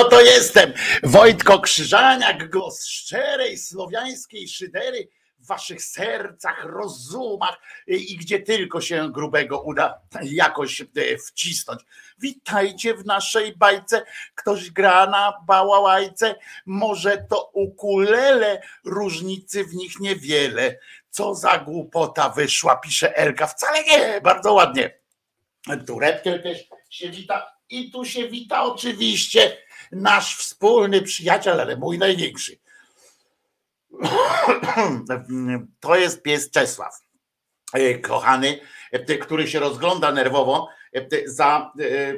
Ja to jestem Wojtko Krzyżaniak, głos szczerej słowiańskiej szydery w waszych sercach, rozumach i gdzie tylko się grubego uda jakoś e, wcisnąć. Witajcie w naszej bajce. Ktoś gra na bałałajce, może to ukulele, różnicy w nich niewiele. Co za głupota wyszła, pisze Elka. Wcale nie, bardzo ładnie. Tu też się wita i tu się wita oczywiście nasz wspólny przyjaciel, ale mój największy. To jest pies Czesław, e, kochany, e, który się rozgląda nerwowo e, za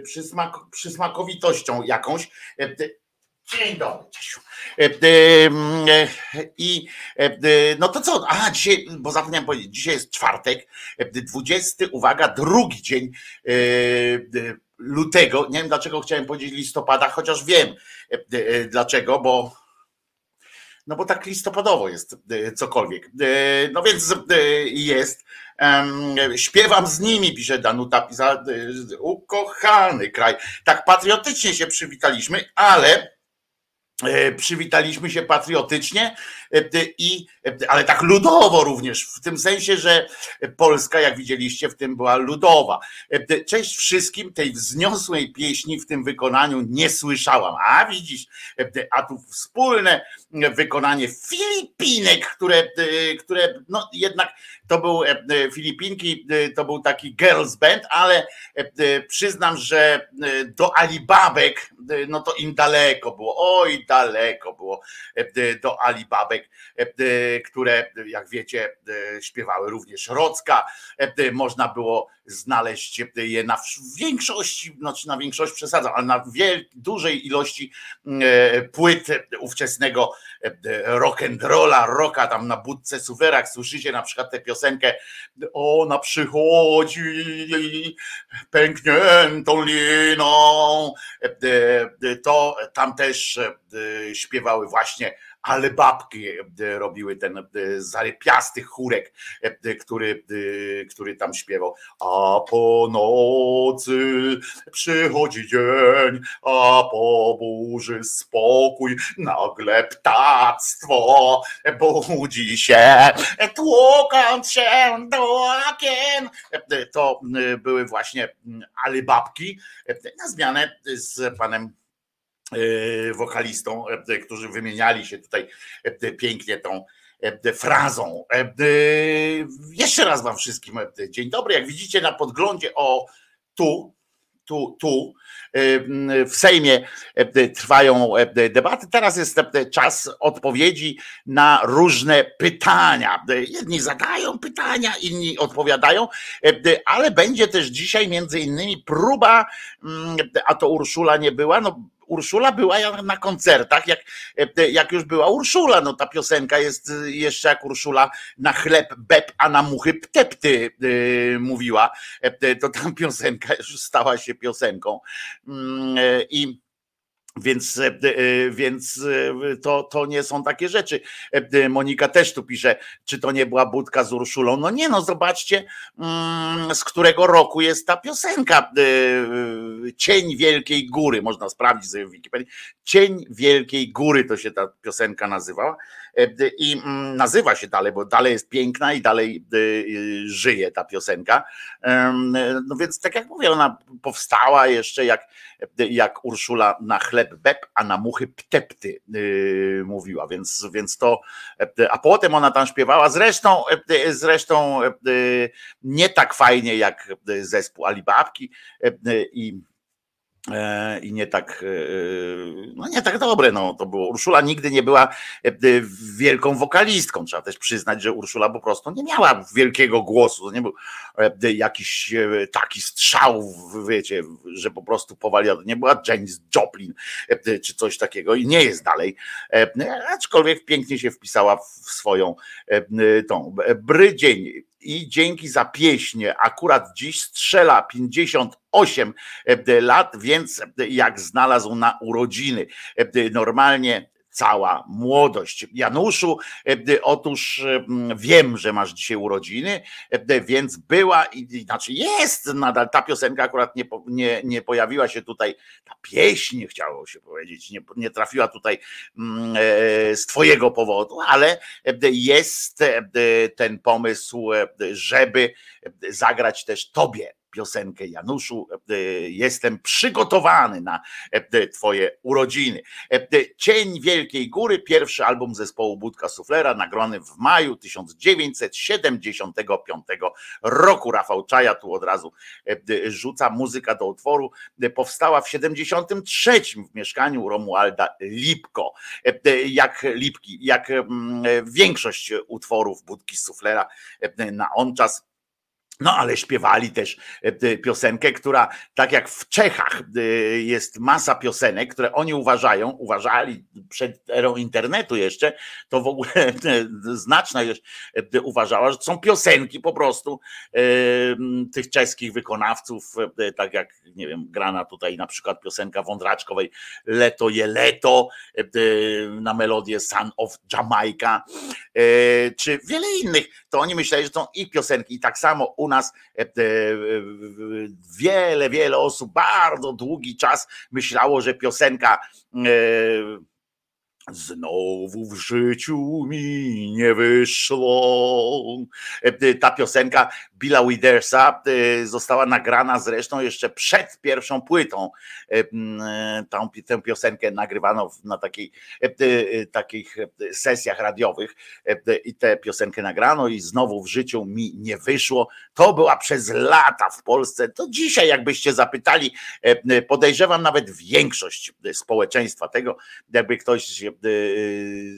przysmak, przysmakowitością jakąś. Dzień dobry, Czesiu. Mm, I no to co? A, dzisiaj, bo zapomniałem powiedzieć, dzisiaj jest czwartek, 20, uwaga, drugi dzień lutego. Nie wiem dlaczego chciałem powiedzieć listopada, chociaż wiem dlaczego, bo no bo tak listopadowo jest e, cokolwiek. E, no więc e, jest. Śpiewam z nimi, pisze Danuta, pisała, ukochany kraj. Tak patriotycznie się przywitaliśmy, ale E, przywitaliśmy się patriotycznie, e, i, e, ale tak ludowo również, w tym sensie, że Polska, jak widzieliście, w tym była ludowa. Cześć wszystkim, tej wzniosłej pieśni w tym wykonaniu nie słyszałam. A widzisz, a tu wspólne wykonanie Filipinek, które, które no jednak to był Filipinki, to był taki girls band, ale przyznam, że do Alibabek, no to im daleko było. Oj, daleko było e, do Alibabek, e, które, jak wiecie, e, śpiewały również Rocka. Można było znaleźć je na większości, znaczy na większość przesadzam, ale na wiel, dużej ilości płyt ówczesnego rock'n'rolla, rocka tam na budce suwerach. Słyszycie na przykład tę piosenkę Ona przychodzi pękniętą liną. To tam też śpiewały właśnie ale babki e, robiły ten e, zarypiasty chórek, e, który, który tam śpiewał. A po nocy przychodzi dzień, a po burzy spokój, nagle ptactwo budzi się, tłukąc się do okien. To były właśnie alibabki na zmianę z panem E, wokalistą, e, którzy wymieniali się tutaj e, pięknie tą frazą. Jeszcze raz Wam wszystkim dzień dobry. Jak widzicie na podglądzie, o tu, tu, tu w Sejmie trwają debaty. Teraz jest czas odpowiedzi na różne pytania. Jedni zadają pytania, inni odpowiadają, ale będzie też dzisiaj między innymi próba, a to Urszula nie była, no Urszula była na koncertach, jak, jak już była Urszula, no ta piosenka jest jeszcze jak Urszula na chleb beb, a na muchy ptepty yy, mówiła, to ta piosenka już stała się piosenką. Yy, I więc, e, e, więc e, to, to nie są takie rzeczy. Monika też tu pisze, czy to nie była budka z Urszulą. No nie, no zobaczcie, mm, z którego roku jest ta piosenka. Cień Wielkiej Góry, można sprawdzić sobie w Wikipedii. Cień Wielkiej Góry to się ta piosenka nazywała. I mm, nazywa się dalej, bo dalej jest piękna i dalej żyje ta piosenka. No więc tak jak mówię, ona powstała jeszcze jak, jak Urszula na chleb beb, a na muchy ptepty yy, mówiła, więc, więc to, a potem ona tam śpiewała, zresztą, yy, zresztą nie tak fajnie jak zespół Alibabki i E, i nie tak, e, no nie tak dobre, no to było. Urszula nigdy nie była e, wielką wokalistką, trzeba też przyznać, że Urszula po prostu nie miała wielkiego głosu, nie był jakiś taki strzał, wiecie, że po prostu powali, nie była James Joplin czy coś takiego i nie jest dalej, aczkolwiek pięknie się wpisała w swoją tą brydzień i dzięki za pieśnie akurat dziś strzela 58 e, lat, więc jak znalazł na urodziny. E, normalnie cała młodość. Januszu, e, otóż wiem, że masz dzisiaj urodziny, więc była, znaczy jest nadal, ta piosenka akurat nie, nie, nie pojawiła się tutaj, ta pieśń, chciało się powiedzieć, nie, nie trafiła tutaj z twojego powodu, ale jest ten pomysł, żeby zagrać też tobie piosenkę Januszu. E, jestem przygotowany na e, Twoje urodziny. E, Cień Wielkiej Góry, pierwszy album zespołu Budka Suflera, nagrany w maju 1975 roku. Rafał Czaja tu od razu rzuca muzyka do utworu. Powstała w 73 w mieszkaniu Romualda Lipko. Jak Lipki, jak mm, większość utworów Budki Suflera na on czas No, ale śpiewali też e, piosenkę, która tak jak w Czechach e, jest masa piosenek, które oni uważają, uważali przed erą internetu jeszcze, to w ogóle e, znaczna ilość uważała, że są piosenki po prostu tych czeskich wykonawców, tak jak, nie wiem, grana tutaj na przykład piosenka Wądraczkowej Leto je leto na melodię Sun of Jamaica, czy wiele innych, to oni myśleli, że są ich piosenki. I tak samo u nas e, e, wiele, wiele osób bardzo długi czas myślało, że piosenka e, Znowu w życiu mi nie wyszło. Ta piosenka Billa Widersa została nagrana zresztą jeszcze przed pierwszą płytą. Tą, tę piosenkę nagrywano na takiej, takich sesjach radiowych i tę piosenkę nagrano i znowu w życiu mi nie wyszło. To była przez lata w Polsce. To dzisiaj jakbyście zapytali, podejrzewam nawet większość społeczeństwa tego, jakby ktoś Y,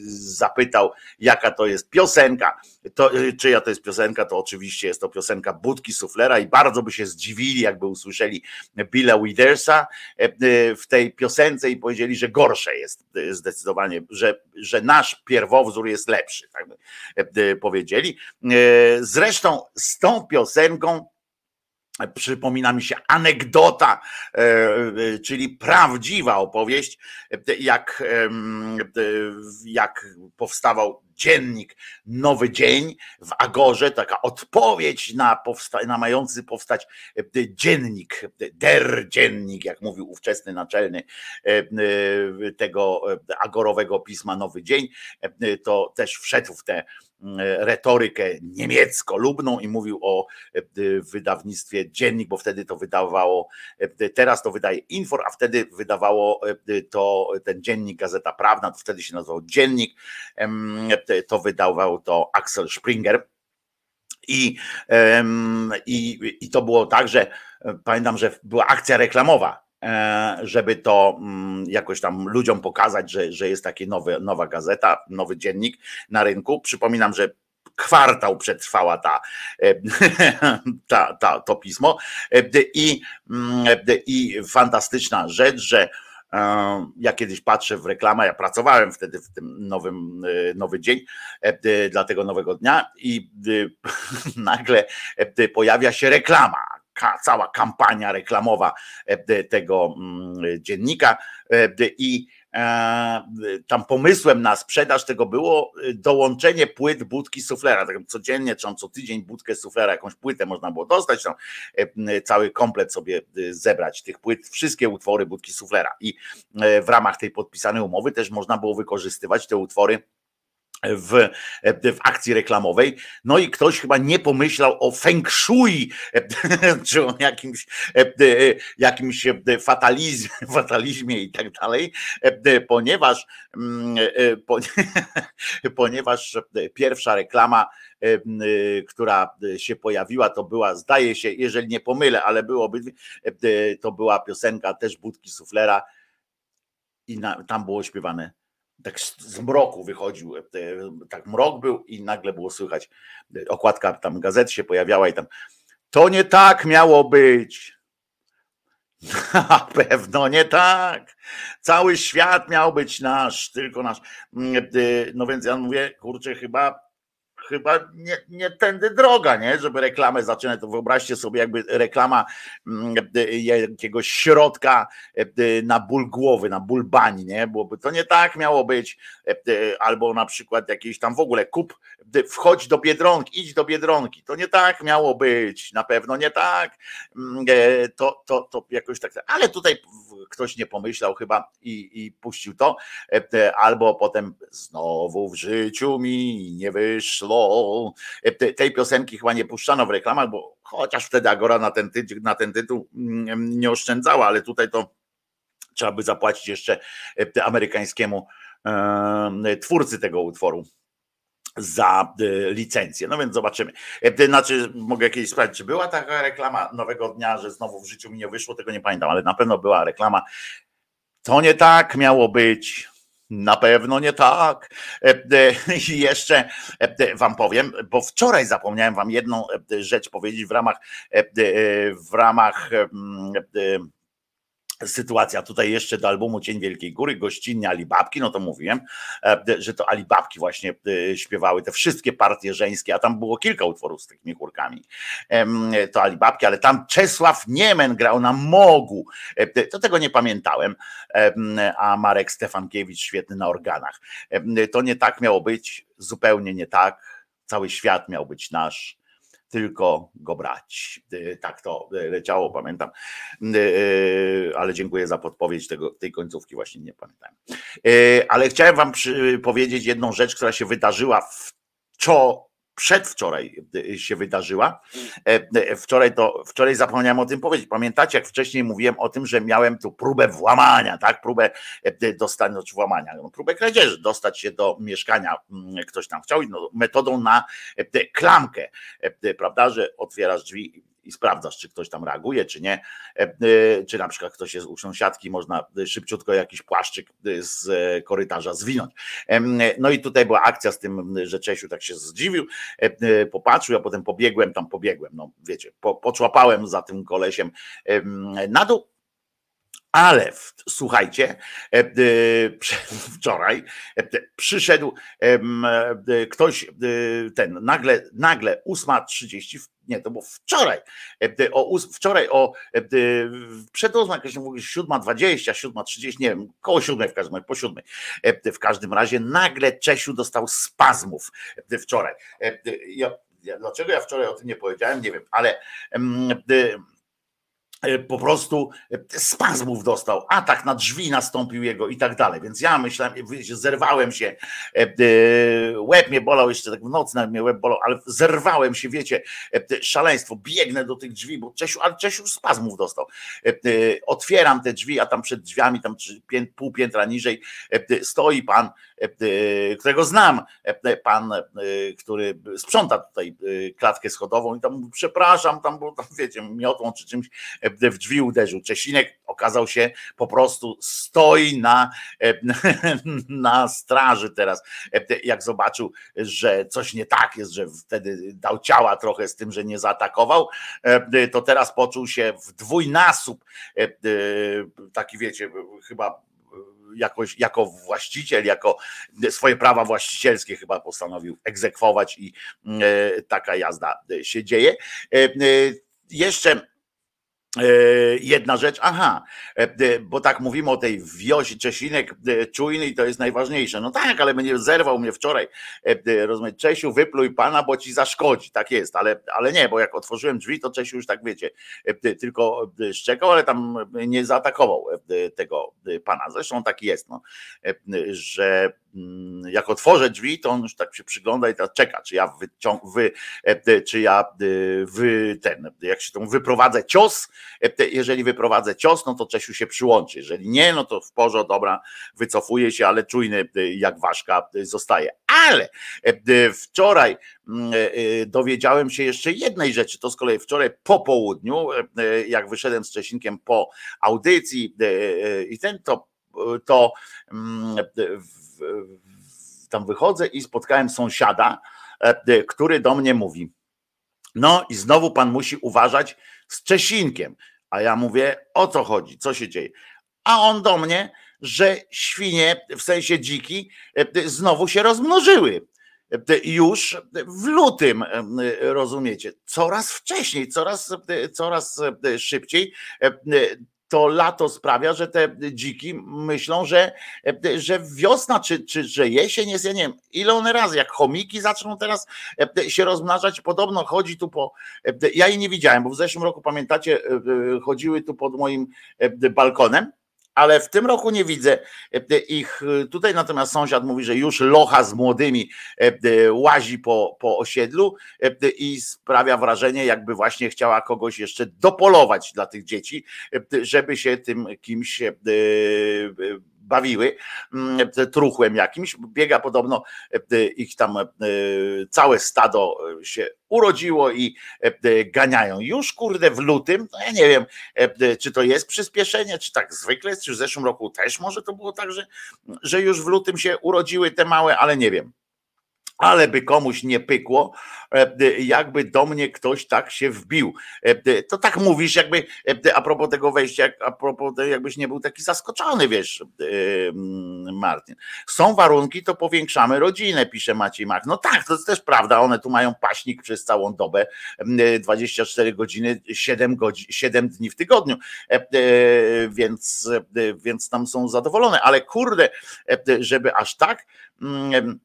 zapytał, jaka to jest piosenka, to, y, czyja to jest piosenka, to oczywiście jest to piosenka Budki Suflera i bardzo by się zdziwili, jakby usłyszeli Billa Widersa e, y, w tej piosence i powiedzieli, że gorsze jest zdecydowanie, że, że nasz pierwowzór jest lepszy, tak by e, powiedzieli. E, zresztą z tą piosenką Przypomina mi się anegdota, e, e, czyli prawdziwa opowieść, jak, jak powstawał dziennik Nowy Dzień w Agorze, taka odpowiedź na, powsta- na mający powstać dziennik, der dziennik, jak mówił ówczesny naczelny tego agorowego pisma Nowy Dzień, to też wszedł w tę retorykę niemiecko-lubną i mówił o e, wydawnictwie Dziennik, bo wtedy to wydawało, e, teraz to wydaje Infor, a wtedy wydawało e, to ten dziennik Gazeta Prawna, to wtedy się nazywał Dziennik, to wydawał to Axel Springer. I, i, I to było tak, że pamiętam, że była akcja reklamowa E, żeby to mm, jakoś tam ludziom pokazać, że, że jest nowe, nowa gazeta, nowy dziennik na rynku. Przypominam, że kwartał przetrwała ta, e, ta, ta, to pismo e, i, mm, i fantastyczna rzecz, że ja kiedyś patrzę w reklamę, ja pracowałem wtedy w tym nowym, nowy dzień dla tego nowego dnia i nagle pojawia się reklama cała kampania reklamowa e, tego mm, dziennika e, i e, tam pomysłem na sprzedaż tego było dołączenie płyt budki suflera. Tak codziennie, czy co tydzień budkę suflera, jakąś płytę można było dostać, tam cały komplet sobie zebrać tych płyt, wszystkie utwory budki suflera. I w ramach tej podpisanej umowy też można było wykorzystywać te utwory w, w akcji reklamowej. No i ktoś chyba nie pomyślał o feng shui, czy o jakimś, jakimś fatalizmie, fatalizmie i tak dalej, ponieważ, ponieważ pierwsza reklama, która się pojawiła, to była, zdaje się, jeżeli nie pomylę, ale byłoby, to była piosenka też Budki Suflera i na, tam było śpiewane tak z mroku wychodził, e, tak mrok był i nagle było słychać, e, okładka tam gazet się pojawiała i tam to nie tak miało być. Na pewno nie tak. Cały świat miał być nasz, tylko nasz. Mm, e, no więc ja mówię, kurczę, chyba chyba nie, nie tędy droga, nie? Żeby reklamę zaczynać, to wyobraźcie sobie jakby reklama mm, jakiegoś środka na ból głowy, na ból bani, nie? Byłoby to nie tak miało być, albo na przykład jakieś tam w ogóle kup, wchodź do Biedronki, idź do Biedronki, to nie tak miało być, na pewno nie tak, mm, to, to, to jakoś tak, ale tutaj ktoś nie pomyślał chyba i, i puścił to, albo potem znowu w życiu mi nie wyszło, E, tej piosenki chyba nie puszczano w reklamach, bo chociaż wtedy Agora na ten, tytuł, na ten tytuł mm, nie oszczędzała, ale tutaj to trzeba by zapłacić jeszcze e, amerykańskiemu e, twórcy tego utworu za licencję. No więc zobaczymy. Znaczy, mogę kiedyś sprawdzić, czy była taka reklama nowego dnia, że znowu w życiu mi nie wyszło, tego nie pamiętam, ale na pewno była reklama. To nie tak miało być Na pewno nie tak. I jeszcze wam powiem, bo wczoraj zapomniałem wam jedną rzecz powiedzieć w ramach w ramach sytuacja tutaj jeszcze do albumu Cień Wielkiej Góry, gościnnie Alibabki, no to mówiłem, e, że to Alibabki właśnie e, śpiewały te wszystkie partie żeńskie, a tam było kilka utworów z tymi chórkami, to Alibabki, ale tam Czesław Niemen grał na Mogu, e, to tego nie pamiętałem, a Marek Stefankiewicz świetny na organach. To nie tak miało być, zupełnie nie tak, cały świat miał być nasz, tylko go brać. Y, tak to y, leciało, pamiętam. Y, ale dziękuję za podpowiedź tego, tej końcówki, właśnie nie pamiętam. Ale chciałem Wam powiedzieć jedną rzecz, która się wydarzyła w czo przedwczoraj się wydarzyła. E, e, wczoraj to, wczoraj zapomniałem o tym powiedzieć. Pamiętacie, jak wcześniej mówiłem o tym, że miałem tu próbę włamania, tak? Próbę e, dostania, czy włamania, no, próbę kradzieży, dostać się do mieszkania. Mm, ktoś tam chciał, no, metodą na klamkę, prawda, że otwierasz drzwi i sprawdzasz, czy ktoś tam reaguje, czy nie. E, e, czy na przykład ktoś jest u sąsiadki, można szybciutko jakiś płaszczyk z korytarza zwinąć. No i tutaj była akcja z tym, że Czesiu tak się zdziwił, e, popatrzył, a potem pobiegłem, tam pobiegłem, no wiecie, po, poczłapałem za tym kolesiem na dół, ale słuchajcie, wczoraj przyszedł ktoś, ten nagle, nagle 8.30 nie, to było wczoraj, e, o, wczoraj o, e, przed ósmą, jakaś mówię, 7.20, 7.30, nie wiem, koło siódmej w każdym razie, po siódmej. E, w każdym razie nagle Czesiu dostał spazmów wczoraj. Dlaczego ja wczoraj o tym nie powiedziałem, nie wiem, ale E, po prostu e, spazmów dostał, atak na drzwi nastąpił jego i tak dalej. Więc ja myślałem, zerwałem się, e, łeb mnie bolał jeszcze tak w nocy, nawet mnie łeb bolał, ale zerwałem się, wiecie, szaleństwo, biegnę do tych drzwi, bo Czesiu, ale Czesiu spazmów dostał. Otwieram te drzwi, a tam przed drzwiami, tam pół piętra niżej stoi pan, którego znam, pan, który sprząta tutaj klatkę schodową i tam przepraszam, tam było, tam wiecie, miotłą czy czymś w drzwi uderzył. Czesinek okazał się po prostu stoi na, na straży teraz. Jak zobaczył, że coś nie tak jest, że wtedy dał ciała trochę z tym, że nie zaatakował, to teraz poczuł się w dwójnasób taki wiecie, chyba jakoś, jako właściciel, jako swoje prawa właścicielskie chyba postanowił egzekwować i taka jazda się dzieje. Jeszcze E, jedna rzecz, aha, e, bo tak mówimy o tej wiosi Czesinek e, czujny i to jest najważniejsze. No tak, ale będzie zerwał mnie wczoraj. Rozumieć, Czesiu, wypluj pana, bo ci zaszkodzi. Tak jest, ale, ale nie, bo jak otworzyłem drzwi, to Czesiu już tak wiecie, tylko szczekał, ale tam nie zaatakował tego pana. Zresztą tak jest, no, że jak otworzę drzwi, to on już tak się przygląda i teraz czeka, czy ja wyciąg, wy, e, czy ja e, wy, ten, jak się tą wyprowadzę cios, e, jeżeli wyprowadzę cios, no to Czesiu się przyłączy, jeżeli nie, no to w porze, dobra, wycofuje się, ale czujny jak ważka zostaje. Ale wczoraj mm, dowiedziałem się jeszcze jednej rzeczy, to z kolei wczoraj po południu, jak wyszedłem z Czesinkiem po audycji i ten, to, to mm, tam wychodzę i spotkałem sąsiada, e, który do mnie mówi: No i znowu pan musi uważać z Czesinkiem. A ja mówię: O co chodzi? Co się dzieje? A on do mnie, że świnie, w sensie dziki, e, znowu się rozmnożyły e, już w lutym, rozumiecie, coraz wcześniej, coraz, coraz szybciej to lato sprawia, że te dziki myślą, że, że wiosna czy, czy że jesień jest, ja nie wiem, ile one razy, jak chomiki zaczną teraz się rozmnażać, podobno chodzi tu po, ja jej nie widziałem, bo w zeszłym roku, pamiętacie, chodziły tu pod moim balkonem, ale w tym roku nie widzę e, ich. E, tutaj natomiast sąsiad mówi, że już locha z młodymi e, łazi po, po osiedlu i sprawia wrażenie, jakby właśnie chciała kogoś jeszcze dopolować dla tych dzieci, żeby się tym kimś bawiły mm, truchłem jakimś. Biega podobno ich tam całe stado się urodziło i ganiają. Już kurde w lutym, no ja nie wiem, czy to jest przyspieszenie, czy tak zwykle jest, czy w zeszłym roku też może to było tak, że, że już w lutym się urodziły te małe, ale nie wiem ale by komuś nie pykło, e, jakby do mnie ktoś tak się wbił. E, to tak mówisz, jakby e, a propos tego wejścia, a propos jakbyś nie był taki zaskoczony, wiesz, mm, Martin. Są warunki, to powiększamy rodzinę, pisze Maciej Mach. No tak, to jest też prawda, one tu mają paśnik przez całą dobę, 24 godziny, 7, godzin, 7 dni w tygodniu, więc, więc tam są zadowolone, ale kurde, żeby aż tak mm,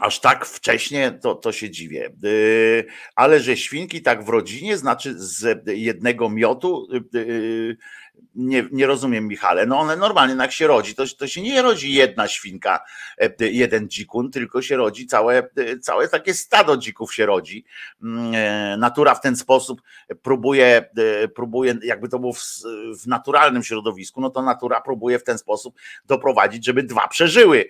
aż tak wcześnie, to, to się dziwię. Y, ale że świnki tak w rodzinie, znaczy z jednego miotu, y, y, nie, nie rozumiem, Michale. No one normalnie, no jak się rodzi, to, to się nie rodzi jedna świnka, e, jeden dzikun, tylko się rodzi całe, e, całe takie stado dzików się rodzi. Mm, e, natura w ten sposób próbuje, próbuje jakby to było w, w naturalnym środowisku, no to natura próbuje w ten sposób doprowadzić, żeby dwa przeżyły.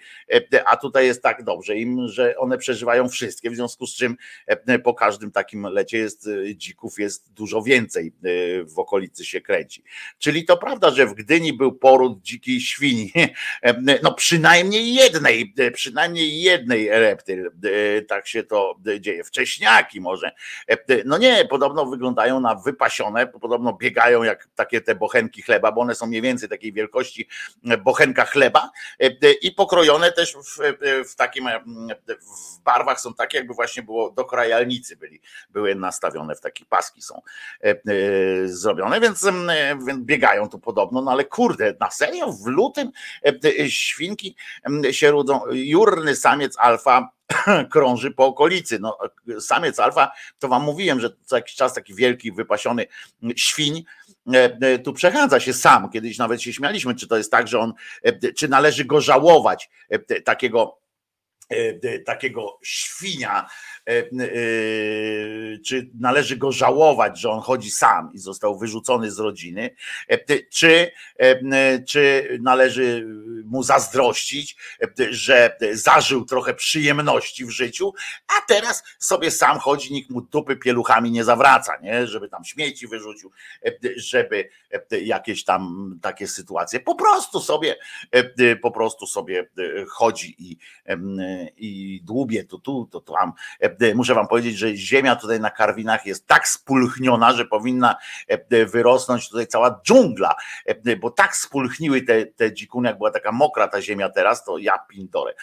A tutaj jest tak dobrze im, że one przeżywają wszystkie, w związku z czym po każdym takim lecie jest dzików jest dużo więcej w okolicy się kręci. Czyli to prawda, że w Gdyni był poród dzikiej świni. No przynajmniej jednej, przynajmniej jednej reptyl. Tak się to dzieje. Wcześniaki może. No nie, podobno wyglądają na wypasione, podobno biegają jak takie te bochenki chleba, bo one są mniej więcej takiej wielkości bochenka chleba i pokrojone też w, w takim w barwach są takie, jakby właśnie było do krajalnicy byli, były nastawione w takie paski są zrobione, więc, więc biegają tu podobno, no ale kurde, na serio w lutym e, e, świnki się rodzą, jurny samiec alfa krąży po okolicy. No, samiec alfa, to wam mówiłem, że co jakiś czas taki wielki, wypasiony świń e, tu przechadza się sam. Kiedyś nawet się śmialiśmy, czy to jest tak, że on, czy należy go żałować, takiego takiego świnia, E, e, czy należy go żałować, że on chodzi sam i został wyrzucony z rodziny, e, czy, czy należy mu zazdrościć, że zażył trochę przyjemności w życiu, a teraz sobie sam chodzi, nikt mu dupy pieluchami nie zawraca, nie? żeby tam śmieci wyrzucił, żeby jakieś tam takie sytuacje. Po prostu sobie, po prostu sobie chodzi i, i dłubie to tu, to tam muszę wam powiedzieć, że ziemia tutaj na Karwinach jest tak spulchniona, że powinna e, wyrosnąć tutaj cała dżungla, e, bo tak spulchniły te, te dzikuny, jak była taka mokra ta ziemia teraz, to ja pindorę.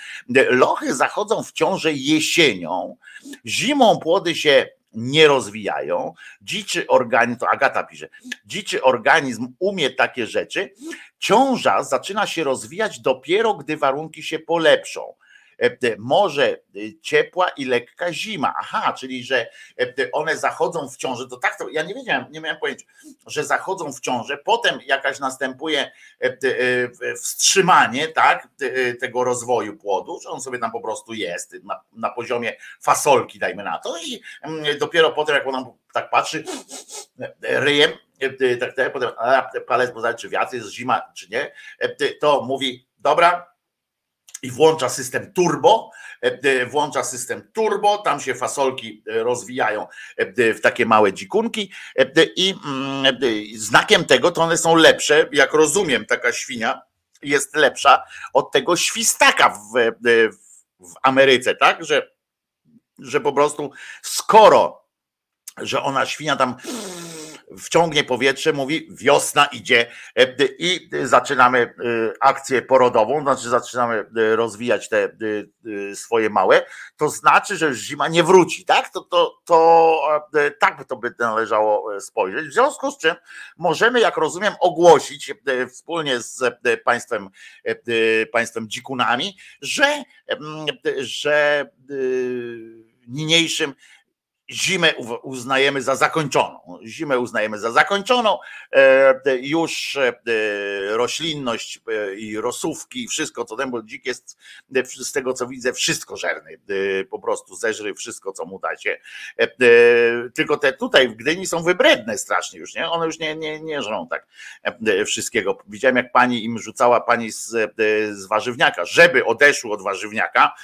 Lochy zachodzą w ciąży jesienią, zimą płody się nie rozwijają. Dziczy organizm, to Agata pisze, dziczy organizm umie takie rzeczy. Ciąża zaczyna się rozwijać dopiero, gdy warunki się polepszą. E, może y, ciepła i lekka zima. Aha, czyli że e, one zachodzą w ciążę. To tak, to ja nie wiedziałem, nie miałem pojęcia, że zachodzą w ciążę, potem jakaś następuje e, wstrzymanie tak, tego rozwoju płodu, że on sobie tam po prostu jest na, na poziomie fasolki, dajmy na to, i mm, dopiero potem, jak on tak patrzy ryjem, tak, tak, potem palec poznać, czy wiatr jest zima, czy nie, to mówi, dobra, i włącza system turbo, e, e, włącza system turbo, tam się fasolki e, rozwijają w takie małe dzikunki i mm, znakiem tego to one są lepsze, jak rozumiem, taka świnia jest lepsza od tego świstaka w, w Ameryce, tak, że, że po prostu skoro, że ona świnia tam wciągnie powietrze, mówi wiosna idzie e, i zaczynamy e, akcję porodową, znaczy zaczynamy e, rozwijać te swoje małe, to znaczy, że już zima nie wróci, tak? To, to, to tak to by należało spojrzeć. W związku z czym możemy, jak rozumiem, ogłosić wspólnie z państwem, państwem dzikunami, że, że niniejszym zimę uznajemy za zakończoną. Zimę uznajemy za zakończoną. E, już e, roślinność e, i rosówki, wszystko co ten, bo dzik jest z tego co widzę, wszystko żerny. Po prostu zeżry wszystko, co mu dacie. Tylko te tutaj w Gdyni są wybredne strasznie już, nie? One już nie, nie, nie żrą tak wszystkiego. Widziałem, jak pani im rzucała pani z, z warzywniaka, żeby odeszły od warzywniaka.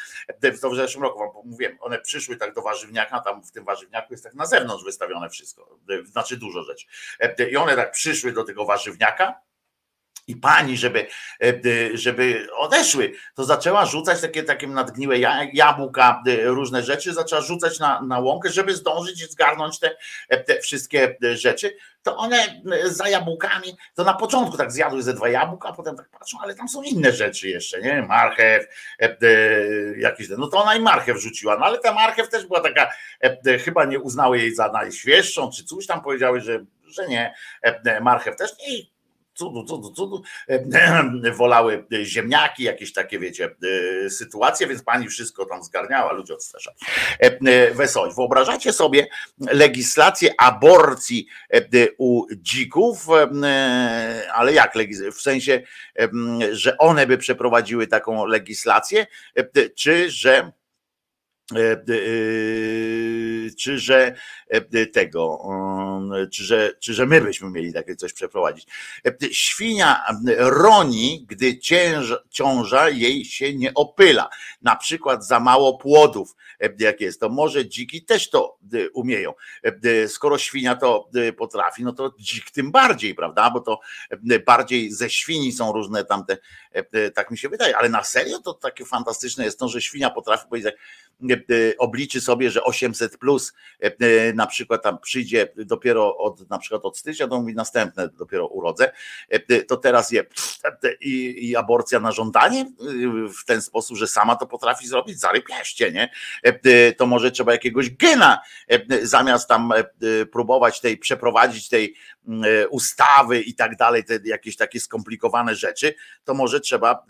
To w zeszłym roku wam mówiłem, one przyszły tak do warzywniaka, tam w tym warzywniaku warzywniaku jest tak na zewnątrz wystawione wszystko, znaczy dużo rzeczy. E, I one tak przyszły do tego warzywniaka, i pani, żeby, e, żeby odeszły, to zaczęła rzucać takie, takie nadgniłe jabłka, różne rzeczy, zaczęła rzucać na, na łąkę, żeby zdążyć zgarnąć te, te wszystkie rzeczy. To one za jabłkami, to na początku tak zjadły ze dwa jabłka, a potem tak patrzą, ale tam są inne rzeczy jeszcze, nie? Marchew, jakieś, no to ona i marchew rzuciła, no ale ta marchew też była taka, chyba nie uznały jej za najświeższą, czy coś tam powiedziały, że, że nie, marchew też nie cudu, cudu, cudu, wolały ziemniaki, jakieś takie, wiecie, e, sytuacje, więc pani wszystko tam zgarniała, ludzie odstrasza. E, e, wesołość. Wyobrażacie sobie legislację aborcji u dzików, ale jak, w sensie, że one by przeprowadziły taką legislację, czy że czy że tego, czy że, czy że my byśmy mieli takie coś przeprowadzić. Świnia roni, gdy cięża, ciąża jej się nie opyla, na przykład za mało płodów, jak jest, to może dziki też to umieją. Skoro świnia to potrafi, no to dzik tym bardziej, prawda, bo to bardziej ze świni są różne tamte, tak mi się wydaje, ale na serio to takie fantastyczne jest to, że świnia potrafi powiedzieć, obliczy sobie, że 800 plus na przykład tam przyjdzie dopiero od na przykład od stycznia, to mówi następne dopiero urodzę, to teraz je i, i aborcja na żądanie w ten sposób, że sama to potrafi zrobić, zarypiaście, nie? To może trzeba jakiegoś gena zamiast tam próbować tej, przeprowadzić tej ustawy i tak dalej, te jakieś takie skomplikowane rzeczy, to może trzeba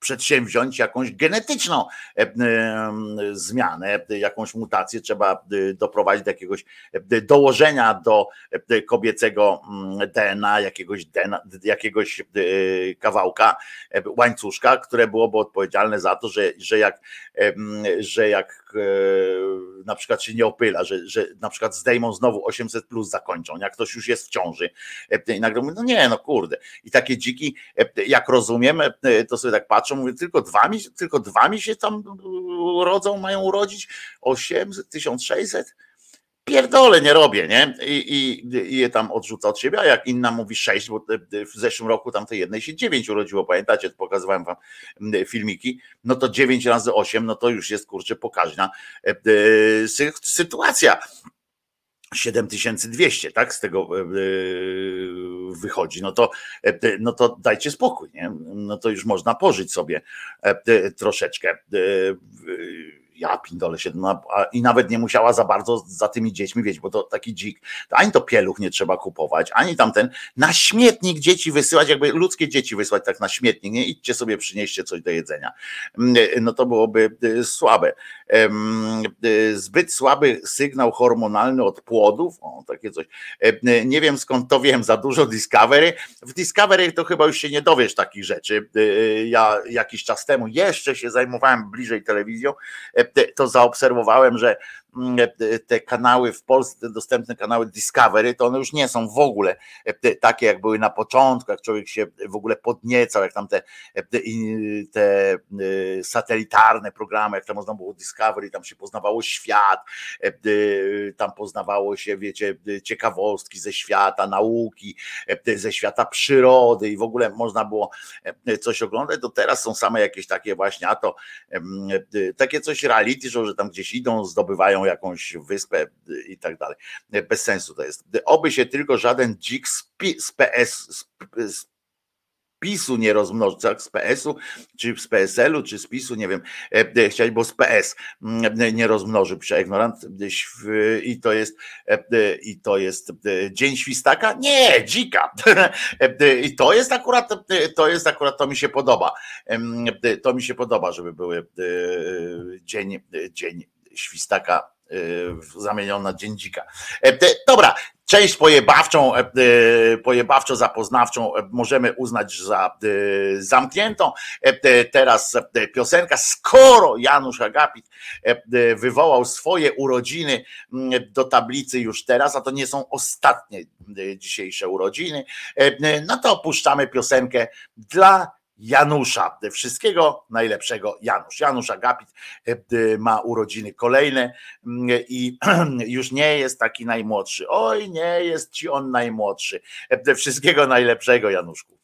przedsięwziąć jakąś genetyczną e, e, zmianę, jakąś mutację, trzeba e, doprowadzić do jakiegoś dołożenia do kobiecego mm, DNA, jakiegoś, DNA, jakiegoś kawałka łańcuszka, które byłoby odpowiedzialne za to, że, że jak, że jak na przykład się nie opyla, że, że na przykład zdejmą znowu 800 plus zakończą, jak ktoś już jest w ciąży i nagle mówi, no nie, no kurde. I takie dziki, jak rozumiem, to sobie tak patrzą, mówię, tylko dwa mi, tylko dwa mi się tam rodzą, mają urodzić 800, 1600? Pierdolę, nie robię, nie? I, i, I je tam odrzuca od siebie, a jak inna mówi sześć, bo w zeszłym roku tam tej jednej się dziewięć urodziło, pamiętacie, pokazywałem wam filmiki, no to dziewięć razy osiem, no to już jest kurczę pokaźna e, sytuacja 7200, tak, z tego e, e, wychodzi, no to, no to dajcie spokój, nie? no to już można pożyć sobie troszeczkę ja pindole się, no, i nawet nie musiała za bardzo za tymi dziećmi, wiecie, bo to taki dzik, to ani to pieluch nie trzeba kupować, ani tamten, na śmietnik dzieci wysyłać, jakby ludzkie dzieci wysłać tak na śmietnik, nie, idźcie sobie, przynieście coś do jedzenia. Mm, no to byłoby y, słabe. Y, zbyt słaby sygnał hormonalny od płodów, o, takie coś. Nie wiem skąd to wiem, za dużo Discovery. W Discovery to chyba już się nie dowiesz takich rzeczy. Y, ja jakiś czas temu jeszcze się zajmowałem bliżej telewizją, to zaobserwowałem, że te kanały w Polsce, te dostępne kanały Discovery, to one już nie są w ogóle takie, jak były na początku, jak człowiek się w ogóle podniecał, jak tam te, te y, satelitarne programy, jak tam można było Discovery, tam się poznawało świat, tam poznawało się, wiecie, ciekawostki ze świata, nauki, ze świata przyrody i w ogóle można było coś oglądać, to teraz są same jakieś takie właśnie, a to takie coś reality że tam gdzieś idą, zdobywają jakąś wyspę i tak dalej. Bez sensu to jest. Oby się tylko żaden dzik z, PS, z, PiSu nie rozmnożyć, tak? z PSu, czy z PSL-u, czy z PiSu, nie wiem, e, e, chciałeś, bo z PS nie rozmnożył się ignorant i to jest i to jest dzień świstaka? Nie, dzika. I to jest akurat, to jest akurat, to mi się podoba. To mi się podoba, żeby były dzień, dzień świstaka zamieniona na dziendzika. Dobra, Część pojebawczą, e, e, pojebawczo-zapoznawczą e, możemy uznać za zamkniętą. Teraz piosenka, skoro Janusz Agapit wywołał swoje urodziny do tablicy już teraz, a to nie są ostatnie dzisiejsze urodziny, no to opuszczamy piosenkę dla Janusza. Wszystkiego najlepszego Janusz. Janusz Agapit e, ma urodziny kolejne mm, i już nie jest taki najmłodszy. Oj, nie jest ci on najmłodszy. E, wszystkiego najlepszego Januszku.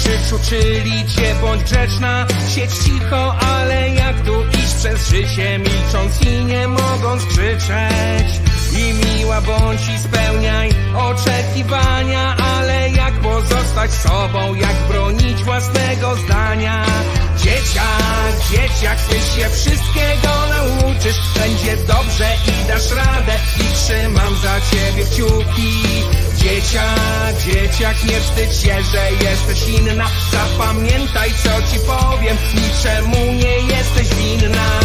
Krzycz uczyli cię, bądź grzeczna. Siedź cicho, ale jak tu iść przez życie Milcząc i nie mogąc krzyczeć. I miła bądź i spełniaj oczekiwania Ale jak pozostać sobą, jak bronić własnego zdania? Dzieciak, dzieciak, ty się wszystkiego nauczysz. Będzie dobrze i dasz radę I trzymam za ciebie kciuki Dzieciak, dzieciak, nie wstydź się, że jesteś inna. Zapamiętaj co ci powiem Niczemu nie jesteś winna.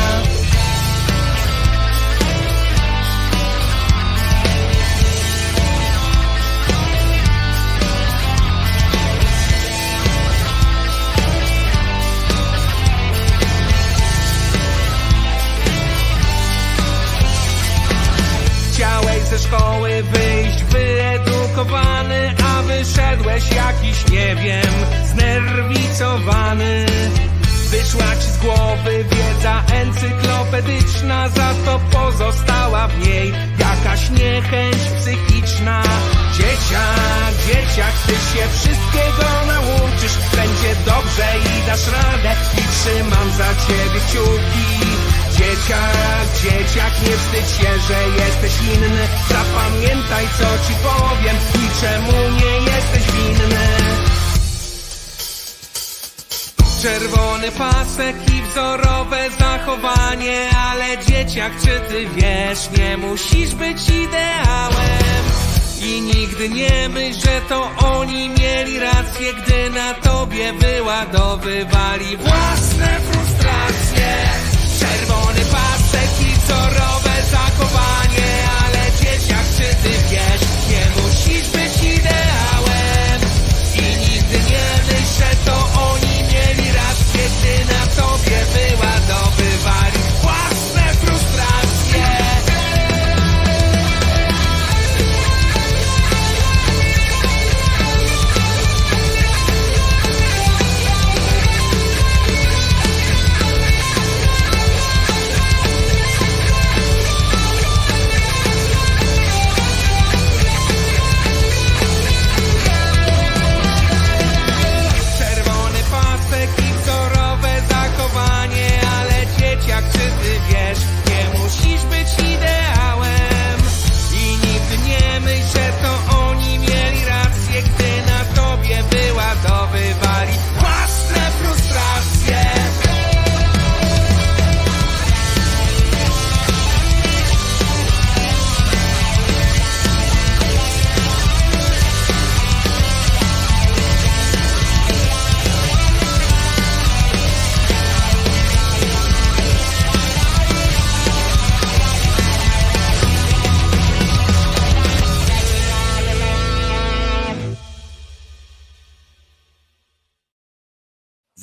Ze szkoły wyjść wyedukowany A wyszedłeś jakiś, nie wiem, znerwicowany Wyszła ci z głowy wiedza encyklopedyczna Za to pozostała w niej jakaś niechęć psychiczna. Dzieciak, dzieciak, ty się wszystkiego nauczysz. Będzie dobrze i dasz radę I trzymam za ciebie kciuki Dzieciak, dzieciak, nie wstydź się, że jesteś inny. Zapamiętaj co ci powiem i czemu nie jesteś winny. Czerwony pasek i wzorowe zachowanie Ale dzieciak, czy ty wiesz, nie musisz być ideałem. I nigdy nie myśl, że to oni mieli rację, gdy na tobie wyładowywali własne frustracje. Czerwony pasek i wzorowe zachowanie Ale dzieciak, czy ty wiesz, nie musisz być ideałem. I nigdy nie myśl, że to oni mieli rację Gdy na tobie wyładowywali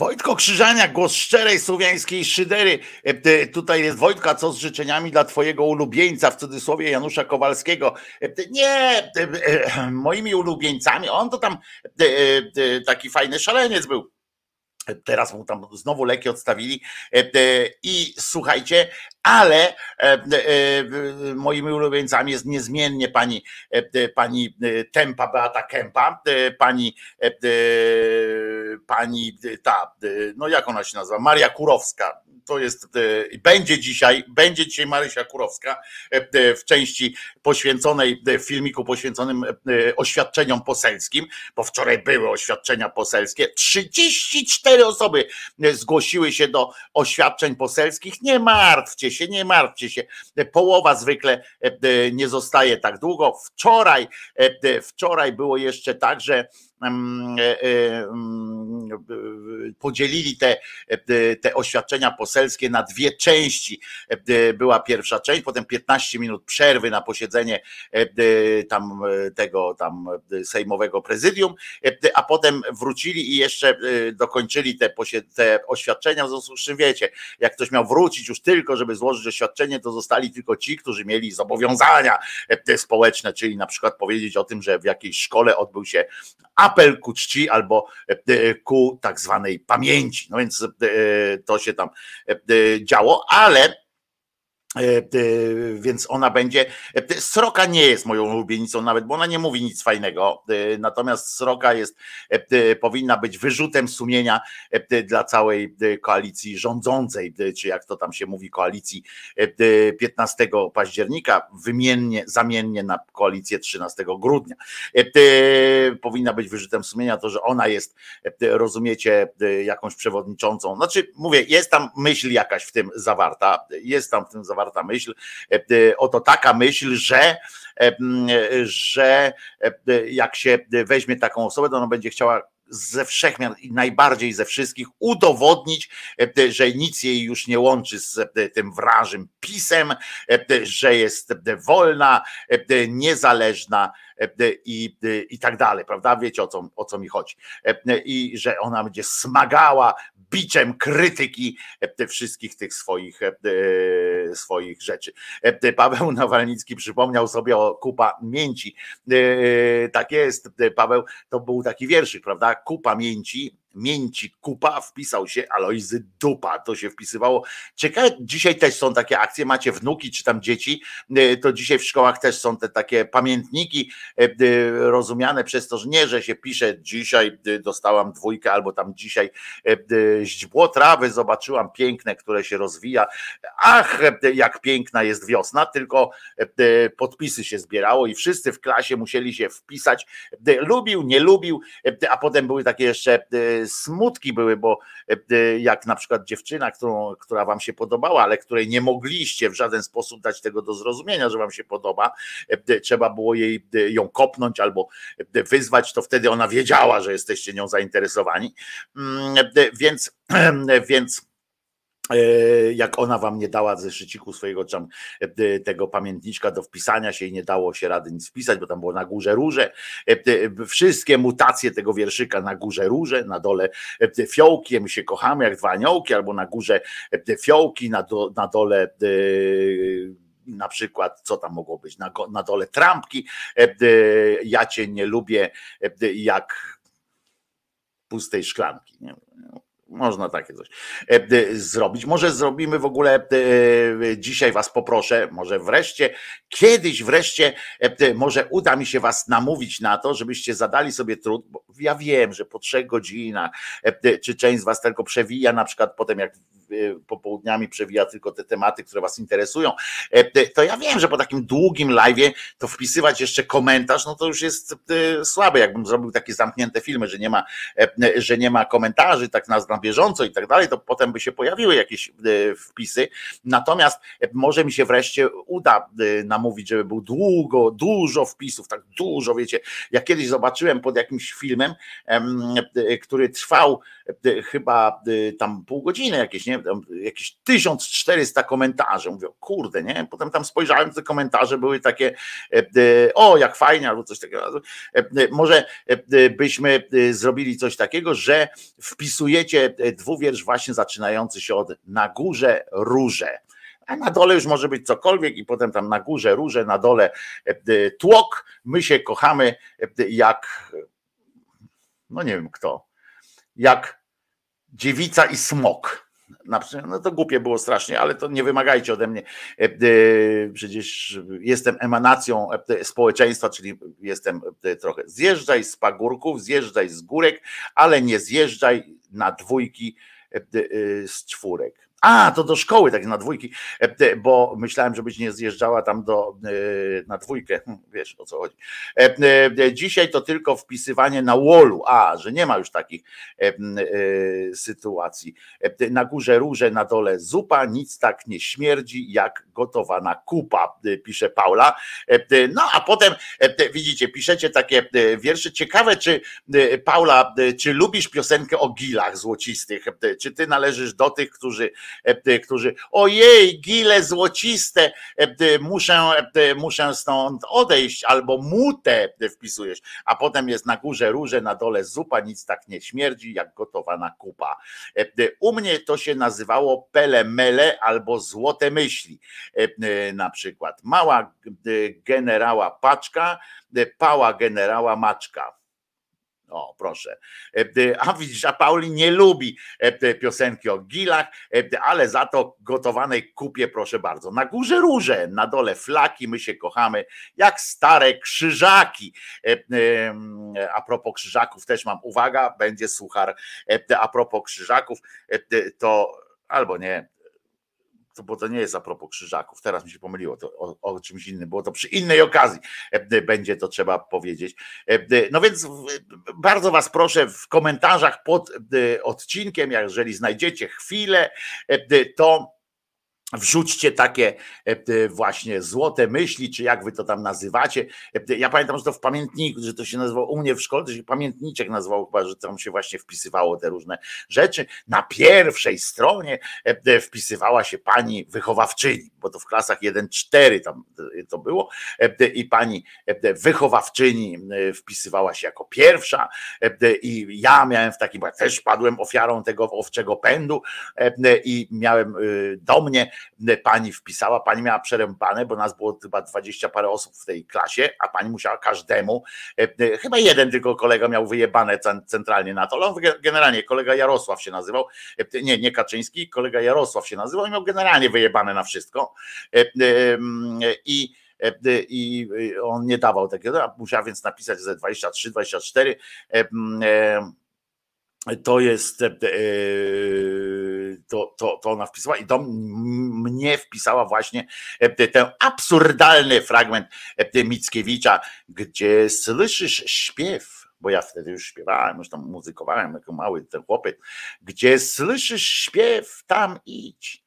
Wojtko Krzyżaniak, głos szczerej słowiańskiej szydery. E, e, Tutaj jest Wojtka, co z życzeniami dla twojego ulubieńca, w cudzysłowie Janusza Kowalskiego. E, Nie, moimi ulubieńcami, on to tam taki fajny szaleniec był. Teraz mu tam znowu leki odstawili. E, e, I słuchajcie, ale e, moimi ulubieńcami jest niezmiennie pani, pani Tempa Beata e, pani, pani ta, no jak ona się nazywa, Maria Kurowska. To jest, będzie dzisiaj, będzie dzisiaj Marysia Kurowska w części poświęconej, w filmiku poświęconym oświadczeniom poselskim, bo wczoraj były oświadczenia poselskie. 34 osoby zgłosiły się do oświadczeń poselskich. Nie martwcie się, nie martwcie się. Połowa zwykle nie zostaje tak długo. Wczoraj, wczoraj było jeszcze tak, że E, e, podzielili te, e, te oświadczenia poselskie na dwie części. Była pierwsza część, potem 15 minut przerwy na posiedzenie tam tego tam sejmowego prezydium, a potem wrócili i jeszcze dokończyli te, te oświadczenia. W związku z czym wiecie, jak ktoś miał wrócić już tylko, żeby złożyć oświadczenie, to zostali tylko ci, którzy mieli zobowiązania społeczne, czyli na przykład powiedzieć o tym, że w jakiejś szkole odbył się apel ku czci albo e, ku tak zwanej pamięci. No więc e, to się tam e, działo, ale E, e, więc ona będzie. E, Sroka nie jest moją ulubienicą nawet, bo ona nie mówi nic fajnego. Natomiast Sroka jest, powinna być wyrzutem sumienia dla całej koalicji rządzącej, czy jak to tam się mówi, koalicji 15 października, wymiennie, zamiennie na koalicję 13 grudnia. Powinna być wyrzutem sumienia to, że ona jest, rozumiecie, jakąś przewodniczącą. Znaczy, mówię, jest tam myśl jakaś w tym zawarta, jest tam w tym zawarta zawarta myśl, e, e, oto taka myśl, że e, że jak się weźmie taką osobę, to ona będzie chciała ze wszechmiar i najbardziej ze wszystkich udowodnić, że nic jej już nie łączy z tym wrażym pisem, że jest wolna, niezależna i, i tak dalej, prawda? Wiecie o co, o co mi chodzi. I że ona będzie smagała biczem krytyki e, wszystkich tych swoich, e, e, swoich rzeczy. Paweł Nawalnicki przypomniał sobie o kupa mięci. Tak jest, Paweł, to był taki wierszyk, prawda? Kupa mięci, mięci kupa, wpisał się Alojzy dupa, to się wpisywało. Ciekawe, dzisiaj też są takie akcje, macie wnuki czy tam dzieci, e, to dzisiaj w szkołach też są te takie pamiętniki e, e, rozumiane przez to, że nie, że się pisze dzisiaj dostałam dwójkę albo tam dzisiaj źdźbło trawy, zobaczyłam piękne, które się rozwija. Ach, jak piękna jest wiosna, tylko podpisy się zbierało i wszyscy w klasie musieli się wpisać, lubił, nie lubił, a potem były takie jeszcze smutki były, bo e, jak na przykład dziewczyna, którą, która wam się podobała, ale której nie mogliście w żaden sposób dać tego do zrozumienia, że wam się podoba, e, trzeba było jej ją kopnąć albo wyzwać, to wtedy ona wiedziała, że jesteście nią zainteresowani. Mm, więc, więc E, jak ona wam nie dała ze szyciku swojego tam e, tego pamiętniczka do wpisania się i nie dało się rady nic wpisać, bo tam było na górze róże, e, wszystkie mutacje tego wierszyka na górze róże, na dole fiołki, my się kochamy jak dwa aniołki, albo na górze fiołki, na, do, na dole na przykład, co tam mogło być, na, na dole trampki, ja cię nie lubię jak pustej szklanki. Nie? Można takie coś e, zrobić. Może zrobimy w ogóle e, dzisiaj Was poproszę, może wreszcie, kiedyś wreszcie, e, może uda mi się Was namówić na to, żebyście zadali sobie trud, bo ja wiem, że po trzech godzinach, czy część z Was tylko przewija, na przykład potem jak popołudniami przewija tylko te tematy, które Was interesują, to ja wiem, że po takim długim live'ie to wpisywać jeszcze komentarz, no to już jest słabe, jakbym zrobił takie zamknięte filmy, że nie ma, że nie ma komentarzy tak na bieżąco i tak dalej, to potem by się pojawiły jakieś e, wpisy. Natomiast e, może mi się wreszcie uda e, namówić, żeby był długo, dużo wpisów, tak dużo, wiecie. Ja kiedyś zobaczyłem pod jakimś filmem, który trwał chyba tam pół godziny jakieś, nie? Jakieś 1400 komentarzy. Mówię, kurde, nie? Potem tam spojrzałem, te komentarze były takie, o, jak fajnie, albo coś takiego. Może byśmy zrobili coś takiego, że wpisujecie E, dwuwiersz właśnie zaczynający się od na górze róże. A na dole już może być cokolwiek, i potem tam na górze róże, na dole e, e, tłok. My się kochamy jak, no nie wiem kto, jak dziewica i smok. No to głupie było strasznie, ale to nie wymagajcie ode mnie. Przecież jestem emanacją społeczeństwa, czyli jestem trochę. Zjeżdżaj z pagórków, zjeżdżaj z górek, ale nie zjeżdżaj na dwójki e, e, z czwórek. A, to do szkoły, tak na dwójki, e, bo myślałem, żebyś nie zjeżdżała tam do, e, na dwójkę. Hm, wiesz o co chodzi. E, dzisiaj to tylko wpisywanie na wallu. A, że nie ma już takich sytuacji. Na górze róże, na dole zupa, nic tak nie śmierdzi jak gotowana kupa, pisze Paula. No a potem widzicie, piszecie takie wiersze. Ciekawe, czy Paula, czy lubisz piosenkę o gilach złocistych? Czy ty należysz do tych, którzy którzy ojej, gile złociste, e, muszę, e, muszę stąd odejść, albo mutę wpisujesz, a potem jest na górze róże, na dole zupa, nic tak nie śmierdzi, jak gotowana kupa. U mnie to się nazywało pele mele albo złote myśli, na przykład. Mała generała paczka, pała generała maczka o, proszę. E, a widzisz, a Pauli nie lubi e, piosenki o gilach, e, ale za to gotowanej kupie, proszę bardzo. Na górze róże, na dole flaki, my się kochamy, jak stare krzyżaki. A propos krzyżaków też mam, uwaga, będzie suchar. A propos krzyżaków, to albo nie, to, bo to nie jest a propos krzyżaków, teraz mi się pomyliło, to o, o, czymś innym, było to przy innej okazji, e, będzie to trzeba powiedzieć. E, no więc bardzo Was proszę w komentarzach pod odcinkiem, jeżeli znajdziecie chwilę, e, to Wrzućcie takie e, właśnie złote myśli, czy jak wy to tam nazywacie. E, ja pamiętam, że to w pamiętniku, że to się nazywało u mnie w szkole, to się pamiętniczek nazywał chyba, że tam się właśnie wpisywało te różne rzeczy. Na pierwszej stronie e, wpisywała się pani wychowawczyni, bo to w klasach 1-4 tam to było i pani wychowawczyni wpisywała się jako pierwsza i ja miałem w takim, też padłem ofiarą tego owczego pędu i miałem do mnie pani wpisała, pani miała przerębane, bo nas było chyba dwadzieścia parę osób w tej klasie, a pani musiała każdemu, e, e, chyba jeden tylko kolega miał wyjebane centralnie na to, ale on generalnie kolega Jarosław się nazywał, e, nie, nie Kaczyński, kolega Jarosław się nazywał i miał generalnie wyjebane na wszystko i i on nie dawał takiego, musiał więc napisać ze 23, 24 to jest, e, to, to, to ona wpisała i do mnie wpisała właśnie e, ten absurdalny fragment e, Mickiewicza, gdzie słyszysz śpiew, bo ja wtedy już śpiewałem, już tam muzykowałem jako mały ten chłopiec, gdzie słyszysz śpiew, tam idź,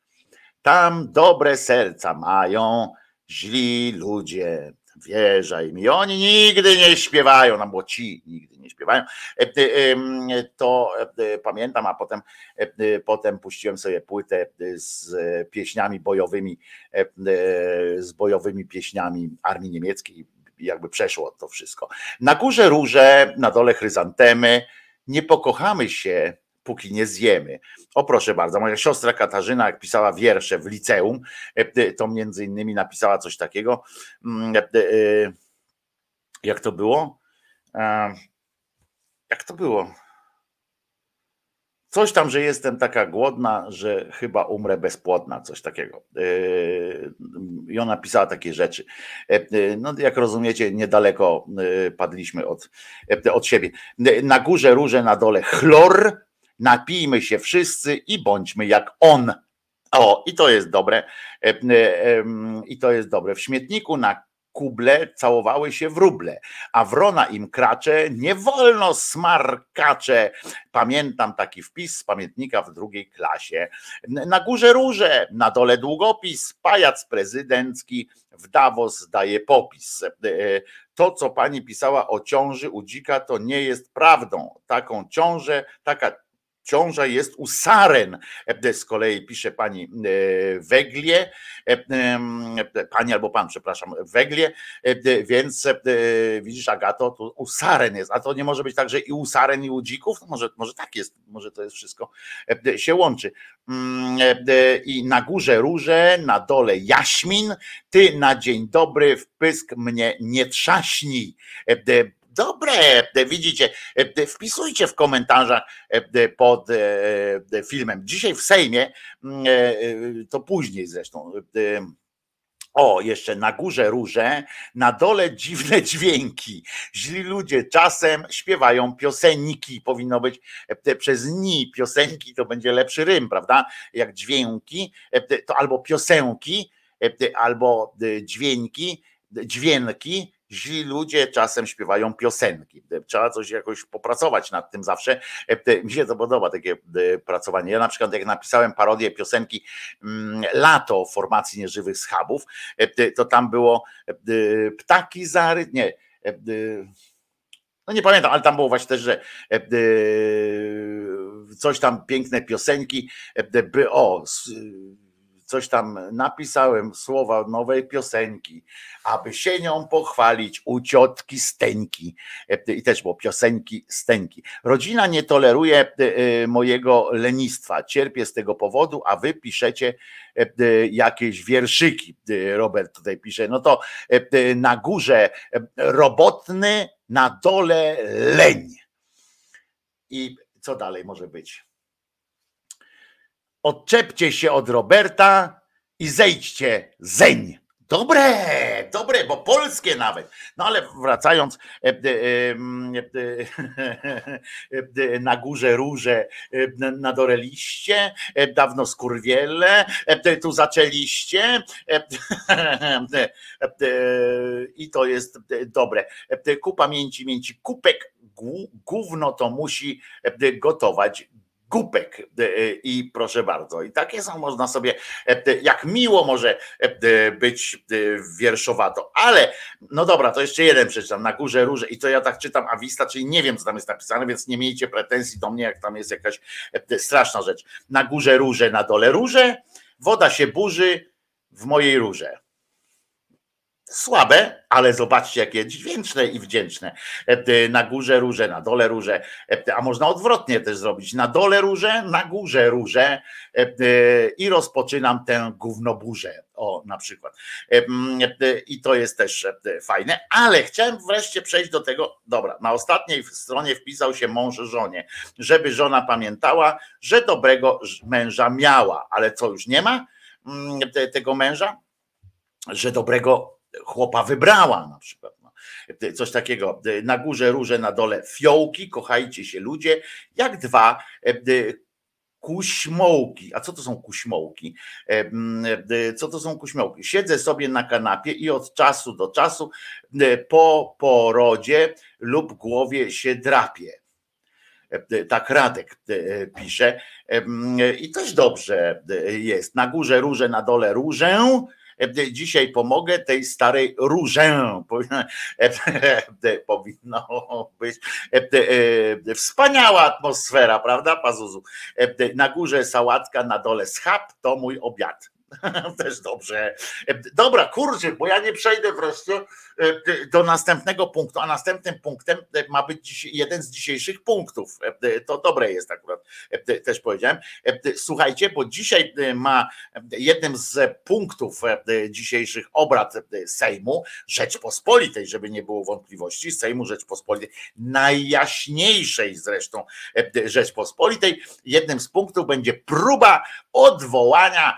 tam dobre serca mają źli ludzie, wierzaj mi, oni nigdy nie śpiewają, no bo ci nigdy nie śpiewają, e, e, to e, pamiętam, a potem, potem puściłem sobie płytę z pieśniami bojowymi, z bojowymi pieśniami armii niemieckiej, jakby przeszło to wszystko. Na górze róże, na dole chryzantemy, nie pokochamy się, póki nie zjemy. O proszę bardzo, moja siostra Katarzyna, jak pisała wiersze w liceum, e, to między innymi napisała coś takiego. Mm, e, e, jak to było? Jak to było? Coś tam, że jestem taka głodna, że chyba umrę bezpłodna, coś takiego. I ona pisała takie rzeczy. No, jak rozumiecie, niedaleko padliśmy od, od siebie. Na górze róże, na dole chlor, napijmy się wszyscy i bądźmy jak on. O, i to jest dobre. E, e, I to jest dobre. W śmietniku na kuble całowały się wróble, a wrona im kracze, nie wolno smarkacze. Pamiętam taki wpis z pamiętnika w drugiej klasie. Na górze róże, na dole długopis, pajac prezydencki w Davos daje popis. E, to, co pani pisała o ciąży u dzika, to nie jest prawdą. Taką ciążę, taka ciąża jest u saren. E, z kolei pisze pani e, Weglie, e, pani albo pan, przepraszam, Weglie, więc widzisz, Agato, tu u saren jest, a to nie może być tak, że i u saren, i u dzików? No może, może tak jest, może to jest wszystko się łączy. Mm, I na górze róże, na dole jaśmin, ty na dzień dobry w pysk mnie nie trzaśnij dobre, widzicie, wpisujcie w komentarzach pod filmem. Dzisiaj w Sejmie, mm, to później zresztą, O, jeszcze na górze róże, na dole dziwne dźwięki. Źli ludzie czasem śpiewają piosenki. Powinno być e, przez ni piosenki, to będzie lepszy rym, prawda? Jak dźwięki, e, to albo piosenki, e, albo dźwięki, dźwięki, źli ludzie czasem śpiewają piosenki. Trzeba coś jakoś popracować nad tym zawsze. E, mi się to podoba, takie e, pracowanie. Ja na przykład jak napisałem parodię piosenki mm, Lato formacji nieżywych schabów, e, to tam było ptaki zary... Nie, no nie pamiętam, ale tam było właśnie też, że coś tam piękne piosenki, by o coś tam napisałem, słowa nowej piosenki, aby się nią pochwalić u ciotki Steńki. I też było piosenki Steńki. Rodzina nie toleruje e, e, mojego lenistwa. Cierpię z tego powodu, a wy piszecie e, jakieś wierszyki. Robert tutaj pisze. No to na górze robotny, na dole leń. I co dalej może być? Odczepcie się od Roberta i zejdźcie zeń. Dobre, dobre, bo polskie nawet. No ale wracając e, e, e, na górze róże, na dole liście, dawno skurwiele, tu zaczęliście i to jest dobre. Ku pamięci mięci kupek, gówno to musi gotować Kupek e, i proszę bardzo. I takie są, można sobie, e, jak miło może e, być wierszowato. Ale, no dobra, to jeszcze jeden przeczytam, na górze róże i to ja tak czytam awista, czyli nie wiem, co tam jest napisane, więc nie miejcie pretensji do mnie, jak tam jest jakaś straszna rzecz. Na górze róże, na dole róże, woda się burzy w mojej róże. Słabe, ale zobaczcie, jakie dźwięczne i wdzięczne. E, na górze róże, na dole róże, e, a można odwrotnie też zrobić. Na dole róże, na górze róże e, i rozpoczynam tę gównoburzę. O, na przykład. I to jest też fajne, ale chciałem wreszcie przejść do tego. Dobra, na ostatniej stronie wpisał się mąż żonie, żeby żona pamiętała, że dobrego męża miała, ale co już nie ma mm, tego męża? Że dobrego chłopa wybrała na przykład. No. Coś takiego. Na górze róże, na dole fiołki, kochajcie się ludzie, jak dwa e, kuśmołki. A co to są kuśmołki? E, co to są kuśmołki? Siedzę sobie na kanapie i od czasu do czasu po porodzie lub głowie się drapie. E, tak Radek pisze. I też dobrze jest. Na górze róże, na dole różę E, dzisiaj pomogę tej starej różę. Powinno być wspaniała atmosfera, prawda, Pazuzu? Na górze sałatka, na dole schab, to mój obiad. Też dobrze. Dobra, kurczę, bo ja nie przejdę wreszcie e, do następnego punktu, a następnym punktem e, ma być jeden z dzisiejszych punktów. E, to dobre jest akurat, też powiedziałem. Słuchajcie, bo dzisiaj ma jednym z punktów dzisiejszych obrad Sejmu Rzeczpospolitej, żeby nie było wątpliwości, Sejmu Rzeczpospolitej, najjaśniejszej zresztą Rzeczpospolitej, jednym z punktów będzie próba odwołania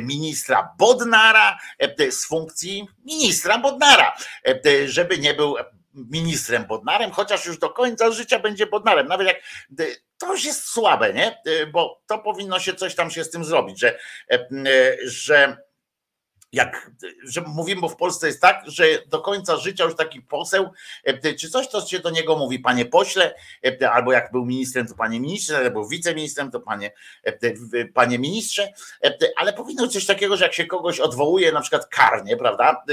ministra Bodnara e, z funkcji ministra Bodnara, e, żeby nie był ministrem Bodnarem, chociaż już do końca życia będzie Bodnarem. Nawet jak e, to już jest słabe, nie? Bo to powinno się coś tam się z tym zrobić, że, że jak że mówimy, bo w Polsce jest tak, że do końca życia już taki poseł, e, czy coś to się do niego mówi, panie pośle, e, albo jak był ministrem, to panie ministrze, albo wiceministrem, to panie, e, panie ministrze, ale powinno być coś takiego, że jak się kogoś odwołuje, na przykład karnie, prawda,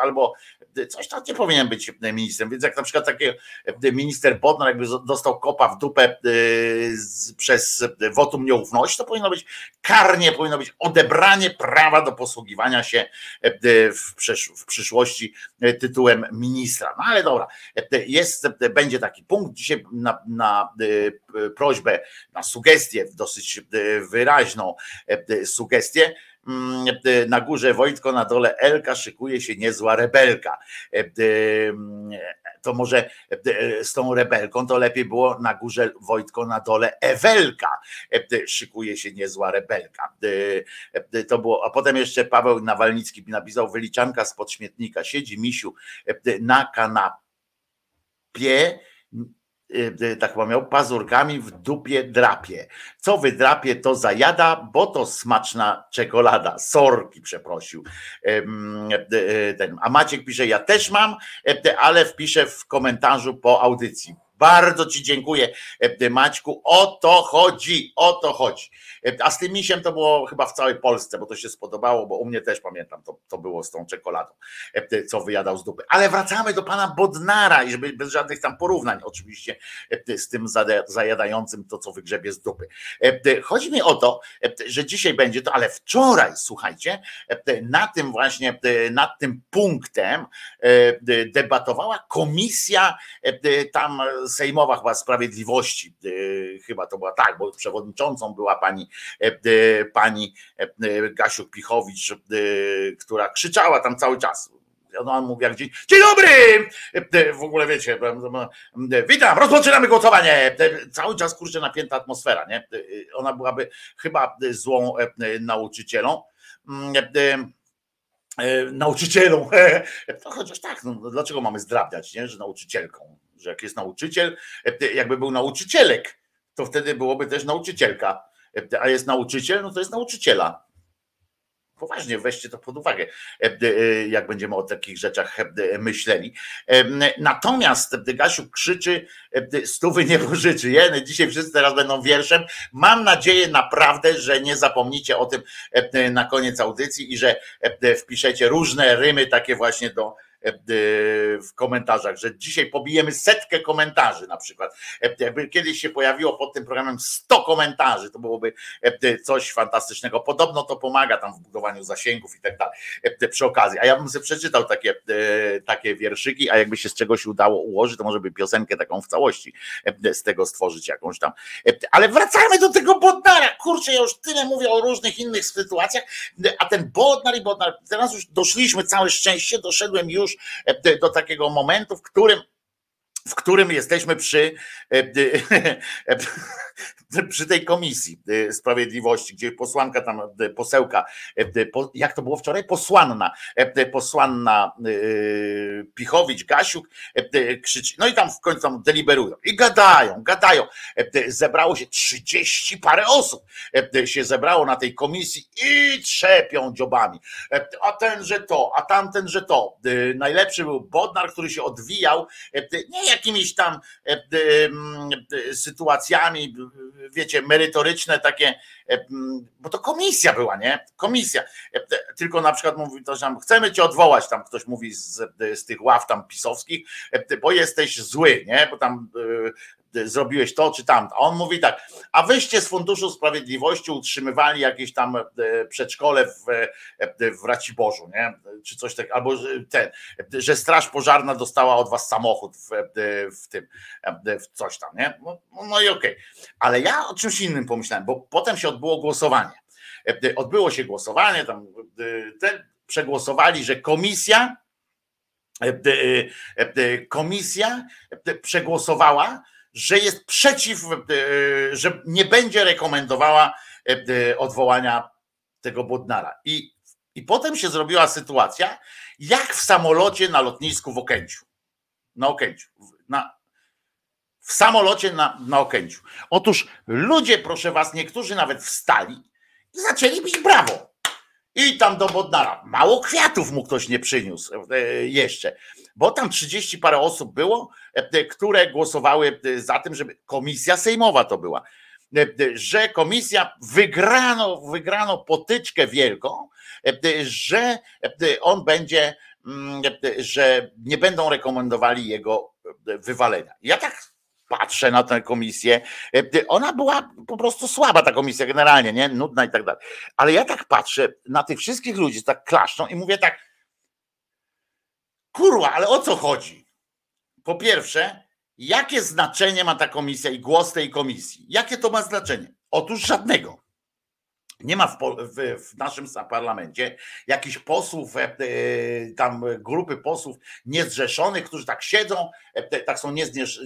albo coś to nie powinien być ministrem, więc jak na przykład taki minister Bodnar jakby dostał kopa w dupę przez wotum nieufności, to powinno być karnie, powinno być odebranie prawa do posłu posługiwania się e, w, w przyszłości e, tytułem ministra. No ale dobra, e, jest, będzie taki punkt dzisiaj na, na prośbę, na sugestię, dosyć wyraźną sugestię, na górze Wojtko, na dole Elka szykuje się niezła rebelka. to może z tą rebelką to lepiej było na górze Wojtko, na dole Ewelka. Szykuje się niezła rebelka. To było, a potem jeszcze Paweł Nawalnicki napisał wyliczanka spod śmietnika. Siedzi misiu na kanapie tak chyba miał, pazurkami w dupie drapie. Co wydrapie, to zajada, bo to smaczna czekolada. Sorki przeprosił. Y. A Maciek pisze, ja też mam, ale wpiszę w komentarzu po audycji. Bardzo Ci dziękuję, e, Maćku. O to chodzi, o to chodzi. E, a z tym misiem to było chyba w całej Polsce, bo to się spodobało, bo u mnie też pamiętam, to, to było z tą czekoladą, e, co wyjadał z dupy. Ale wracamy do pana Bodnara i żeby bez żadnych tam porównań, oczywiście, z tym zajadającym to, co wygrzebie z dupy. Chodzi mi o to, że dzisiaj będzie to, ale wczoraj, słuchajcie, na tym właśnie, nad tym punktem debatowała komisja tam sejmowa chyba Sprawiedliwości, e, chyba to była tak, bo przewodniczącą była pani, e, e, pani Gasiuk-Pichowicz, która krzyczała tam cały czas. Ona mówi jak dzień, dzień dobry! W ogóle wiecie, witam, rozpoczynamy głosowanie. Cały czas kurczę napięta atmosfera, nie? Ona byłaby chyba złą nauczycielą mm, nauczycielą. To chociaż tak, no, dlaczego mamy zdrabniać, nie? że nauczycielką? Że jak jest nauczyciel, e, jakby był nauczycielek, to wtedy byłoby też nauczycielka, e, a jest nauczyciel, no to jest nauczyciela. Poważnie weźcie to pod uwagę, e, jak będziemy o takich rzeczach myśleli. Natomiast Gasiu krzyczy, stówy nie pożyczy. Jeny, dzisiaj wszyscy teraz będą wierszem. Mam nadzieję naprawdę, że nie zapomnicie o tym na koniec audycji i że wpiszecie różne rymy takie właśnie do w komentarzach, że dzisiaj pobijemy setkę komentarzy na przykład. E, jakby kiedyś się pojawiło pod tym programem 100 komentarzy, to byłoby e, coś fantastycznego. Podobno to pomaga tam w budowaniu zasięgów i tak dalej przy okazji. A ja bym sobie przeczytał takie, takie wierszyki, a jakby się z czegoś udało ułożyć, to może by piosenkę taką w całości z tego stworzyć jakąś tam. Ale wracamy do tego Bodnara. Kurczę, ja już tyle mówię o różnych innych sytuacjach, a ten Bodnar i Bodnar, teraz już doszliśmy, całe szczęście, doszedłem już już e, do takiego momentu, w którym w którym jesteśmy przy, e, e, przy tej komisji sprawiedliwości, gdzie posłanka tam, posełka, jak to było wczoraj? Posłanna, posłanna Pichowicz, Gasiuk krzyczy, no i tam w końcu tam deliberują i gadają, gadają. Zebrało się 30 parę osób się zebrało na tej komisji i trzepią dziobami. A tenże to, a tamten, że to. Najlepszy był Bodnar, który się odwijał, nie jakimiś tam sytuacjami, wiecie, merytoryczne takie, bo to komisja była, nie? Komisja. Tylko na przykład mówi to, że chcemy cię odwołać, tam ktoś mówi z, z tych ław tam pisowskich, bo jesteś zły, nie? Bo tam zrobiłeś to czy tamto. On mówi tak, a wyście z Funduszu Sprawiedliwości utrzymywali jakieś tam e, przedszkole w, e, w Raciborzu, nie? Czy coś takiego, albo ten, że Straż Pożarna dostała od was samochód w, w tym, w coś tam, nie? No, no i okej. Okay. Ale ja o czymś innym pomyślałem, bo potem się odbyło głosowanie. E, odbyło się głosowanie, tam ten, przegłosowali, że komisja komisja przegłosowała, że jest przeciw, e, że nie będzie rekomendowała e, e, odwołania tego Bodnara. I, I potem się zrobiła sytuacja, jak w samolocie na lotnisku w Okęciu. Na Okęciu. Na, w samolocie na, na Okęciu. Otóż ludzie, proszę was, niektórzy nawet wstali i zaczęli bić brawo. I tam do Bodnara. Mało kwiatów mu ktoś nie przyniósł jeszcze bo tam 30 parę osób było, e, które głosowały e, za tym, żeby komisja sejmowa to była. E, że komisja wygrano, wygrano potyczkę wielką, że on będzie, mm, że nie będą rekomendowali jego wywalenia. Ja tak patrzę na tę komisję. Ona była po prostu słaba, ta komisja generalnie, nie? Nudna i tak dalej. Ale ja tak patrzę na tych wszystkich ludzi, tak klaszczą i mówię tak, Kurwa, ale o co chodzi? Po pierwsze, jakie znaczenie ma ta komisja i głos tej komisji? Jakie to ma znaczenie? Otóż żadnego. Nie ma w, w, w, naszym parlamencie jakichś posłów, e, tam grupy posłów niezrzeszonych, którzy tak siedzą, e, tak są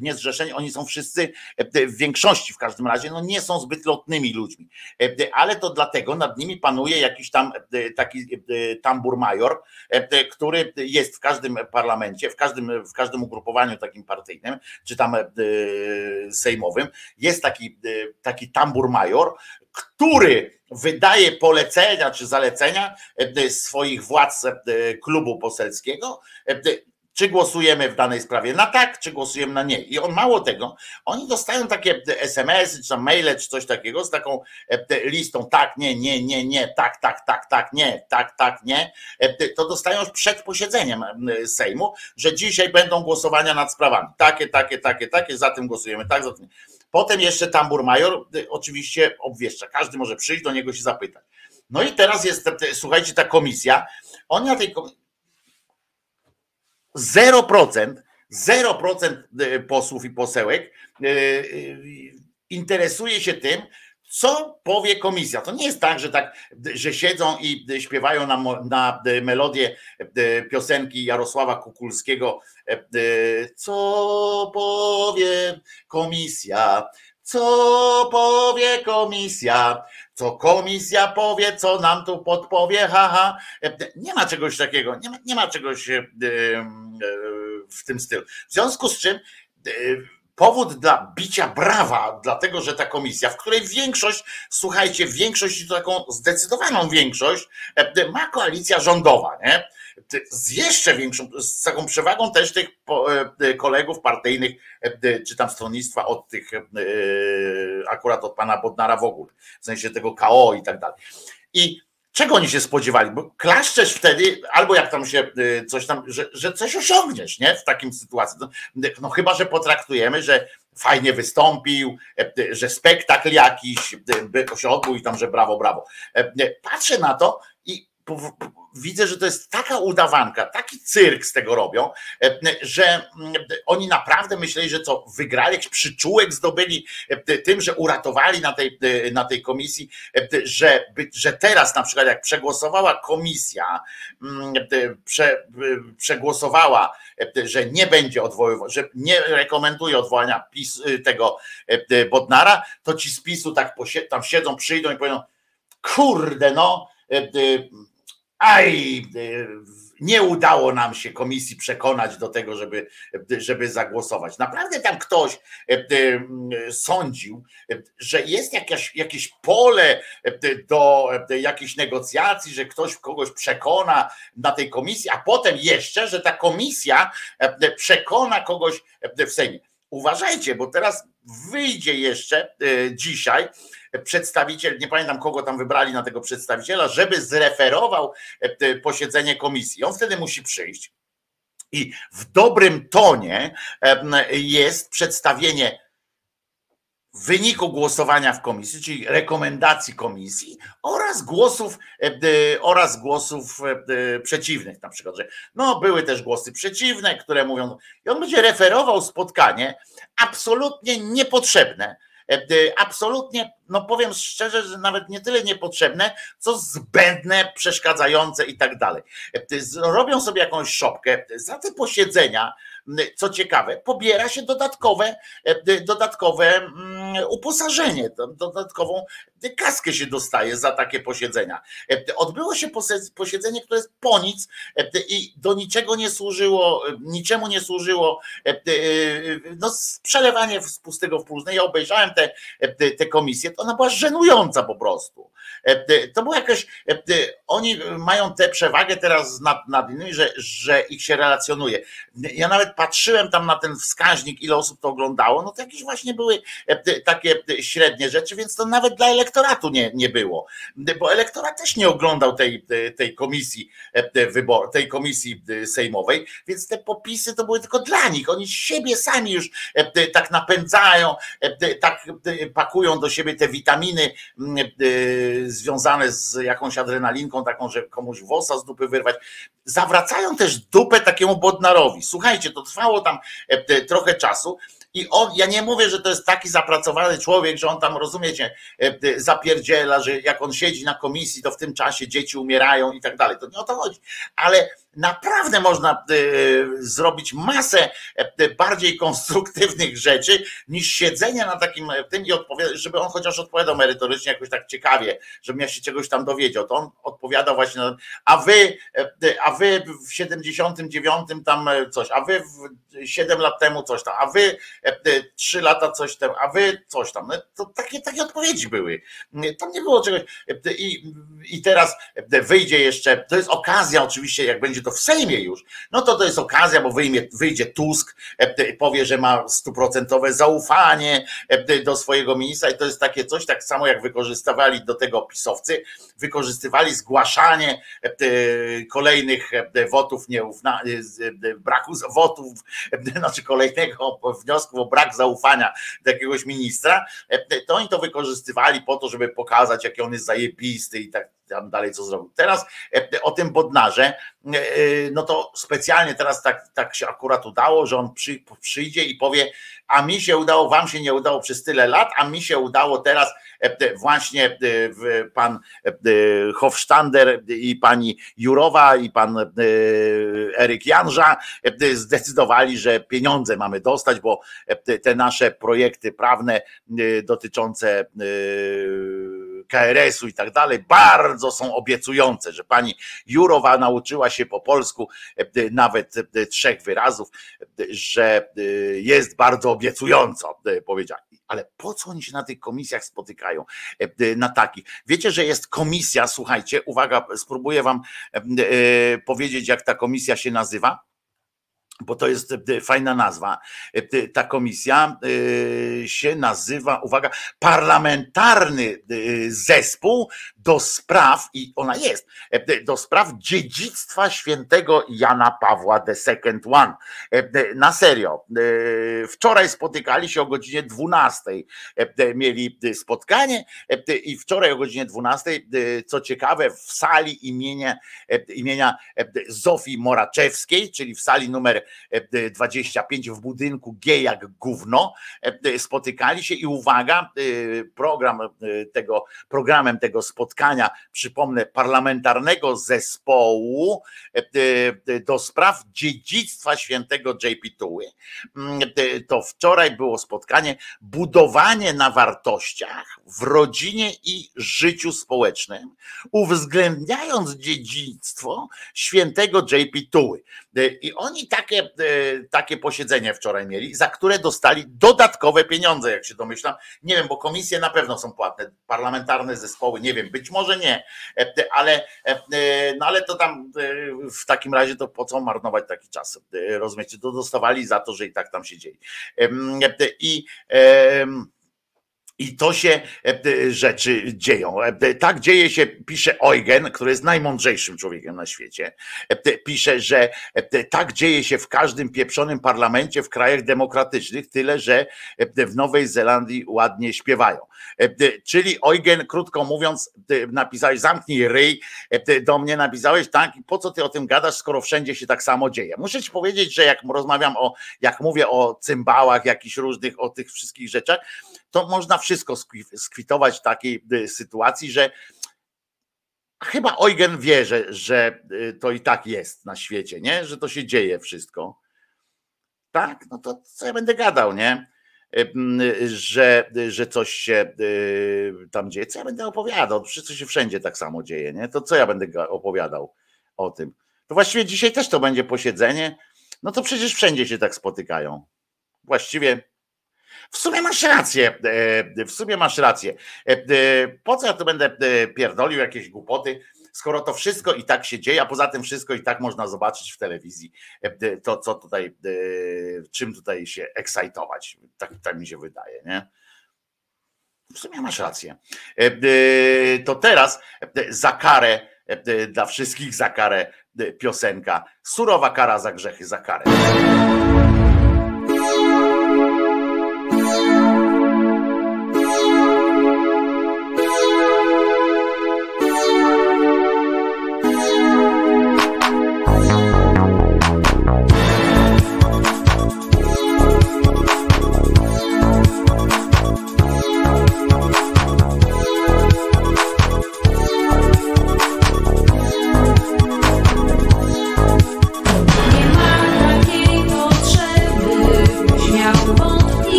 niezrzeszeni, oni są wszyscy e, w większości w każdym razie, no nie są zbyt lotnymi ludźmi, ale to dlatego nad nimi panuje jakiś tam taki tambur major, który jest w każdym parlamencie, w każdym, w każdym ugrupowaniu takim partyjnym, czy tam sejmowym, jest taki, taki tambur major, który wydaje polecenia czy zalecenia e, swoich władz e, klubu poselskiego, e, czy głosujemy w danej sprawie na tak, czy głosujemy na nie. I on mało tego, oni dostają takie SMS-y, czy maile, czy coś takiego z taką listą tak, nie, nie, nie, nie, tak, tak, tak, tak, nie, tak, tak, nie. To dostają przed posiedzeniem Sejmu, że dzisiaj będą głosowania nad sprawami. Takie, takie, takie, takie, za tym głosujemy, tak, za tym. Potem jeszcze tambur major y, oczywiście obwieszcza. Każdy może przyjść do niego się zapytać. No i teraz jest, słuchajcie, ta komisja. Oni na tej komisji 0%, 0% y, posłów i posełek y, interesuje się tym, co powie komisja. To nie jest tak, że tak, że siedzą i śpiewają na, na melodię piosenki Jarosława Kukulskiego, co powie komisja, co powie komisja, co komisja powie, co nam tu podpowie, haha. Nie ma czegoś takiego, nie ma, nie ma czegoś w tym stylu. W związku z czym powód dla bicia brawa, dlatego że ta komisja, w której większość, słuchajcie, większość i to taką zdecydowaną większość e, ma koalicja rządowa, nie? Z jeszcze większą, z taką przewagą też tych e, kolegów partyjnych, e, czy tam stronnictwa od tych, akurat od pana Bodnara w ogóle, w sensie tego KO i tak dalej. I Czego oni się spodziewali? Bo klaszczesz wtedy, albo jak tam się y, coś tam, że, że coś osiągniesz, nie? W takim sytuacji. No, no chyba, że potraktujemy, że fajnie wystąpił, e, że spektakl jakiś by się odbył i tam, że brawo, brawo. E, patrzę na to widzę, że to jest taka udawanka, taki cyrk z tego robią, e, że mm, oni naprawdę myśleli, że co, wygrali, jakiś przyczółek zdobyli e, tym, że uratowali na tej, e, na tej komisji, że, że teraz na przykład jak przegłosowała komisja, mm, prze, przegłosowała, że nie będzie odwoływał, że nie rekomenduje odwołania PiS, tego Bodnara, to ci z PiSu tak tam siedzą, przyjdą i powiedzą, kurde no, aj, e, nie udało nam się komisji przekonać do tego, żeby, żeby zagłosować. Naprawdę tam ktoś e, e, sądził, że jest jakieś, jakieś pole do jakichś negocjacji, że ktoś kogoś przekona na tej komisji, a potem jeszcze, że ta komisja przekona kogoś w Sejmie. Uważajcie, bo teraz wyjdzie jeszcze dzisiaj przedstawiciel, nie pamiętam kogo tam wybrali na tego przedstawiciela, żeby zreferował e, posiedzenie komisji. On wtedy musi przyjść i w dobrym tonie jest przedstawienie wyniku głosowania w komisji, czyli rekomendacji komisji oraz głosów e, oraz głosów e, przeciwnych, na przykład, że no były też głosy przeciwne, które mówią, i on będzie referował spotkanie absolutnie niepotrzebne, absolutnie no powiem szczerze, że nawet nie tyle niepotrzebne, co zbędne, przeszkadzające i tak dalej. Robią sobie jakąś szopkę za te posiedzenia, co ciekawe, pobiera się dodatkowe, dodatkowe mm, uposażenie, dodatkową kaskę się dostaje za takie posiedzenia. Odbyło się posiedzenie, które jest po nic i do niczego nie służyło, niczemu nie służyło no, przelewanie z pustego w próżne. Ja obejrzałem te, te komisje, ona była żenująca po prostu. To było jakaś, oni mają tę przewagę teraz nad, nad innymi, że, że ich się relacjonuje. Ja nawet patrzyłem tam na ten wskaźnik, ile osób to oglądało, no to jakieś właśnie były takie średnie rzeczy, więc to nawet dla elektoratu nie, nie było, bo elektorat też nie oglądał tej, tej komisji wybor, tej komisji sejmowej, więc te popisy to były tylko dla nich. Oni siebie sami już tak napędzają, tak pakują do siebie te witaminy mm, e, związane z jakąś adrenalinką, taką, że komuś włosa z dupy wyrwać. Zawracają też dupę takiemu Bodnarowi. Słuchajcie, to trwało tam e, trochę czasu I on, ja nie mówię, że to jest taki zapracowany człowiek, że on tam, rozumiecie, zapierdziela, że jak on siedzi na komisji, to w tym czasie dzieci umierają i tak dalej. To nie o to chodzi. Ale naprawdę można zrobić masę bardziej konstruktywnych rzeczy niż siedzenie na takim tym i odpowiadać, żeby on chociaż odpowiadał merytorycznie jakoś tak ciekawie, żebym ja się czegoś tam dowiedział. To on odpowiadał właśnie, na, a wy, a wy w 79 tam coś, a wy w 7 lat temu coś tam, a wy 3 lata coś tam, a wy coś tam. No to takie, takie odpowiedzi były. Tam nie było czegoś. I, I teraz wyjdzie jeszcze, to jest okazja oczywiście, jak będzie to w Sejmie już, no to to jest okazja, bo wyjmie, wyjdzie Tusk, powie, że ma stuprocentowe zaufanie do swojego ministra i to jest takie coś, tak samo jak wykorzystywali do tego pisowcy, wykorzystywali zgłaszanie kolejnych wotów nieufna, braku wotów, znaczy kolejnego wniosku o brak zaufania do jakiegoś ministra, to oni to wykorzystywali po to, żeby pokazać, jaki on jest zajebisty i tak tam dalej co zrobił. Teraz o tym Bodnarze, no to specjalnie teraz tak, tak się akurat udało, że on przy, przyjdzie i powie, a mi się udało, wam się nie udało przez tyle lat, a mi się udało teraz właśnie pan Hofstander i pani Jurowa i pan Eryk Janża zdecydowali, że pieniądze mamy dostać, bo te nasze projekty prawne dotyczące KRS-u i tak dalej, bardzo są obiecujące, że pani Jurowa nauczyła się po polsku nawet trzech wyrazów, że jest bardzo obiecująco, powiedziała. Ale po co oni się na tych komisjach spotykają? Na takich. Wiecie, że jest komisja, słuchajcie, uwaga, spróbuję wam powiedzieć, jak ta komisja się nazywa bo to jest e, fajna nazwa. E, ta komisja e, się nazywa, uwaga, parlamentarny zespół do spraw, i ona jest, do spraw dziedzictwa świętego Jana Pawła II One. Na serio. Wczoraj spotykali się o godzinie 12. Mieli spotkanie i wczoraj o godzinie 12, co ciekawe, w sali imienia, imienia Zofii Moraczewskiej, czyli w sali numer 25 w budynku G jak gówno, spotykali się i uwaga, program tego, programem tego spotkania, przypomnę, parlamentarnego zespołu do spraw dziedzictwa świętego JP Tuły, to wczoraj było spotkanie budowanie na wartościach w rodzinie i życiu społecznym, uwzględniając dziedzictwo świętego JP Tuły. I oni takie E, takie posiedzenie wczoraj mieli, za które dostali dodatkowe pieniądze, jak się domyślam. Nie wiem, bo komisje na pewno są płatne, parlamentarne zespoły, nie wiem, być może nie, e, ale, e, no ale to tam w takim razie to po co marnować taki czas? Rozumiecie, to dostawali za to, że i tak tam się dzieje. I i to się e, rzeczy dzieją. E, tak dzieje się, pisze Eugen, który jest najmądrzejszym człowiekiem na świecie. E, pisze, że tak dzieje się w każdym pieprzonym parlamencie w krajach demokratycznych, tyle że w Nowej Zelandii ładnie śpiewają. Czyli Eugen, krótko mówiąc, napisałeś, zamknij ryj, do mnie napisałeś, tak, po co ty o tym gadasz, skoro wszędzie się tak samo dzieje. Muszę ci powiedzieć, że jak rozmawiam o, jak mówię o cymbałach, jakichś różnych, o tych wszystkich rzeczach, to można wszystko skwitować w takiej y, sytuacji, że chyba Eugen wie, że, że y, to i tak jest na świecie, nie? Że to się dzieje wszystko. Tak, no to co ja będę gadał, nie? Y, że, że coś się tam dzieje. Co ja będę opowiadał? Wszystko się wszędzie tak samo dzieje, nie? To co ja będę opowiadał o tym? To właściwie dzisiaj też to będzie posiedzenie. No to przecież wszędzie się tak spotykają. Właściwie w sumie masz rację, e, w sumie masz rację. E, e, po co ja tu będę pierdolił jakieś głupoty, skoro to wszystko i tak się dzieje, a poza tym wszystko i tak można zobaczyć w telewizji, to co tutaj, czym tutaj się ekscytować, tak, tak mi się wydaje, nie? W sumie masz rację. To teraz za karę, dla wszystkich za karę piosenka, surowa kara za grzechy, za karę.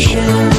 emotion.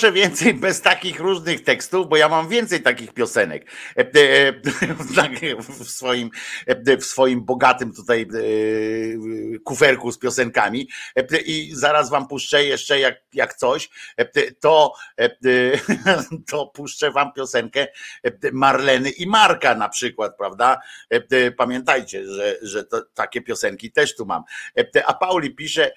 Proszę więcej bez takich różnych tekstów, bo ja mam więcej takich piosenek. E, e, w swoim, e, w swoim bogatym tutaj kuferku z piosenkami. I zaraz wam puszczę jeszcze jak, jak coś, to, to puszczę wam piosenkę Marleny i Marka na przykład, prawda? Pamiętajcie, że, że to, takie piosenki też tu mam. A Pauli pisze,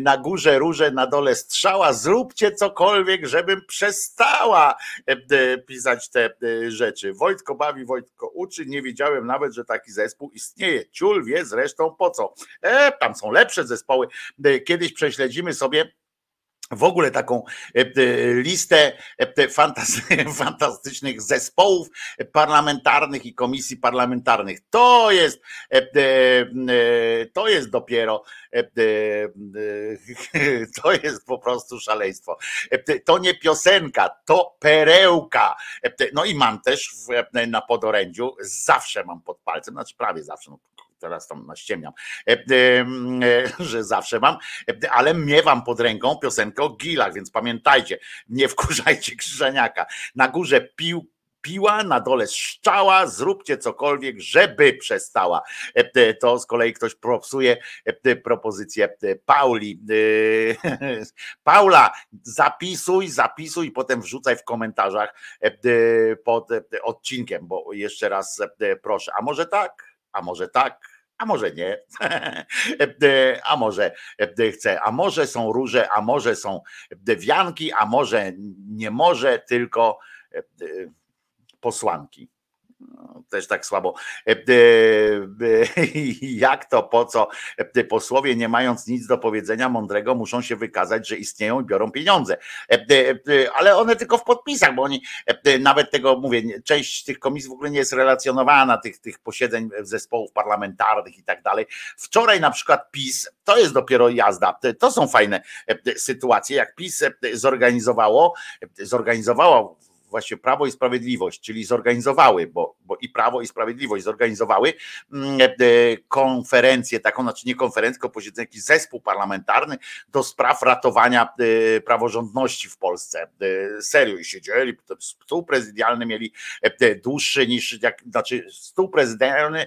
na górze róże, na dole strzała, zróbcie cokolwiek, żebym przestała e, e, pisać te e, rzeczy. Wojtko bawi, Wojtko uczy. Nie wiedziałem nawet, że taki zespół istnieje. Ciul wie zresztą po co. E, tam są lepsze zespoły. Kiedyś prześledzimy sobie w ogóle taką listę fantastycznych zespołów parlamentarnych i komisji parlamentarnych. To jest, to jest dopiero E, e, e, to jest po prostu szaleństwo. To nie piosenka, to perełka. No i mam też na podorędziu, zawsze mam pod palcem, znaczy prawie zawsze, no teraz tam naściemniam, że zawsze mam, ale miewam pod ręką piosenkę o gilach, więc pamiętajcie, nie wkurzajcie krzyżaniaka. Na górze pił piła, na dole szczała, zróbcie cokolwiek, żeby przestała. E, to z kolei ktoś propsuje e, propozycję e, Pauli. Paula, zapisuj, zapisuj, potem wrzucaj w komentarzach pod odcinkiem, bo jeszcze raz proszę. A może tak? A może tak? A może nie, a może chce, a może są róże, a może są wianki, a może nie może, tylko posłanki. Też tak słabo. Jak to, po co posłowie, nie mając nic do powiedzenia mądrego, muszą się wykazać, że istnieją i biorą pieniądze. Ale one tylko w podpisach, bo oni nawet tego, mówię, część tych komisji w ogóle nie jest relacjonowana, tych, tych posiedzeń zespołów parlamentarnych i tak dalej. Wczoraj na przykład PiS, to jest dopiero jazda, to są fajne sytuacje, jak PiS zorganizowało, zorganizowało właśnie Prawo i Sprawiedliwość, czyli zorganizowały, bo, bo i Prawo i Sprawiedliwość zorganizowały mm, e, konferencję, taką, znaczy nie konferencję, tylko posiedzenie, jakiś zespół parlamentarny do spraw ratowania e, praworządności w Polsce. E, serio i siedzieli, stół prezydialny mieli dłuższy niż, jak, znaczy stół prezydialny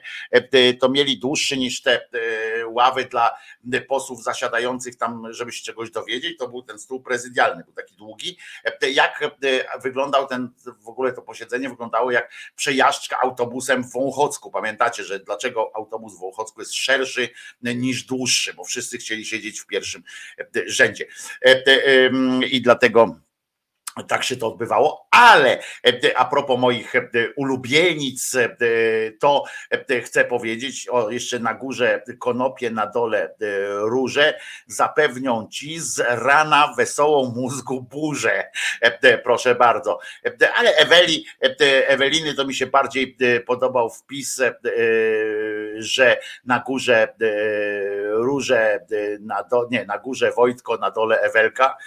to mieli dłuższy niż te ławy dla posłów zasiadających tam, żeby się czegoś dowiedzieć, to był ten stół prezydialny, był taki długi. Jak wyglądał ten ten, w ogóle to posiedzenie wyglądało jak przejażdżka autobusem w Wąchocku. Pamiętacie, że dlaczego autobus w Wąchocku jest szerszy niż dłuższy, bo wszyscy chcieli siedzieć w pierwszym rzędzie. E, I dlatego tak się to odbywało, ale e, a propos moich e, ulubienic, e, to chcę powiedzieć o jeszcze na górze konopie, na dole róże, zapewnią ci z rana wesołą mózgu burzę. Proszę bardzo. Ale Eweli, Eweliny to mi się bardziej podobał wpis, że na górze róże, na do, nie, na górze Wojtko, na dole Ewelka,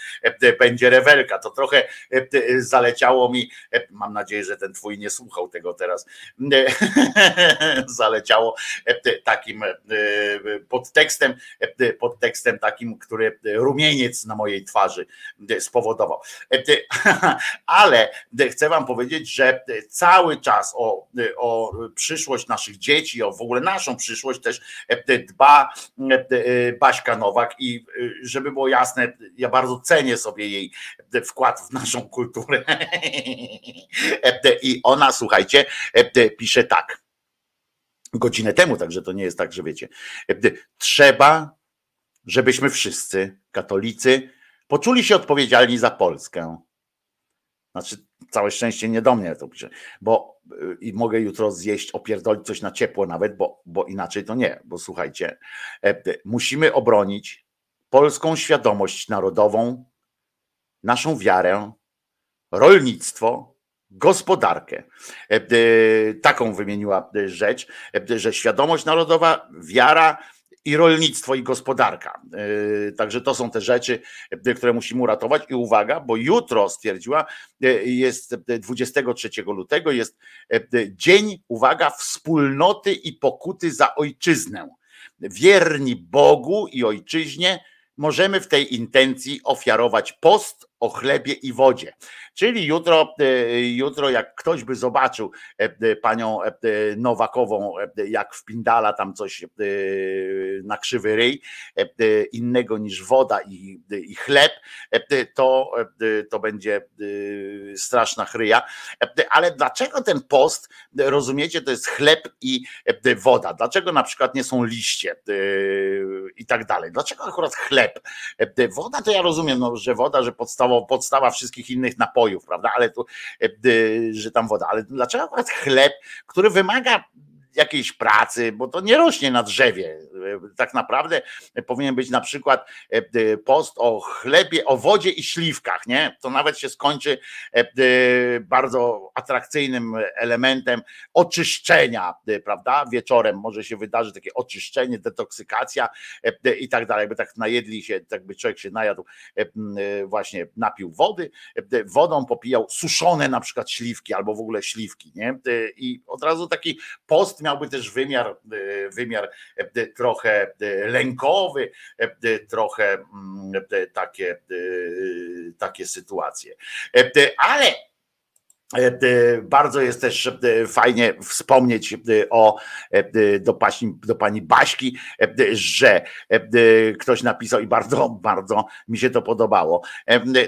będzie rewelka. To trochę E, e, zaleciało mi, e, mam nadzieję, że ten twój nie słuchał tego teraz, zaleciało takim podtekstem, podtekstem takim, który rumieniec na mojej twarzy spowodował. Ale chcę wam powiedzieć, że cały czas o, o przyszłość naszych dzieci, o w ogóle naszą przyszłość też dba Baśka Nowak i żeby było jasne, ja bardzo cenię sobie jej wkład w naszą kulturę. I ona, słuchajcie, pisze tak. Godzinę temu, także to nie jest tak, że wiecie. Trzeba, żebyśmy wszyscy, katolicy, poczuli się odpowiedzialni za Polskę. Znaczy, całe szczęście nie do mnie to pisze, bo i mogę jutro zjeść, opierdolić coś na ciepło nawet, bo, bo inaczej to nie. Bo słuchajcie, musimy obronić polską świadomość narodową, naszą wiarę, rolnictwo, gospodarkę. E, e, taką wymieniła e, rzecz, że świadomość narodowa, wiara i rolnictwo i gospodarka. Także to są te rzeczy, które musimy uratować. I uwaga, bo jutro stwierdziła, jest 23 lutego, jest dzień, uwaga, wspólnoty i pokuty za ojczyznę. Wierni Bogu i ojczyźnie możemy w tej intencji ofiarować post o chlebie i wodzie. Czyli jutro, e, jutro jak ktoś by zobaczył e, e, panią Nowakową, jak wpindala tam coś na krzywy ryj, innego niż woda i, i chleb, to, to będzie straszna chryja. Ale dlaczego ten post, rozumiecie, to jest chleb i woda? Dlaczego na przykład nie są liście i tak dalej? Dlaczego akurat chleb? Woda to ja rozumiem, no, że woda, że podstawa, podstawa wszystkich innych napojów, prawda? Ale tu, e, że tam woda. Ale dlaczego akurat chleb, który wymaga jakiejś pracy, bo to nie rośnie na drzewie. Tak naprawdę powinien być na przykład e, post o chlebie, o wodzie i śliwkach, nie? To nawet się skończy e, bardzo atrakcyjnym elementem oczyszczenia, prawda? Wieczorem może się wydarzy takie oczyszczenie, detoksykacja e, i tak dalej. Jakby tak najedli się, tak by człowiek się najadł, właśnie napił wody, wodą popijał suszone na przykład śliwki albo w ogóle śliwki, nie? I od razu taki post miałby też wymiar, e, wymiar e, trochę e, lękowy, trochę takie, takie sytuacje. Ale bardzo jest też fajnie wspomnieć o do pani, do pani Baśki, że ktoś napisał i bardzo, bardzo mi się to podobało.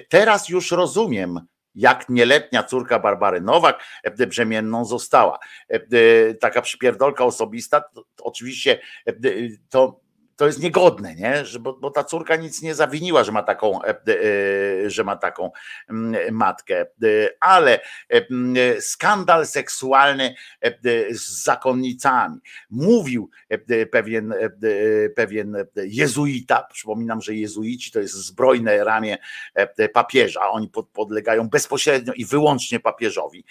Teraz już rozumiem, jak nieletnia córka Barbary Nowak e, brzemienną została. E, taka przypierdolka osobista, oczywiście e, to to jest niegodne, nie? Że, bo, bo ta córka nic nie zawiniła, że ma taką, że ma taką mm, matkę. Ale skandal seksualny z zakonnicami. Mówił pewien, pewien jezuita, przypominam, że jezuici to jest zbrojne ramię papieża, oni podlegają bezpośrednio i wyłącznie papieżowi,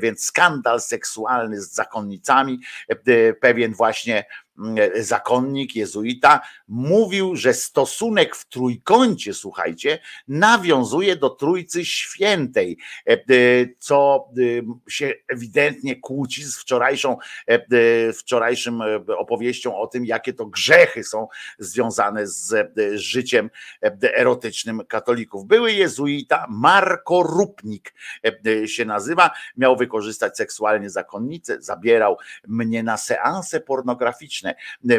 więc skandal seksualny z zakonnicami, pewien właśnie E, zakonnik, jezuita, mówił, że stosunek w trójkącie, słuchajcie, nawiązuje do Trójcy Świętej, e, e, co się ewidentnie kłóci z wczorajszą, wczorajszym opowieścią o tym, jakie to grzechy są związane z życiem erotycznym katolików. Były jezuita, Marko Rupnik się nazywa, miał wykorzystać seksualnie zakonnicę, zabierał mnie na seanse pornograficzne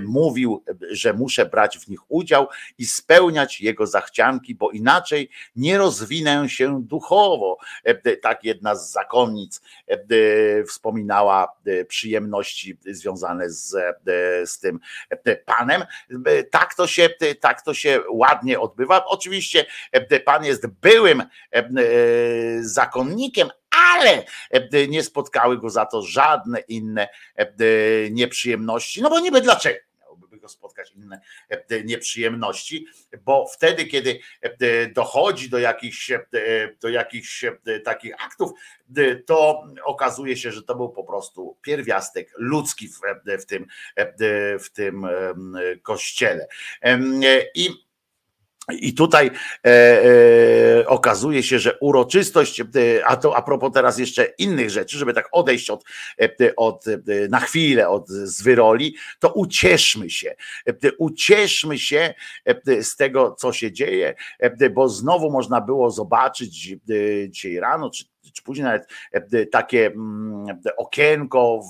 mówił, że muszę brać w nich udział i spełniać jego zachcianki, bo inaczej nie rozwinę się duchowo. Tak jedna z zakonnic wspominała przyjemności związane z, z tym panem. Tak to, się, tak to się ładnie odbywa. Oczywiście pan jest byłym zakonnikiem, ale e, nie spotkały go za to żadne inne e, nieprzyjemności. No bo niby dlaczego? miałoby go spotkać inne e, nieprzyjemności, bo wtedy, kiedy dochodzi do jakichś, do jakichś takich aktów, to okazuje się, że to był po prostu pierwiastek ludzki w, w tym, w tym kościele. I i tutaj e, e, okazuje się, że uroczystość, e, a to a propos teraz jeszcze innych rzeczy, żeby tak odejść od, e, od na chwilę od zwyroli, to ucieszmy się. Ucieszmy się z tego, co się dzieje, bo znowu można było zobaczyć dzisiaj rano, czy czy później nawet e, takie mm, okienko,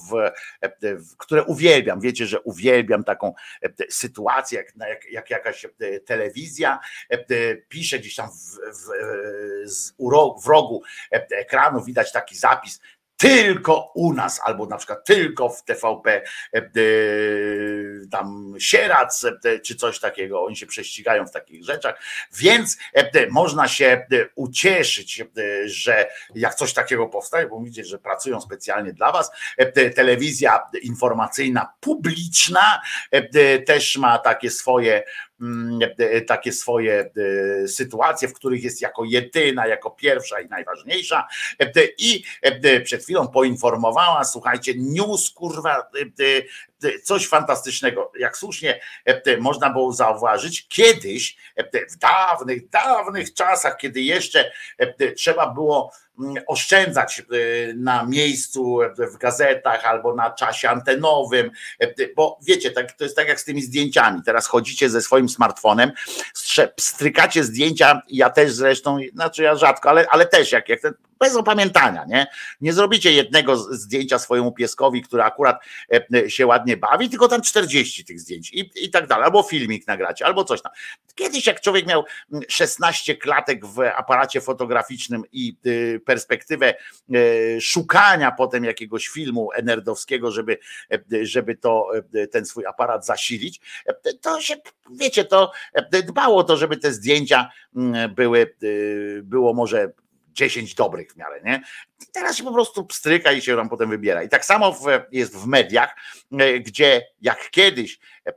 e, w, które uwielbiam. Wiecie, że uwielbiam taką e, sytuację, jak, jak, jak jakaś telewizja pisze gdzieś tam w, w, w rogu ekranu, widać taki zapis tylko u nas, albo na przykład tylko w TVP e, e, tam Sierac e, czy coś takiego, oni się prześcigają w takich rzeczach, więc można się ucieszyć, że jak coś takiego powstaje, bo widzicie, że pracują specjalnie dla was, telewizja informacyjna publiczna też ma takie swoje takie swoje e, sytuacje, w których jest jako jedyna, jako pierwsza i najważniejsza. E, I przed chwilą poinformowała, słuchajcie, news kurwa, coś fantastycznego. Jak słusznie można było zauważyć, kiedyś, w dawnych, dawnych czasach, kiedy jeszcze trzeba było mm, oszczędzać na miejscu w gazetach albo na czasie antenowym, bo wiecie, tak, to jest tak jak z tymi zdjęciami. Teraz chodzicie ze swoim smartfonem, strykacie zdjęcia, ja też zresztą, znaczy ja rzadko, ale, ale też jak, jak ten bez opamiętania, nie? Nie zrobicie jednego zdjęcia swojemu pieskowi, który akurat e, się ładnie bawi, tylko tam 40 tych zdjęć i, i tak dalej, albo filmik nagracie, albo coś tam. Kiedyś jak człowiek miał 16 klatek w aparacie fotograficznym i y, perspektywę e, szukania potem jakiegoś filmu enerdowskiego, żeby, e, żeby to, ten swój aparat zasilić, to się, wiecie, to dbało to, żeby te zdjęcia mm, były, było może 10 dobrych w miarę, nie? Teraz się po prostu pstryka i się tam potem wybiera. I tak samo w, jest w mediach, e, gdzie jak kiedyś e,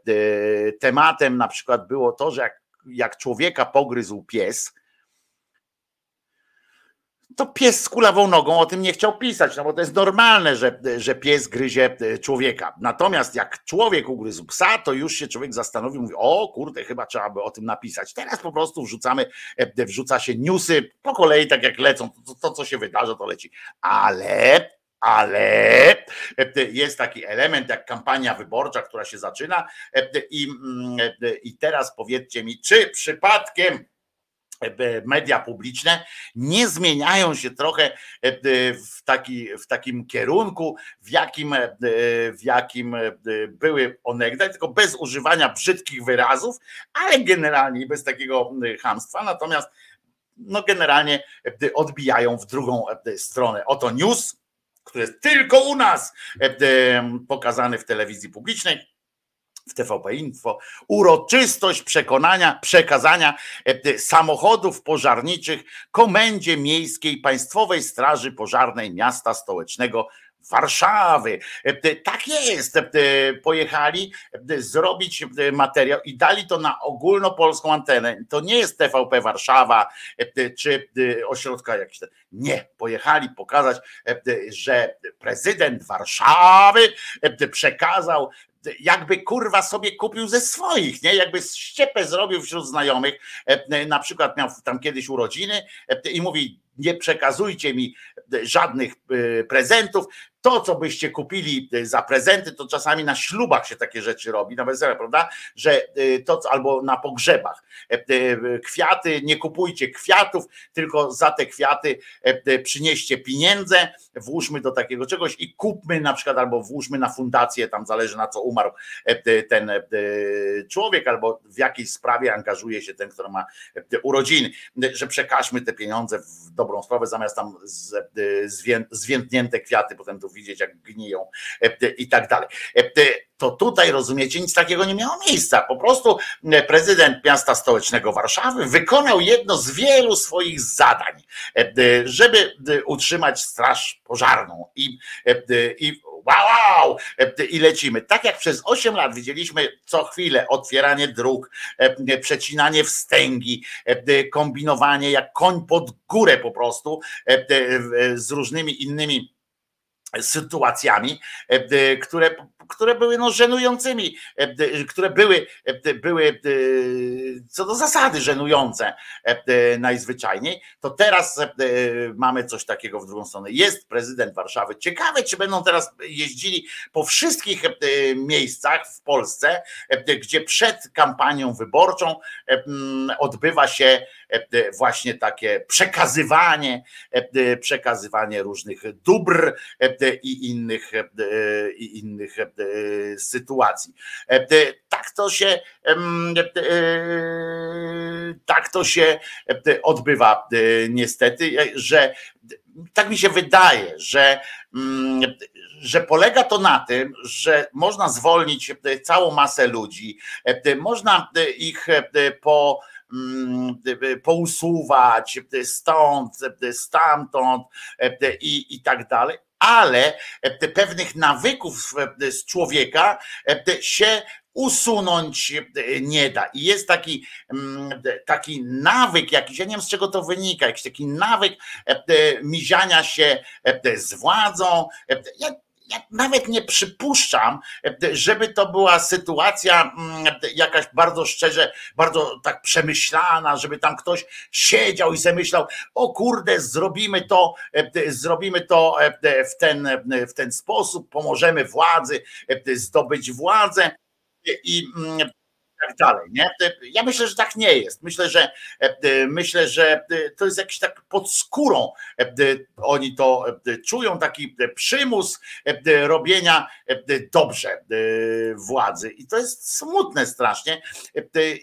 tematem na przykład było to, że jak, jak człowieka pogryzł pies, to pies z kulawą nogą o tym nie chciał pisać, no bo to jest normalne, że, że pies gryzie e, człowieka. Natomiast jak człowiek ugryzł psa, to już się człowiek zastanowił, mówi, o kurde, chyba trzeba by o tym napisać. Teraz po prostu wrzucamy, e, wrzuca się newsy po kolei, tak jak lecą, to, to co się wydarza, to leci. Ale ale e, jest taki element jak kampania wyborcza, która się zaczyna i, mm, i teraz powiedzcie mi, czy przypadkiem E, media publiczne nie zmieniają się trochę e, w, taki, w takim kierunku, w jakim, e, w jakim były onegdaj, tylko bez używania brzydkich wyrazów, ale generalnie bez takiego hamstwa. Natomiast no generalnie odbijają w drugą stronę. Oto news, który jest tylko u nas pokazany w telewizji publicznej w TVP Info uroczystość przekonania, przekazania e, samochodów pożarniczych Komendzie Miejskiej Państwowej Straży Pożarnej Miasta Stołecznego Warszawy. E, tak jest. E, pojechali zrobić materiał i dali to na ogólnopolską antenę. To nie jest TVP Warszawa czy ośrodka jakiś. Nie, pojechali pokazać, że prezydent Warszawy przekazał jakby kurwa sobie kupił ze swoich, nie? Jakby ściepę zrobił wśród znajomych, e, na przykład miał tam kiedyś urodziny e, i mówi nie przekazujcie mi żadnych e, prezentów, to, co byście kupili y, za prezenty, to czasami na ślubach się takie rzeczy robi, na wesele, prawda? Że y, to, albo na pogrzebach. E, y, kwiaty, nie kupujcie kwiatów, tylko za te kwiaty e, przynieście pieniądze, włóżmy do takiego czegoś i kupmy na przykład, albo włóżmy na fundację, tam zależy na co umarł e, ten człowiek, albo w jakiej sprawie angażuje się ten, który ma urodziny, że przekażmy te pieniądze w dobrą sprawę, zamiast tam zwiętnięte kwiaty potem tu widzieć, jak gniją e, i tak dalej. E, to tutaj, rozumiecie, nic takiego nie miało miejsca. Po prostu e, prezydent miasta stołecznego Warszawy wykonał jedno z wielu swoich zadań, żeby utrzymać straż pożarną i, i wow, wow, i lecimy. Tak jak przez 8 lat widzieliśmy co chwilę otwieranie dróg, przecinanie wstęgi, kombinowanie jak koń pod górę po prostu z różnymi innymi sytuacjami, e, które, które były no żenującymi, e, które były, e, były co do zasady żenujące najzwyczajniej, to teraz mamy coś takiego w drugą stronę. Jest prezydent Warszawy. Ciekawe, czy będą teraz jeździli po wszystkich miejscach w Polsce, gdzie przed kampanią wyborczą odbywa się właśnie takie przekazywanie, przekazywanie różnych dóbr i innych, i innych sytuacji. Tak to się tak to się odbywa niestety, że tak mi się wydaje, że, że polega to na tym, że można zwolnić całą masę ludzi, można ich po pousuwać stąd, stamtąd i, i tak dalej, ale pewnych nawyków z człowieka się usunąć nie da. I jest taki, taki nawyk jakiś, ja nie wiem z czego to wynika, jakiś taki nawyk miziania się z władzą. Ja ja nawet nie przypuszczam, żeby to była sytuacja mm, jakaś bardzo szczerze, bardzo tak przemyślana, żeby tam ktoś siedział i sobie myślał, o kurde, zrobimy to, zrobimy to w ten, w ten sposób, pomożemy władzy zdobyć władzę. I mm, tak dalej. Nie? Ja myślę, że tak nie jest. Myślę, że e, myślę, że to jest jakiś tak pod skórą. E, oni to czują, taki przymus robienia dobrze władzy. I to jest smutne strasznie.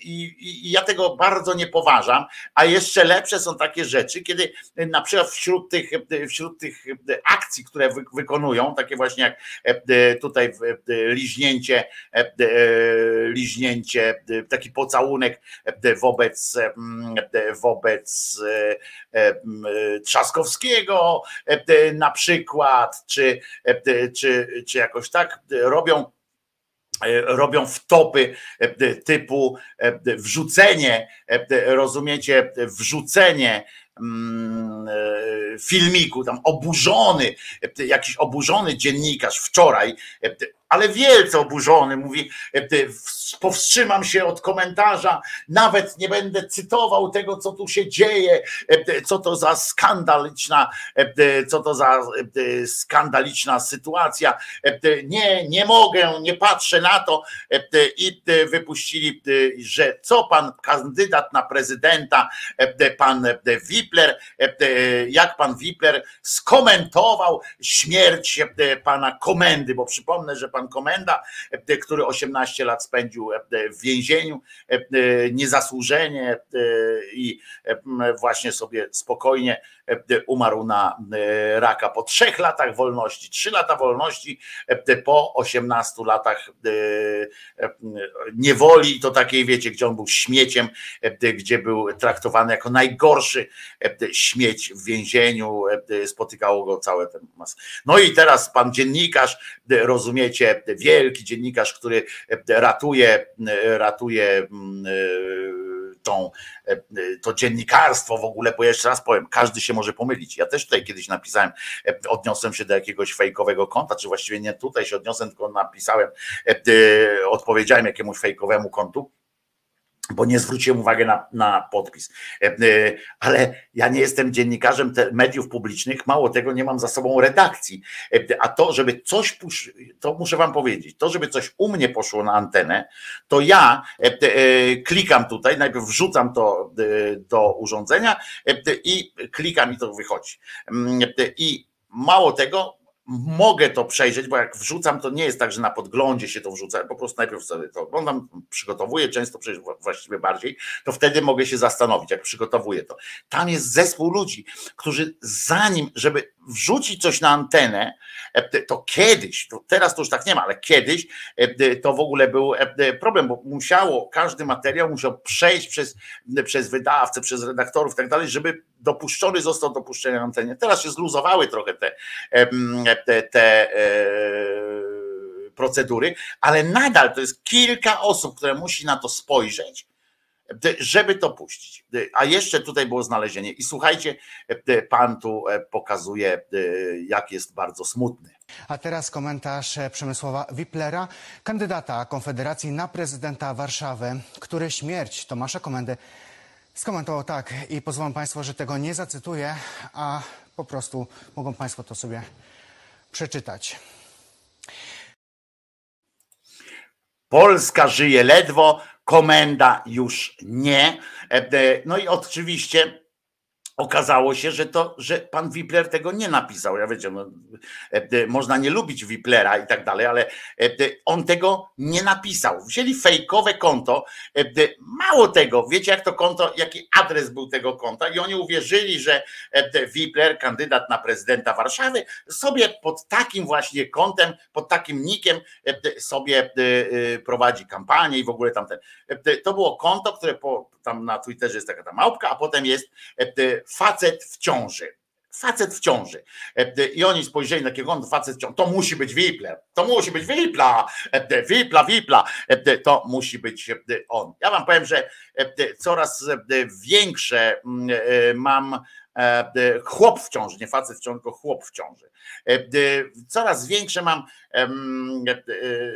I ja tego bardzo nie poważam. A jeszcze lepsze są takie rzeczy, kiedy na przykład wśród tych, wśród tych akcji, które wykonują, takie właśnie jak tutaj liźnięcie, liźnięcie Taki pocałunek wobec, wobec Trzaskowskiego na przykład, czy, czy, czy jakoś tak robią robią wtopy typu wrzucenie, rozumiecie, wrzucenie Mm, filmiku, tam oburzony, jakiś oburzony dziennikarz wczoraj, ale wielce oburzony, mówi, powstrzymam się od komentarza, nawet nie będę cytował tego, co tu się dzieje, co to za skandaliczna, co to za skandaliczna sytuacja. Nie, nie mogę, nie patrzę na to i wypuścili, że co pan kandydat na prezydenta, pan Wi Wipler, e, e, jak pan Wipler skomentował śmierć e, pana komendy, bo przypomnę, że pan pan komenda, który 18 lat spędził w więzieniu niezasłużenie i właśnie sobie spokojnie umarł na raka po trzech latach wolności, trzy lata wolności po 18 latach niewoli, to takiej wiecie, gdzie on był śmieciem, gdzie był traktowany jako najgorszy śmieć w więzieniu, spotykało go całe ten mas. No i teraz pan dziennikarz, rozumiecie, wielki dziennikarz, który ratuje, ratuje mm, tą, to dziennikarstwo w ogóle, bo jeszcze raz powiem, każdy się może pomylić. Ja też tutaj kiedyś napisałem, odniosłem się do jakiegoś fejkowego konta, czy właściwie nie tutaj się odniosłem, tylko napisałem, odpowiedziałem jakiemuś fejkowemu kontu bo nie zwróciłem uwagi na, na podpis. E, e, ale ja nie jestem dziennikarzem mediów publicznych, mało tego, nie mam za sobą redakcji. E, a to, żeby coś, to muszę wam powiedzieć, to, żeby coś u mnie poszło na antenę, to ja klikam tutaj, najpierw wrzucam to do urządzenia i klikam i to wychodzi. Mm, I mało tego, mogę to przejrzeć, bo jak wrzucam, to nie jest tak, że na podglądzie się to wrzuca, po prostu najpierw sobie to oglądam, przygotowuję, często właściwie bardziej, to wtedy mogę się zastanowić, jak przygotowuję to. Tam jest zespół ludzi, którzy zanim, żeby wrzucić coś na antenę, e, to kiedyś, to teraz to już tak nie ma, ale kiedyś e, to w ogóle był e, problem, bo musiało, każdy materiał musiał przejść przez, przez wydawcę, przez redaktorów i tak dalej, żeby dopuszczony został dopuszczenie na antenie. Teraz się zluzowały trochę te, te, te procedury, ale nadal to jest kilka osób, które musi na to spojrzeć żeby to puścić. A jeszcze tutaj było znalezienie. I słuchajcie, pan tu e, pokazuje, jak jest bardzo smutny. A teraz komentarz e, Przemysława Wiplera, kandydata Konfederacji na prezydenta Warszawy, który śmierć Tomasza Komendy skomentował tak i pozwolą Państwo, że tego nie zacytuję, a po prostu mogą Państwo to sobie przeczytać. Polska żyje ledwo, komenda już nie. E, e, no i oczywiście Okazało się, że to, że pan Wipler tego nie napisał. Ja wiecie, no, e, można nie lubić Wiplera i tak dalej, ale on tego nie napisał. Wzięli fejkowe konto. Mało tego, wiecie jak to konto, jaki adres był tego konta i oni uwierzyli, że Wipler, kandydat na prezydenta Warszawy, sobie pod takim właśnie kontem, pod takim nikiem sobie prowadzi kampanię i w ogóle tamten. To było konto, które po, tam na Twitterze jest taka ta małpka, a potem jest facet w ciąży. Facet w ciąży. I oni spojrzeli na takiego on facet w ciąży. To musi być Wipler. To musi być Wipla. Wipla, Wipla. To musi być on. Ja wam powiem, że coraz większe mm, mam chłop w ciąży, nie facet w ciąży, tylko chłop w ciąży. Coraz większe mam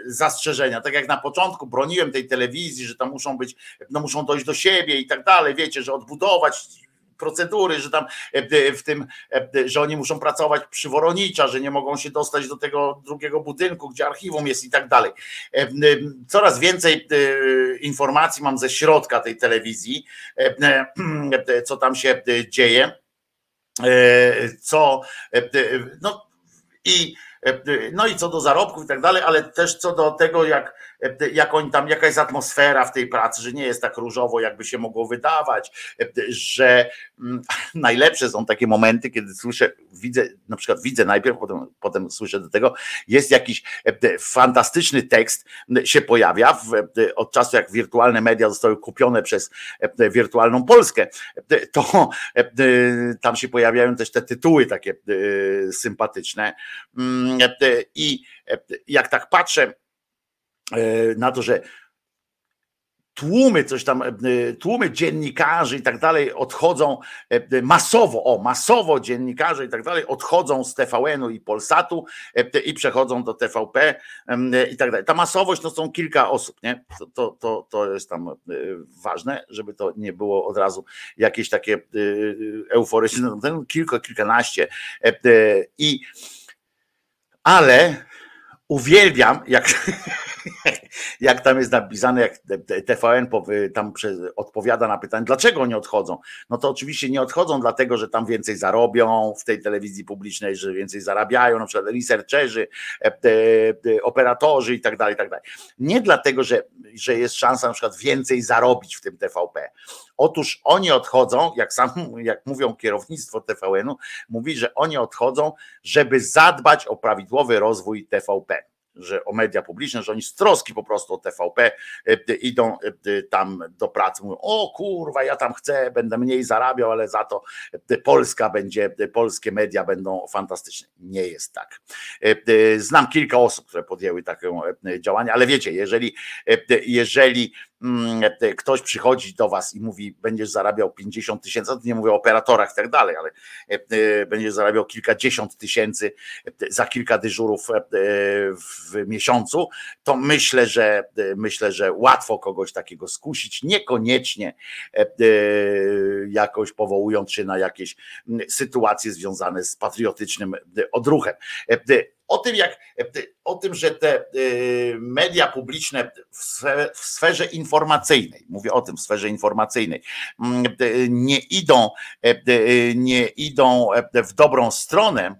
zastrzeżenia. Tak jak na początku broniłem tej telewizji, że tam muszą być, no muszą dojść do siebie i tak dalej, wiecie, że odbudować procedury, że tam e, w tym, e, że oni muszą pracować przy Woronicza, że nie mogą się dostać do tego drugiego budynku, gdzie archiwum jest i tak dalej. E, coraz więcej informacji mam ze środka tej telewizji, co tam się dzieje, co no i no i co do zarobków i tak dalej, ale też co do tego, jak jak oni tam, jaka jest atmosfera w tej pracy, że nie jest tak różowo, jakby się mogło wydawać, że mm, najlepsze są takie momenty, kiedy słyszę, widzę, na przykład widzę najpierw, potem, potem słyszę do tego, jest jakiś fantastyczny tekst się pojawia w, od czasu, jak wirtualne media zostały kupione przez wirtualną Polskę, to tam się pojawiają też te tytuły takie sympatyczne. Mm, i jak tak patrzę, E, na to, że tłumy coś tam, e, tłumy dziennikarzy i tak dalej odchodzą e, masowo, o masowo dziennikarze i tak dalej odchodzą z TVN-u i Polsatu i przechodzą do TVP i tak dalej. Ta masowość to są kilka osób, nie? To, to, to, to jest tam ważne, żeby to nie było od razu jakieś takie euforyczne, kilka, kilkanaście i ale uwielbiam, jak, jak tam jest napisane, jak TVN tam odpowiada na pytanie, dlaczego oni odchodzą. No to oczywiście nie odchodzą dlatego, że tam więcej zarobią w tej telewizji publicznej, że więcej zarabiają, na przykład researcherzy, e, operatorzy i tak dalej, tak dalej. Nie dlatego, że, że jest szansa na przykład więcej zarobić w tym TVP. Otóż oni odchodzą, jak sam, jak mówią kierownictwo TVN-u, mówi, że oni odchodzą, żeby zadbać o prawidłowy rozwój TVP że o media publiczne, że oni z troski po prostu o TVP e, idą e, tam do pracy, mówią, o kurwa, ja tam chcę, będę mniej zarabiał, ale za to e, Polska będzie, polskie media będą fantastyczne. Nie jest tak. Znam kilka osób, które podjęły takie działanie, ale wiecie, jeżeli, jeżeli e, ktoś przychodzi do was i mówi, będziesz zarabiał 50 tysięcy, nie mówię o operatorach i tak dalej, ale e, e, będziesz zarabiał kilkadziesiąt tysięcy za kilka dyżurów w miesiącu, to myślę, że myślę, że łatwo kogoś takiego skusić, niekoniecznie jakoś powołując się na jakieś sytuacje związane z patriotycznym odruchem o tym, jak, o tym, że te y, media publiczne w sferze informacyjnej, mówię o tym w sferze informacyjnej, mm, nie idą, nie idą w dobrą stronę,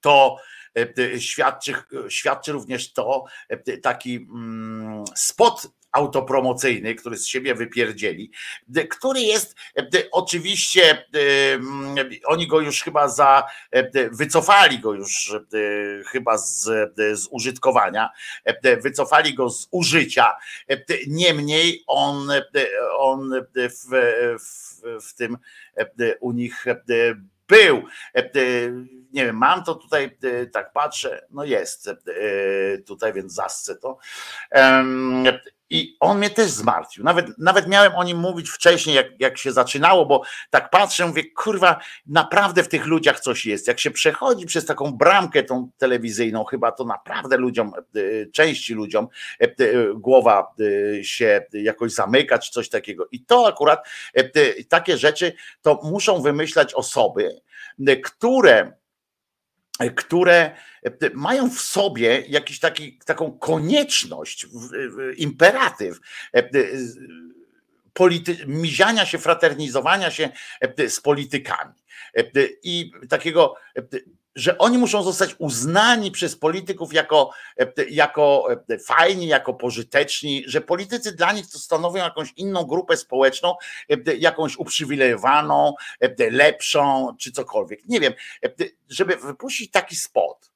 to świadczy, świadczy również to taki mm, spot autopromocyjny, który z siebie wypierdzieli, który jest oczywiście, oni go już chyba za, wycofali go już chyba z, z użytkowania, wycofali go z użycia, niemniej on, on w, w, w tym u nich był. Nie wiem, mam to tutaj, tak patrzę, no jest tutaj, więc zascę to. I on mnie też zmartwił. Nawet, nawet miałem o nim mówić wcześniej, jak, jak się zaczynało, bo tak patrzę, mówię, kurwa, naprawdę w tych ludziach coś jest. Jak się przechodzi przez taką bramkę tą telewizyjną, chyba to naprawdę ludziom, e, części ludziom e, e, głowa się jakoś zamyka, czy coś takiego. I to akurat, takie rzeczy, to muszą wymyślać osoby, które które mają w sobie jakiś taki, taką konieczność, imperatyw e, polity, miziania się, fraternizowania się z politykami. I takiego że oni muszą zostać uznani przez polityków jako, jako fajni, jako pożyteczni, że politycy dla nich to stanowią jakąś inną grupę społeczną, jakąś uprzywilejowaną, lepszą, czy cokolwiek. Nie wiem, żeby wypuścić taki spot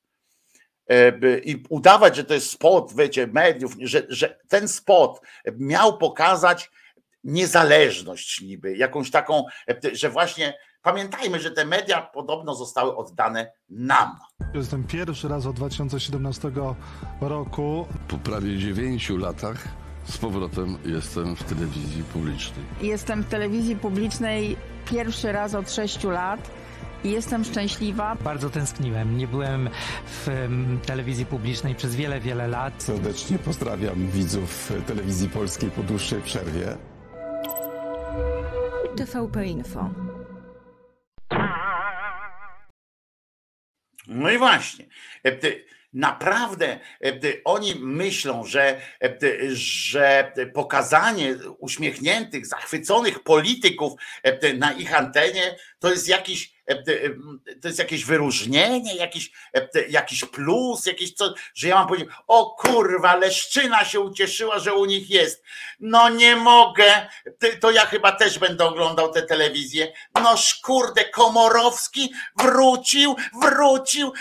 i udawać, że to jest spot, wiecie, mediów, że, że ten spot miał pokazać niezależność niby, jakąś taką, że właśnie Pamiętajmy, że te media podobno zostały oddane nam. Jestem pierwszy raz od 2017 roku. Po prawie 9 latach z powrotem jestem w telewizji publicznej. Jestem w telewizji publicznej pierwszy raz od 6 lat. I jestem szczęśliwa. Bardzo tęskniłem. Nie byłem w telewizji publicznej przez wiele, wiele lat. Serdecznie pozdrawiam widzów telewizji polskiej po dłuższej przerwie. TVP Info. No i właśnie. E, naprawdę e, oni myślą, że, e, że pokazanie uśmiechniętych, zachwyconych polityków na ich antenie to jest jakiś to jest jakieś wyróżnienie, jakiś, e, jakiś plus, jakieś co, że ja mam powiedzieć, o kurwa, Leszczyna się ucieszyła, że u nich jest. No nie mogę, to ja chyba też będę oglądał tę telewizję. No kurde, Komorowski wrócił, wrócił,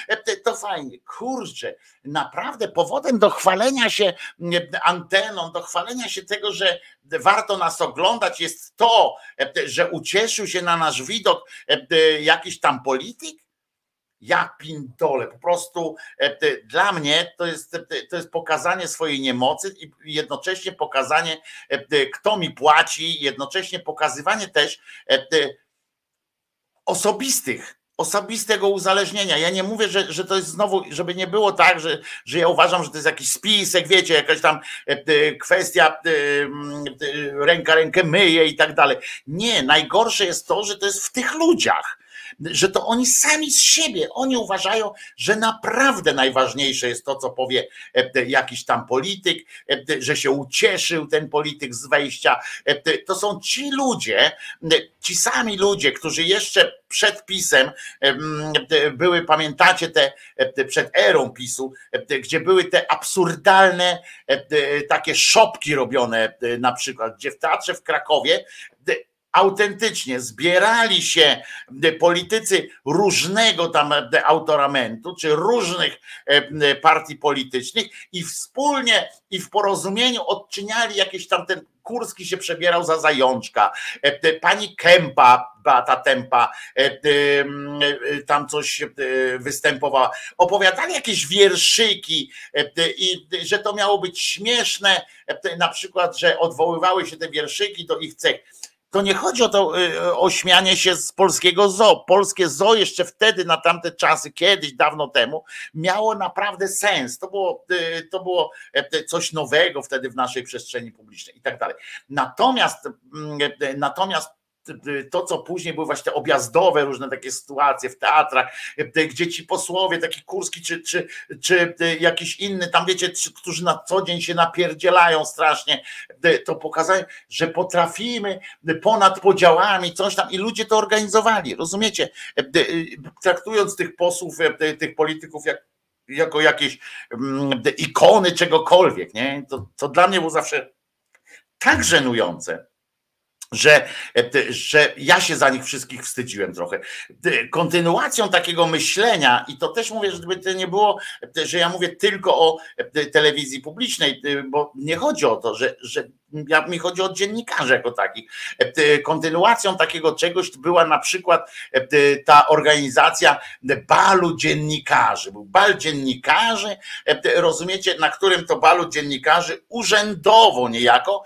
to fajnie, kurczę, naprawdę powodem do chwalenia się anteną, do chwalenia się tego, że warto nas oglądać jest to, że ucieszył się na nasz widok jakiś tam polityk? Ja pindole, po prostu dla mnie to jest, to jest pokazanie swojej niemocy i jednocześnie pokazanie, kto mi płaci, jednocześnie pokazywanie też osobistych osobistego uzależnienia. Ja nie mówię, że, że to jest znowu, żeby nie było tak, że, że ja uważam, że to jest jakiś spisek, wiecie, jakaś tam e, kwestia e, ręka rękę myje i tak dalej. Nie, najgorsze jest to, że to jest w tych ludziach że to oni sami z siebie, oni uważają, że naprawdę najważniejsze jest to, co powie jakiś tam polityk, że się ucieszył ten polityk z wejścia. To są ci ludzie, ci sami ludzie, którzy jeszcze przed pisem były, pamiętacie te przed erą PiSu, gdzie były te absurdalne takie szopki robione na przykład, gdzie w teatrze w Krakowie autentycznie zbierali się politycy różnego tam autoramentu, czy różnych partii politycznych i wspólnie i w porozumieniu odczyniali jakieś tam ten Kurski się przebierał za zajączka, pani Kępa, Beata Tempa, tam coś występowała, opowiadali jakieś wierszyki i że to miało być śmieszne, na przykład, że odwoływały się te wierszyki do ich cech to nie chodzi o to, y, o śmianie się z polskiego zoo. Polskie zoo jeszcze wtedy, na tamte czasy, kiedyś, dawno temu, miało naprawdę sens. To było, y, to było e, coś nowego wtedy w naszej przestrzeni publicznej i tak dalej. Natomiast, mm, e, natomiast to, co później były właśnie te objazdowe różne takie sytuacje w teatrach, gdzie ci posłowie, taki Kurski czy, czy, czy jakiś inny, tam wiecie, którzy na co dzień się napierdzielają strasznie, to pokazają, że potrafimy ponad podziałami coś tam i ludzie to organizowali, rozumiecie? Traktując tych posłów, tych polityków jak jako jakieś ikony czegokolwiek, nie? To, to dla mnie było zawsze tak żenujące, że, że ja się za nich wszystkich wstydziłem trochę. Kontynuacją takiego myślenia, i to też mówię, żeby to nie było, że ja mówię tylko o telewizji publicznej, bo nie chodzi o to, że, że ja, mi chodzi o dziennikarzy jako takich. Kontynuacją takiego czegoś była na przykład ta organizacja balu dziennikarzy. Był bal dziennikarzy, rozumiecie, na którym to balu dziennikarzy urzędowo niejako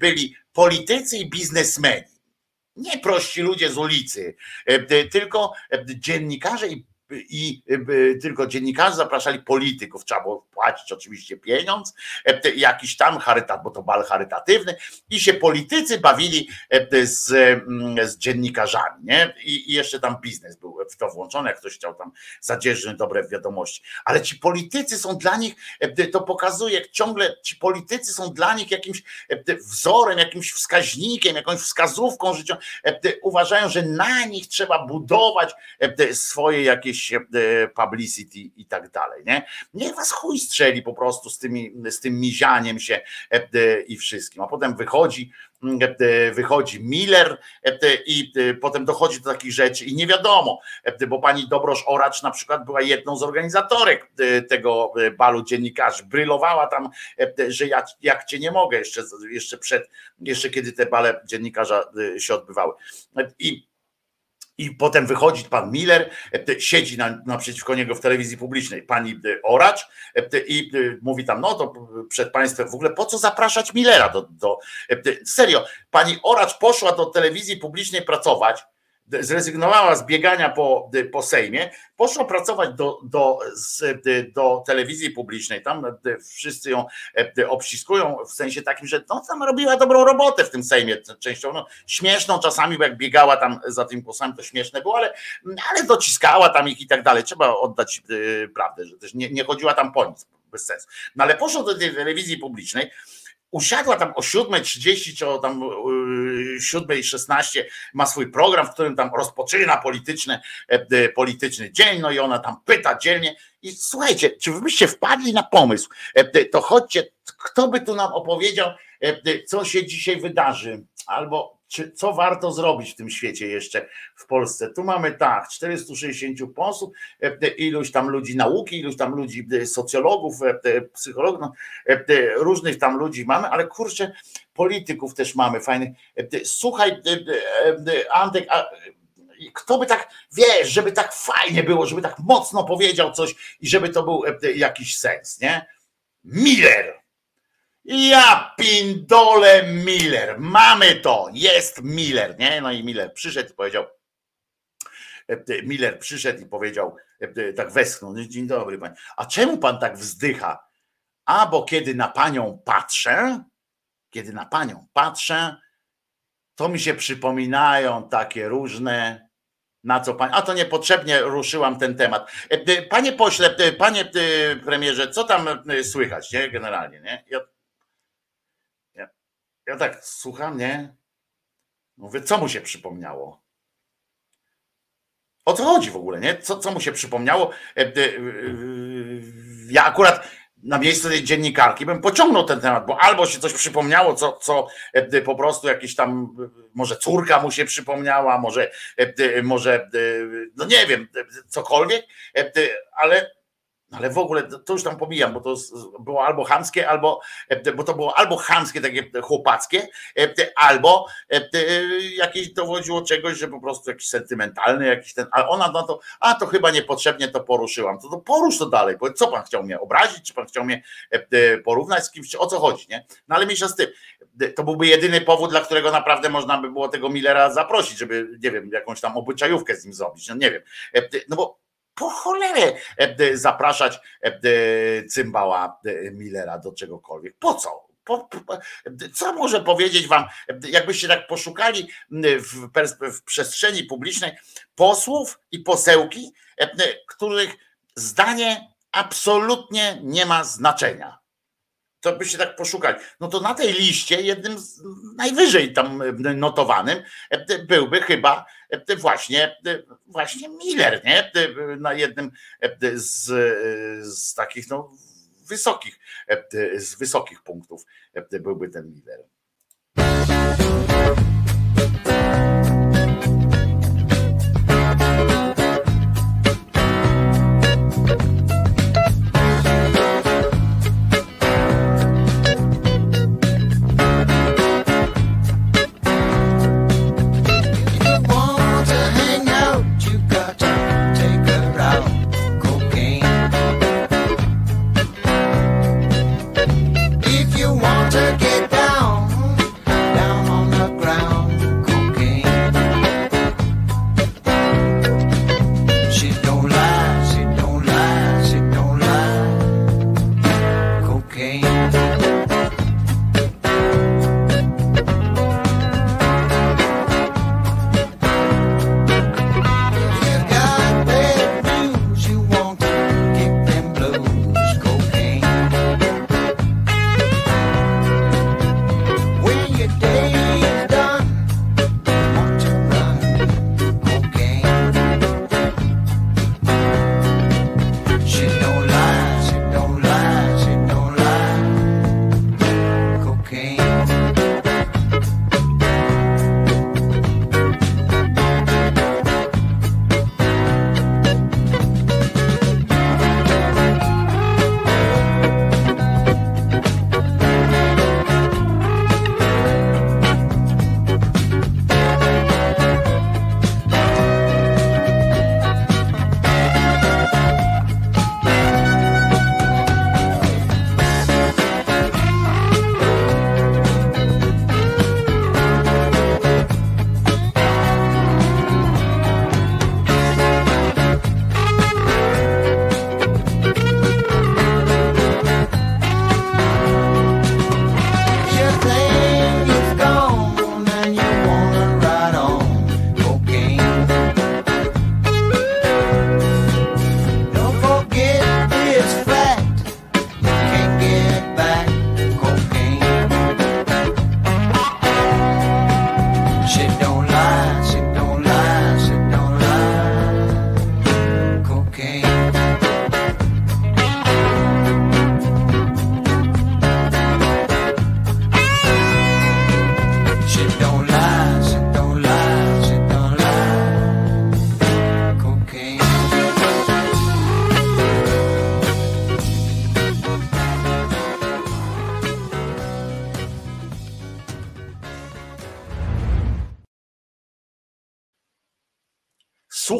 byli politycy i biznesmeni. Nie prości ludzie z ulicy, e, tylko dziennikarze i i e, tylko dziennikarze zapraszali polityków, trzeba było płacić oczywiście pieniądz, e, jakiś tam charytat, bo to bal charytatywny. I się politycy bawili e, z, mm, z dziennikarzami, nie? I, I, jeszcze tam biznes był w to włączony, jak ktoś chciał tam zadzierżyć dobre wiadomości, ale ci politycy są dla nich, to pokazuje, jak ciągle ci politycy są dla nich jakimś wzorem, jakimś wskaźnikiem, jakąś wskazówką życiową, uważają, że na nich trzeba budować swoje jakieś e, publicity i tak dalej. Nie? Niech was chuj strzeli po prostu z, tymi, z tym mizianiem się e, i wszystkim. A potem wychodzi, e, wychodzi Miller i potem dochodzi do takich rzeczy i nie wiadomo, bo pani Dobrosz Oracz na przykład była jedną z organizatorek tego balu dziennikarzy, brylowała tam, że ja jak cię nie mogę jeszcze, jeszcze przed, jeszcze kiedy te bale dziennikarza się odbywały. I i potem wychodzi pan Miller, e, siedzi na, naprzeciwko niego w telewizji publicznej pani e, Oracz e, i mówi tam, no to przed państwem w ogóle po co zapraszać Millera do, do serio, pani Oracz poszła do telewizji publicznej pracować, zrezygnowała z biegania po, po Sejmie, poszła pracować do, do, do telewizji publicznej. Tam wszyscy ją obciskują w sensie takim, że no, tam robiła dobrą robotę w tym Sejmie częścią. No, śmieszną czasami, bo jak biegała tam za tym głosami, to śmieszne było, ale, ale dociskała tam ich i tak dalej. Trzeba oddać y, prawdę, że też nie, nie chodziła tam po nic, bez sensu. No ale poszła do tej telewizji publicznej usiadła tam o 7.30 czy o tam 7.16 y, ma swój program, w którym tam rozpoczyna polityczny, e, e, polityczny dzień, no i ona tam pyta dzielnie. I słuchajcie, czy wy byście wpadli na pomysł, e, to chodźcie, kto by tu nam opowiedział, co się dzisiaj wydarzy, albo czy, co warto zrobić w tym świecie jeszcze w Polsce. Tu mamy tak, 460 posłów, e, iluś tam ludzi nauki, iluś tam ludzi e, socjologów, e, psychologów, no, różnych tam ludzi mamy, ale kurczę, polityków też mamy fajnych. Słuchaj, Antek, a kto by tak, wiesz, żeby tak fajnie było, żeby tak mocno powiedział coś i żeby to był jakiś sens, nie? Miller. Ja pindole Miller, mamy to, jest Miller, nie? No i Miller przyszedł i powiedział, e, Miller przyszedł i powiedział, e, tak westchnął, no, dzień dobry pan, a czemu pan tak wzdycha? A bo kiedy na panią patrzę, kiedy na panią patrzę, to mi się przypominają takie różne Na co pan? A to niepotrzebnie ruszyłam ten temat. E, e, panie pośle, e, panie premierze, co tam słychać, nie? Generalnie, nie? Ja, tak słucham, nie? Mówię, co mu się przypomniało? O co chodzi w ogóle, nie? Co, co mu się przypomniało? Ja akurat na miejsce tej dziennikarki bym pociągnął ten temat, bo albo się coś przypomniało, co, co po prostu jakiś tam, może córka mu się przypomniała, może, może no nie wiem, cokolwiek, ale ale w ogóle to już tam pomijam, bo to było albo chamskie, albo, bo to było albo chamskie, takie chłopackie, albo jakieś dowodziło czegoś, że po prostu jakiś sentymentalny, jakiś ten, ale ona no to, a to chyba niepotrzebnie to poruszyłam. To, to porusz to dalej, bo co pan chciał mnie obrazić, czy pan chciał mnie porównać z kimś, o co chodzi, nie? No ale mniejsza z tym, to byłby jedyny powód, dla którego naprawdę można by było tego Millera zaprosić, żeby, nie wiem, jakąś tam obyczajówkę z nim zrobić, no nie wiem. No bo po cholerę e, zapraszać e, cymbała e, Millera do czegokolwiek. Po co? Po, po, co może powiedzieć wam, jakbyście tak poszukali w, w przestrzeni publicznej posłów i posełki, których zdanie absolutnie nie ma znaczenia to byście tak poszukali. No to na tej liście jednym z najwyżej tam notowanym byłby chyba właśnie, właśnie Miller, nie? Na jednym z, z takich no, wysokich, z wysokich punktów byłby ten Miller.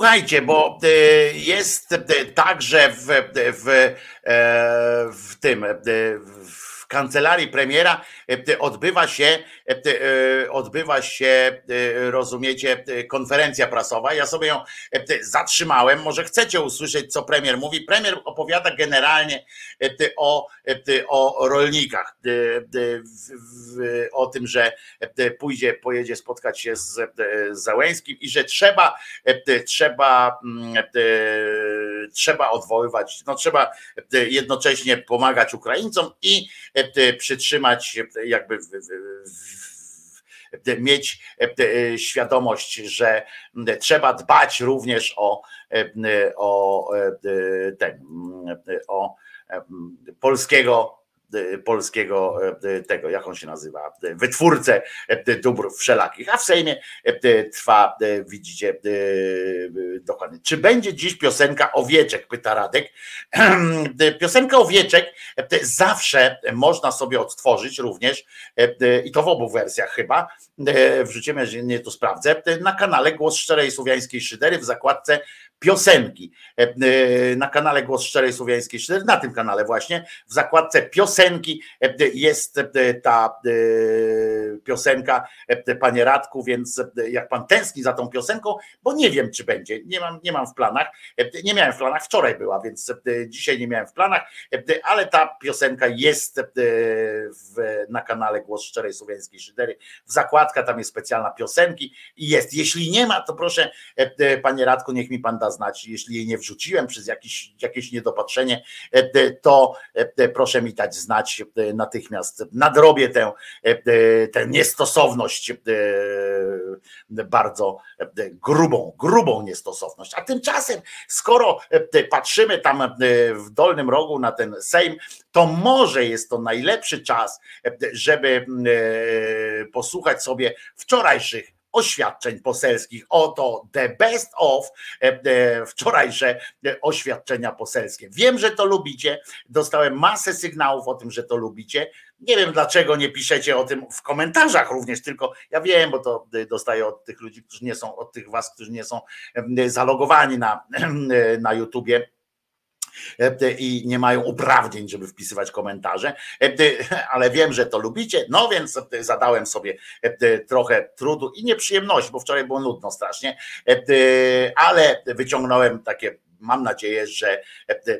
Słuchajcie, bo e, jest także w, w, e, w tym, e, w kancelarii premiera odbywa się, odbywa się, rozumiecie, konferencja prasowa. Ja sobie ją zatrzymałem. Może chcecie usłyszeć, co premier mówi. Premier opowiada generalnie o, o rolnikach, o tym, że pójdzie, pojedzie spotkać się z Załęskim i że trzeba, trzeba, mm, trzeba odwoływać, no trzeba jednocześnie pomagać Ukraińcom i przytrzymać jakby mieć świadomość, że trzeba dbać również o, o, ten, o polskiego E, polskiego e, tego, jak on się nazywa, e, wytwórcę dóbr wszelakich. A w Sejmie trwa, widzicie, dokładnie. Czy będzie dziś piosenka Owieczek, pyta Radek. Piosenka Owieczek zawsze można sobie odtworzyć również i to w obu wersjach chyba, wrzucimy, nie to sprawdzę, na kanale Głos Szczerej Słowiańskiej Szydery w zakładce piosenki e, e, na kanale Głos Szczerej Słowiańskiej na tym kanale właśnie, w zakładce piosenki e, jest ta piosenka, panie Radku, więc jak pan tęskni za tą piosenką, bo nie wiem, czy będzie, nie mam, nie mam w planach, nie miałem w planach, wczoraj była, więc dzisiaj nie miałem w planach, ale ta piosenka jest na kanale Głos Szczerej Słowiańskiej Szydery, w zakładka, tam jest specjalna piosenki i jest, jeśli nie ma, to proszę, panie Radku, niech mi pan da znać, jeśli jej nie wrzuciłem przez jakieś niedopatrzenie, e, to e, proszę mi dać znać e, natychmiast. Nadrobię tę, tę niestosowność, bardzo grubą, grubą niestosowność. A tymczasem, skoro patrzymy tam w dolnym rogu na ten Sejm, to może jest to najlepszy czas, żeby posłuchać sobie wczorajszych oświadczeń poselskich. Oto the best of e, e, wczorajsze oświadczenia poselskie. Wiem, że to lubicie. Dostałem masę sygnałów o tym, że to lubicie. Nie wiem, dlaczego nie piszecie o tym w komentarzach również, tylko ja wiem, bo to dostaję od tych ludzi, którzy nie są, od tych was, którzy nie są zalogowani na, na YouTubie E, i nie mają uprawnień, żeby wpisywać komentarze, e, ale wiem, że to lubicie, no więc zadałem sobie e, trochę trudu i nieprzyjemności, bo wczoraj było nudno strasznie, ale wyciągnąłem takie mam nadzieję, że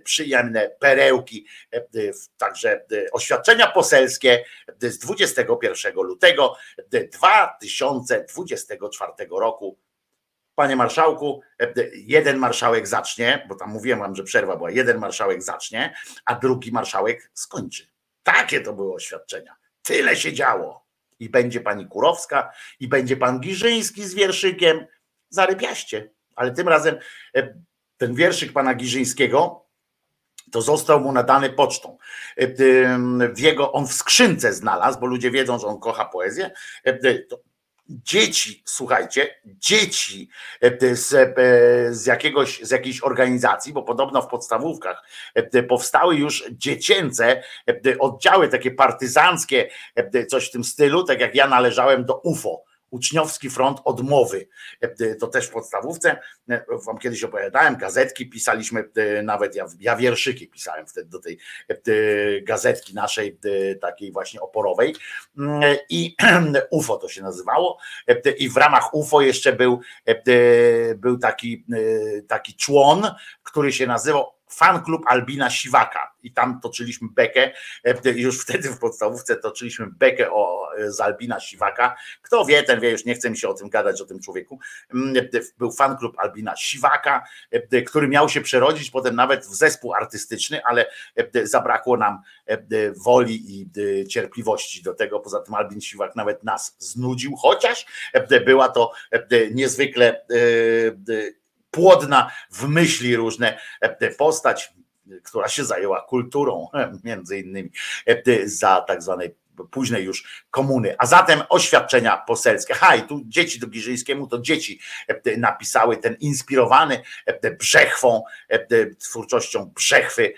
przyjemne perełki, także oświadczenia poselskie z 21 lutego 2024 roku Panie marszałku, e, jeden marszałek zacznie, bo tam mówiłem wam, że przerwa była, jeden marszałek zacznie, a drugi marszałek skończy. Takie to były oświadczenia. Tyle się działo. I będzie pani Kurowska, i będzie pan Giżyński z wierszykiem. Zarypiaście. Ale tym razem e, ten wierszyk pana Giżyńskiego to został mu nadany pocztą. E, w jego, on w skrzynce znalazł, bo ludzie wiedzą, że on kocha poezję. Dzieci, słuchajcie, dzieci e, z, e, z, jakiegoś, z jakiejś organizacji, bo podobno w podstawówkach e, powstały już dziecięce oddziały takie partyzanckie, coś w tym stylu, tak jak ja należałem do UFO Uczniowski Front Odmowy. E, to też w podstawówce. E, wam kiedyś opowiadałem, gazetki pisaliśmy, e, nawet ja, ja wierszyki pisałem wtedy do tej gazetki naszej, takiej właśnie oporowej. Mm, I UFO to się nazywało. I w ramach UFO jeszcze był, był taki, taki człon, który się nazywał fan klub Albina Siwaka i tam toczyliśmy bekę, e, już wtedy w podstawówce toczyliśmy bekę o, z Albina Siwaka. Kto wie, ten wie, już nie chce mi się o tym gadać, o tym człowieku. Mm, e, był fan klub Albina Siwaka, e, który miał się przerodzić potem nawet w zespół artystyczny, ale zabrakło nam woli i cierpliwości do tego. Poza tym Albin Siwak nawet nas znudził, chociaż była to niezwykle płodna w myśli różne e, postać, która się zajęła kulturą, między innymi, e, za tak zwanej późnej już komuny. A zatem oświadczenia poselskie. Ha, i tu dzieci do Giżyńskiemu, to dzieci e, napisały ten inspirowany e, Brzechwą, e, twórczością Brzechwy,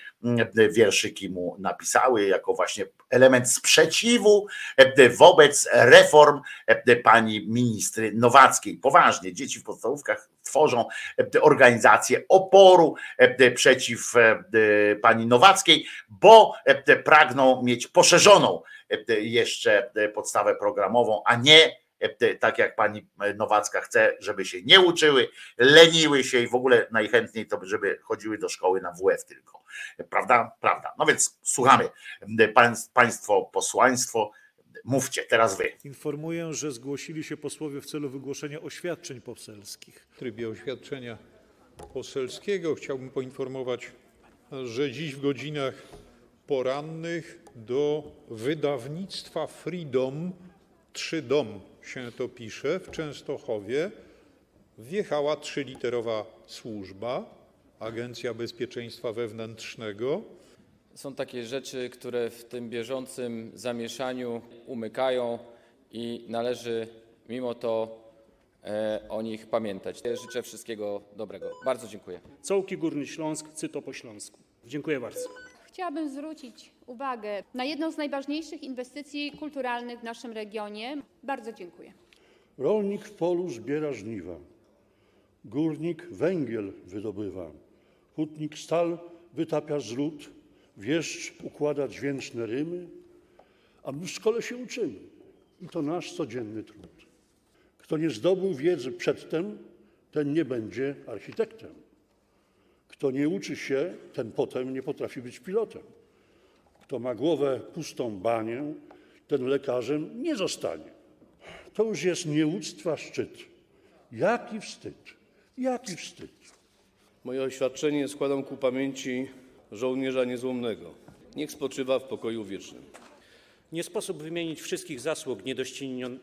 wierszyki mu napisały jako właśnie element sprzeciwu wobec reform pani ministry Nowackiej. Poważnie, dzieci w podstawówkach tworzą organizację oporu przeciw pani Nowackiej, bo pragną mieć poszerzoną jeszcze podstawę programową, a nie tak jak pani Nowacka chce, żeby się nie uczyły, leniły się i w ogóle najchętniej to, żeby chodziły do szkoły na WF tylko. Prawda? Prawda. No więc słuchamy. Państwo posłaństwo, mówcie, teraz wy. Informuję, że zgłosili się posłowie w celu wygłoszenia oświadczeń poselskich. W trybie oświadczenia poselskiego chciałbym poinformować, że dziś w godzinach porannych do wydawnictwa Freedom, trzy dom się to pisze, w Częstochowie wjechała trzyliterowa służba, Agencja Bezpieczeństwa Wewnętrznego. Są takie rzeczy, które w tym bieżącym zamieszaniu umykają i należy mimo to e, o nich pamiętać. Życzę wszystkiego dobrego. Bardzo dziękuję. Cołki Górny Śląsk, Cyto po śląsku. Dziękuję bardzo. Chciałabym zwrócić uwagę na jedną z najważniejszych inwestycji kulturalnych w naszym regionie. Bardzo dziękuję. Rolnik w polu zbiera żniwa, górnik węgiel wydobywa, hutnik stal wytapia z ród, wieszcz układa dźwięczne rymy, a my w szkole się uczymy i to nasz codzienny trud. Kto nie zdobył wiedzy przedtem, ten nie będzie architektem. Kto nie uczy się, ten potem nie potrafi być pilotem. Kto ma głowę pustą banię, ten lekarzem nie zostanie. To już jest nieuctwa szczyt. Jaki wstyd, jaki wstyd. Moje oświadczenie składam ku pamięci żołnierza niezłomnego. Niech spoczywa w pokoju wiecznym. Nie sposób wymienić wszystkich zasług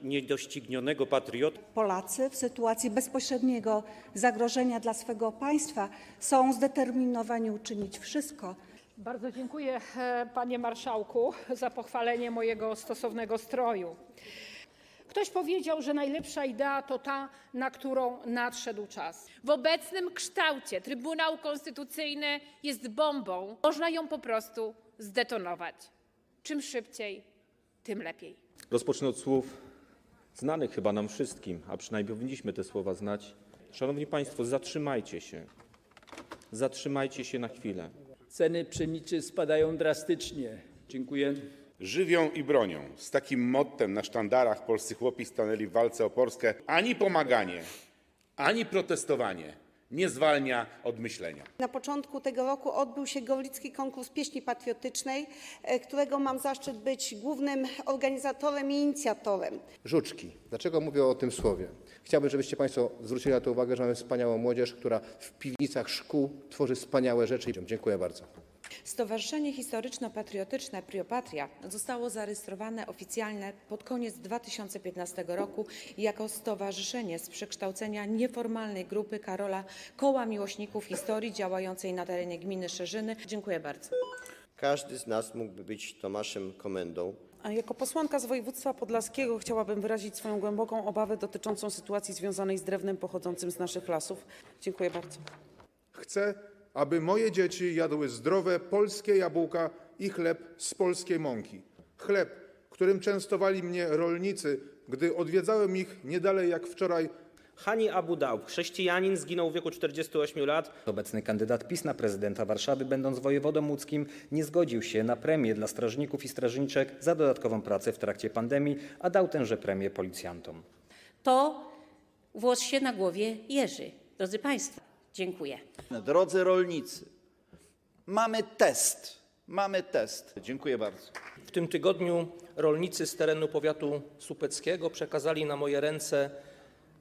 niedoścignionego patrioty. Polacy w sytuacji bezpośredniego zagrożenia dla swego państwa są zdeterminowani uczynić wszystko. Bardzo dziękuję, e, panie marszałku, za pochwalenie mojego stosownego stroju. Ktoś powiedział, że najlepsza idea to ta, na którą nadszedł czas. W obecnym kształcie Trybunał Konstytucyjny jest bombą. Można ją po prostu zdetonować. Czym szybciej, tym lepiej. Rozpocznę od słów znanych chyba nam wszystkim, a przynajmniej powinniśmy te słowa znać. Szanowni Państwo, zatrzymajcie się. Zatrzymajcie się na chwilę. Ceny pszenicy spadają drastycznie. Dziękuję. Żywią i bronią. Z takim mottem na sztandarach polscy chłopi stanęli w walce o Polskę. Ani pomaganie, ani protestowanie nie zwalnia od myślenia. Na początku tego roku odbył się Gorlicki Konkurs Pieśni Patriotycznej, e, którego mam zaszczyt być głównym organizatorem i inicjatorem. Żuczki. Dlaczego mówię o tym słowie? Chciałbym, żebyście Państwo zwrócili na to uwagę, że mamy wspaniałą młodzież, która w piwnicach szkół tworzy wspaniałe rzeczy. Dziękuję bardzo. Stowarzyszenie Historyczno-Patriotyczne Priopatria zostało zarejestrowane oficjalnie pod koniec 2015 roku jako stowarzyszenie z przekształcenia nieformalnej grupy Karola Koła Miłośników Historii działającej na terenie gminy Szerzyny. Dziękuję bardzo. Każdy z nas mógłby być Tomaszem Komendą. A jako posłanka z województwa podlaskiego chciałabym wyrazić swoją głęboką obawę dotyczącą sytuacji związanej z drewnem pochodzącym z naszych lasów. Dziękuję bardzo. Chcę aby moje dzieci jadły zdrowe polskie jabłka i chleb z polskiej mąki. Chleb, którym częstowali mnie rolnicy, gdy odwiedzałem ich nie dalej jak wczoraj Hani Abu Daub, chrześcijanin, zginął w wieku 48 lat. Obecny kandydat PiS na prezydenta Warszawy, będąc wojewodą łódzkim, nie zgodził się na premię dla strażników i strażniczek za dodatkową pracę w trakcie pandemii, a dał tęże premię policjantom. To włos się na głowie jeży. Drodzy Państwo, Dziękuję. Drodzy rolnicy, mamy test. Mamy test. Dziękuję bardzo. W tym tygodniu rolnicy z terenu powiatu supeckiego przekazali na moje ręce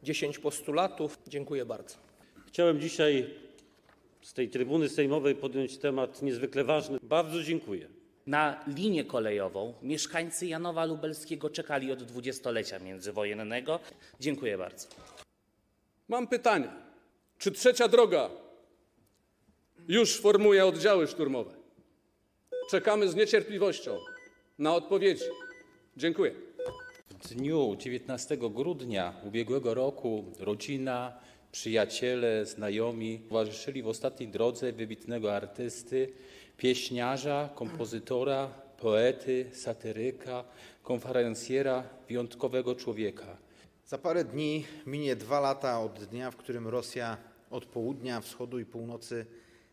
10 postulatów. Dziękuję bardzo. Chciałem dzisiaj z tej trybuny sejmowej podjąć temat niezwykle ważny. Bardzo dziękuję. Na linię kolejową mieszkańcy Janowa Lubelskiego czekali od dwudziestolecia międzywojennego. Dziękuję bardzo. Mam pytanie. Czy trzecia droga już formuje oddziały szturmowe? Czekamy z niecierpliwością na odpowiedzi. Dziękuję. W dniu 19 grudnia ubiegłego roku rodzina, przyjaciele, znajomi towarzyszyli w ostatniej drodze wybitnego artysty, pieśniarza, kompozytora, poety, satyryka, konferencjera, wyjątkowego człowieka. Za parę dni minie dwa lata od dnia, w którym Rosja od południa, wschodu i północy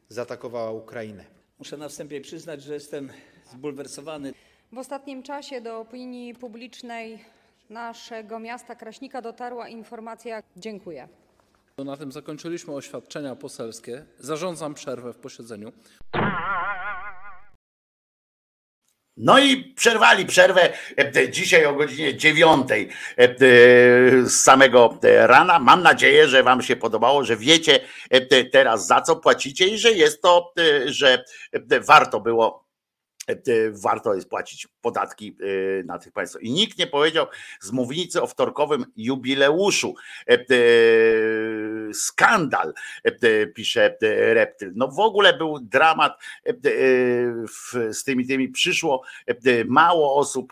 zaatakowała Ukrainę. Muszę na wstępie przyznać, że jestem zbulwersowany. W ostatnim czasie do opinii publicznej naszego miasta Kraśnika dotarła informacja. Dziękuję. Na tym zakończyliśmy oświadczenia poselskie. Zarządzam przerwę w posiedzeniu. No i przerwali przerwę e, dzisiaj o godzinie dziewiątej e, z samego e, rana. Mam nadzieję, że Wam się podobało, że wiecie teraz za co płacicie i że jest to, że warto było warto jest płacić podatki na tych państw. I nikt nie powiedział z mównicy o wtorkowym jubileuszu. Skandal, pisze Reptyl. No w ogóle był dramat z tymi tymi. Przyszło mało osób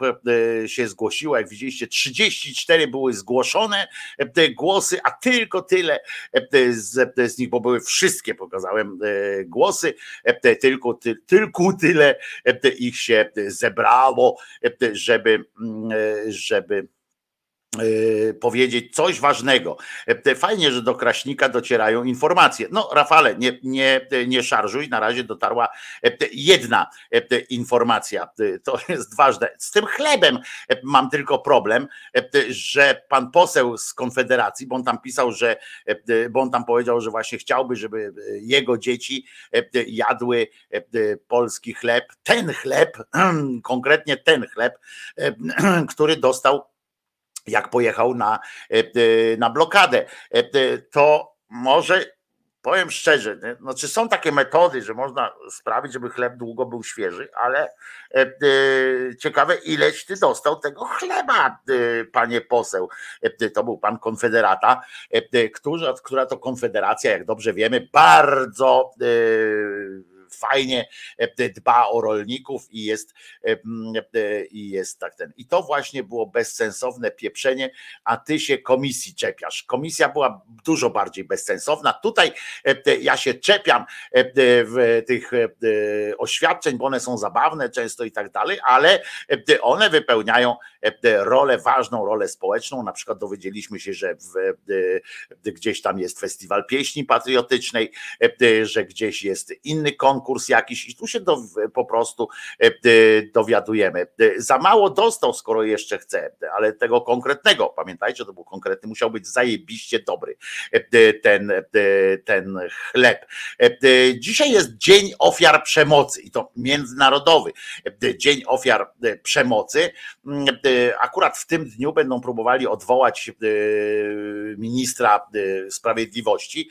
się zgłosiło. Jak widzieliście, 34 były zgłoszone głosy, a tylko tyle z, nich, bo były wszystkie, pokazałem głosy, tylko, tylko tyle ich się zebrało, żeby, żeby powiedzieć coś ważnego. Fajnie, że do Kraśnika docierają informacje. No, Rafale, nie, nie, nie szarżuj, na razie dotarła jedna informacja. To jest ważne. Z tym chlebem mam tylko problem, że pan poseł z Konfederacji, bo on tam pisał, że, bo on tam powiedział, że właśnie chciałby, żeby jego dzieci jadły polski chleb, ten chleb, konkretnie ten chleb, który dostał jak pojechał na, na blokadę. To może powiem szczerze, znaczy są takie metody, że można sprawić, żeby chleb długo był świeży, ale ciekawe, ileś ty dostał tego chleba, panie poseł. To był pan konfederata, która, która to konfederacja, jak dobrze wiemy, bardzo fajnie dba o rolników i jest, i jest tak ten. I to właśnie było bezsensowne pieprzenie, a ty się komisji czepiasz. Komisja była dużo bardziej bezsensowna. Tutaj ja się czepiam tych oświadczeń, bo one są zabawne często i tak dalej, ale one wypełniają rolę, ważną rolę społeczną. Na przykład dowiedzieliśmy się, że w, gdzieś tam jest festiwal pieśni patriotycznej, że gdzieś jest inny konkurs jakiś i tu się do, po prostu dowiadujemy. Za mało dostał, skoro jeszcze chce, ale tego konkretnego, pamiętajcie, to był konkretny, musiał być zajebiście dobry ten, ten chleb. Dzisiaj jest Dzień Ofiar Przemocy i to międzynarodowy Dzień Ofiar Przemocy. Akurat w tym dniu będą próbowali odwołać ministra sprawiedliwości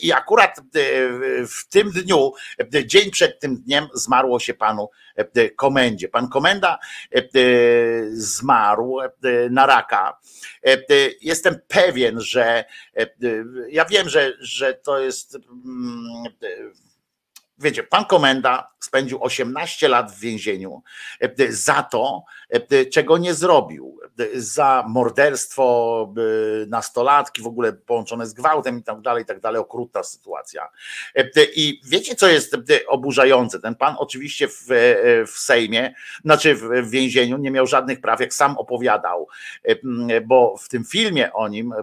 i akurat w tym dniu, dzień przed tym dniem zmarło się panu komendzie. Pan komenda zmarł na raka. Jestem pewien, że ja wiem, że, że to jest wiecie, pan komenda spędził 18 lat w więzieniu za to, czego nie zrobił. Za morderstwo nastolatki, w ogóle połączone z gwałtem i tak dalej, i tak dalej, okrutna sytuacja. I wiecie, co jest oburzające? Ten pan oczywiście w, w Sejmie, znaczy w więzieniu nie miał żadnych praw, jak sam opowiadał, bo w tym filmie o nim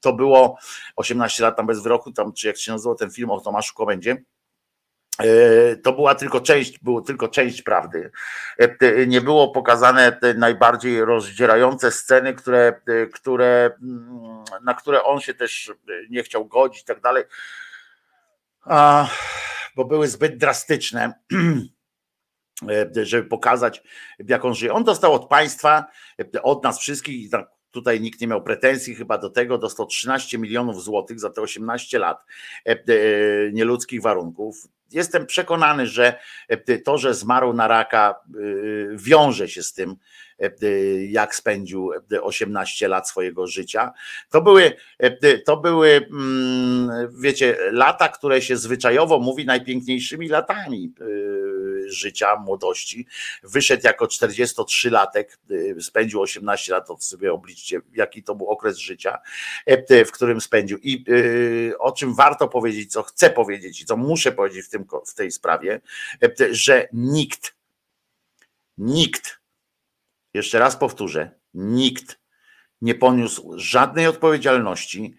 to było 18 lat tam bez wyroku, tam, czy jak się nazywał ten film o Tomaszu Komendzie, to była tylko część, było tylko część prawdy. Nie było pokazane te najbardziej rozdzierające sceny, które, które, na które on się też nie chciał godzić i tak dalej, bo były zbyt drastyczne żeby pokazać, jak on żyje. On dostał od państwa, od nas wszystkich, tutaj nikt nie miał pretensji chyba do tego, dostał 13 milionów złotych za te 18 lat nieludzkich warunków. Jestem przekonany, że to, że zmarł na raka, wiąże się z tym, jak spędził 18 lat swojego życia. To były, to były, wiecie, lata, które się zwyczajowo mówi najpiękniejszymi latami życia, młodości. Wyszedł jako 43-latek, spędził 18 lat, to sobie obliczcie, jaki to był okres życia, w którym spędził. I o czym warto powiedzieć, co chcę powiedzieć i co muszę powiedzieć w, tym, w tej sprawie, że nikt, nikt, jeszcze raz powtórzę, nikt nie poniósł żadnej odpowiedzialności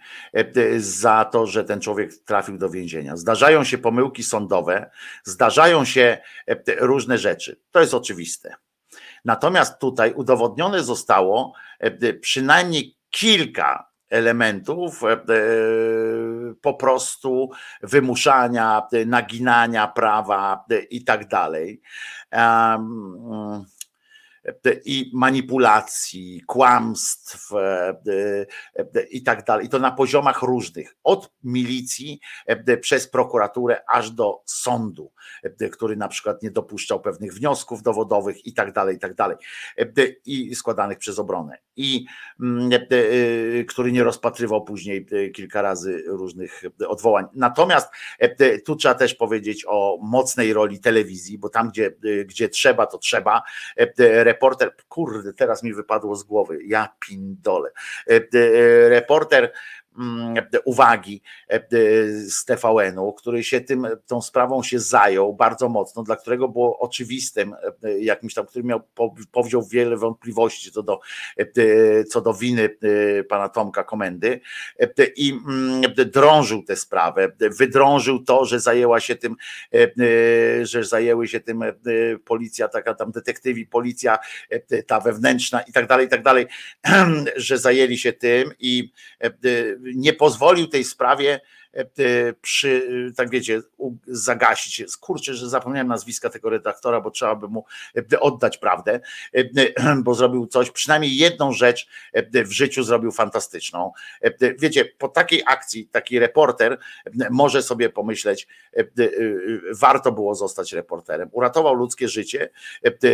za to, że ten człowiek trafił do więzienia. Zdarzają się pomyłki sądowe, zdarzają się różne rzeczy. To jest oczywiste. Natomiast tutaj udowodnione zostało przynajmniej kilka elementów po prostu wymuszania, naginania prawa i tak dalej i manipulacji, kłamstw e, e, i tak dalej. I to na poziomach różnych, od milicji e, przez prokuraturę aż do sądu, który na przykład nie dopuszczał pewnych wniosków dowodowych i tak dalej, i tak dalej, i składanych przez obronę. I mm, który nie rozpatrywał później kilka razy różnych odwołań. Natomiast tu trzeba też powiedzieć o mocnej roli telewizji, bo tam, gdzie, gdzie trzeba, to trzeba reporter, kurde, teraz mi wypadło z głowy, ja pindole. E, e, reporter uwagi e, z TVN-u, który się tym, tą sprawą się zajął bardzo mocno, dla którego było oczywistym e, jakimś tam, który miał, powziął wiele wątpliwości co do, e, co do winy pana Tomka Komendy i mm, drążył tę sprawę, wydrążył to, że zajęła się tym, że zajęły się tym policja, taka tam detektywi, policja ta wewnętrzna i tak dalej, i tak dalej, że zajęli się tym i nie pozwolił tej sprawie przy, tak wiecie, zagasić. Kurczę, że zapomniałem nazwiska tego redaktora, bo trzeba by mu e, oddać prawdę, e, bo zrobił coś, przynajmniej jedną rzecz w życiu zrobił fantastyczną. Wiecie, po takiej akcji taki reporter może sobie pomyśleć, warto było zostać reporterem. Uratował ludzkie życie,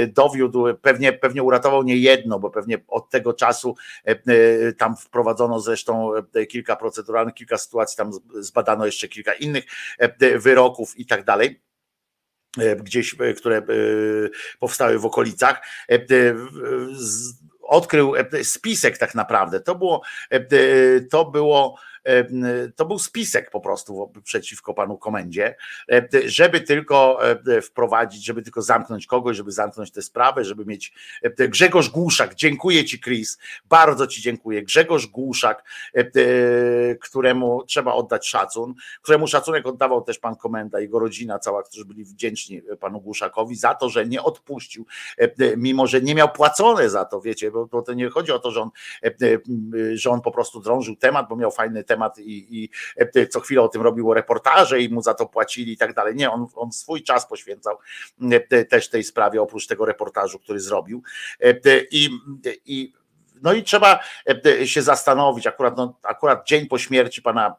dowiódł, pewnie, pewnie uratował nie jedno, bo pewnie od tego czasu tam wprowadzono zresztą kilka proceduralnych, kilka sytuacji tam zbadano jeszcze kilka innych e, wyroków i tak dalej e, gdzieś, e, które powstały w okolicach, odkrył spisek tak naprawdę. To było, to było to był spisek po prostu przeciwko panu komendzie, żeby tylko wprowadzić, żeby tylko zamknąć kogoś, żeby zamknąć tę sprawę, żeby mieć Grzegorz Głuszak, dziękuję ci Chris, bardzo ci dziękuję. Grzegorz Głuszak, któremu trzeba oddać szacun, któremu szacunek oddawał też pan komenda, jego rodzina cała, którzy byli wdzięczni panu Głuszakowi za to, że nie odpuścił, mimo że nie miał płacone za to, wiecie, bo to nie chodzi o to, że on, że on po prostu drążył temat, bo miał fajny temat temat i, i e, co chwilę o tym robił reportaże i mu za to płacili i tak dalej. Nie, on, on swój czas poświęcał e, też tej sprawie, oprócz tego reportażu, który zrobił. E, I, i no i trzeba e, się zastanowić, akurat, no, akurat dzień po śmierci pana,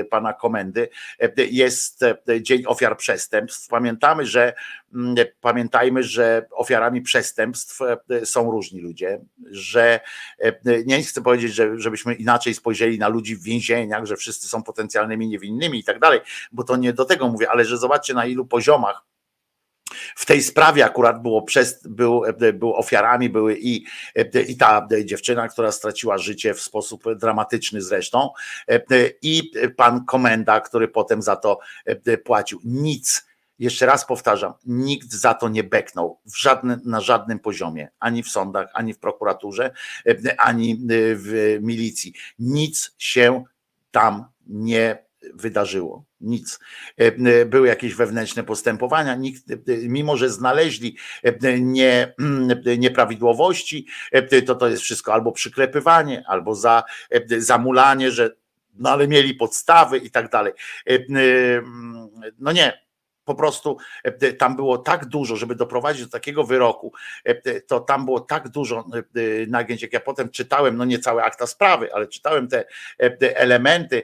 e, pana komendy e, jest dzień ofiar przestępstw. Pamiętamy, że mm, pamiętajmy, że ofiarami przestępstw są różni ludzie, że nie chcę powiedzieć, że, żebyśmy inaczej spojrzeli na ludzi w więzieniach, że wszyscy są potencjalnymi niewinnymi i tak dalej, bo to nie do tego mówię, ale że zobaczcie na ilu poziomach w tej sprawie akurat było przez, był, był ofiarami, były i, i ta dziewczyna, która straciła życie w sposób dramatyczny zresztą, i pan komenda, który potem za to płacił. Nic. Jeszcze raz powtarzam, nikt za to nie beknął na żadnym poziomie, ani w sądach, ani w prokuraturze, ani w milicji. Nic się tam nie wydarzyło. Nic. E, e, były jakieś wewnętrzne postępowania, nikt, e, mimo że znaleźli nie, nieprawidłowości, to to jest wszystko albo przyklepywanie, albo za, zamulanie, że no ale mieli podstawy i tak dalej. No nie, po prostu e, tam było tak dużo, żeby doprowadzić do takiego wyroku, e, to tam było tak dużo e, nagięć, jak ja potem czytałem, no nie całe akta sprawy, ale czytałem te elementy,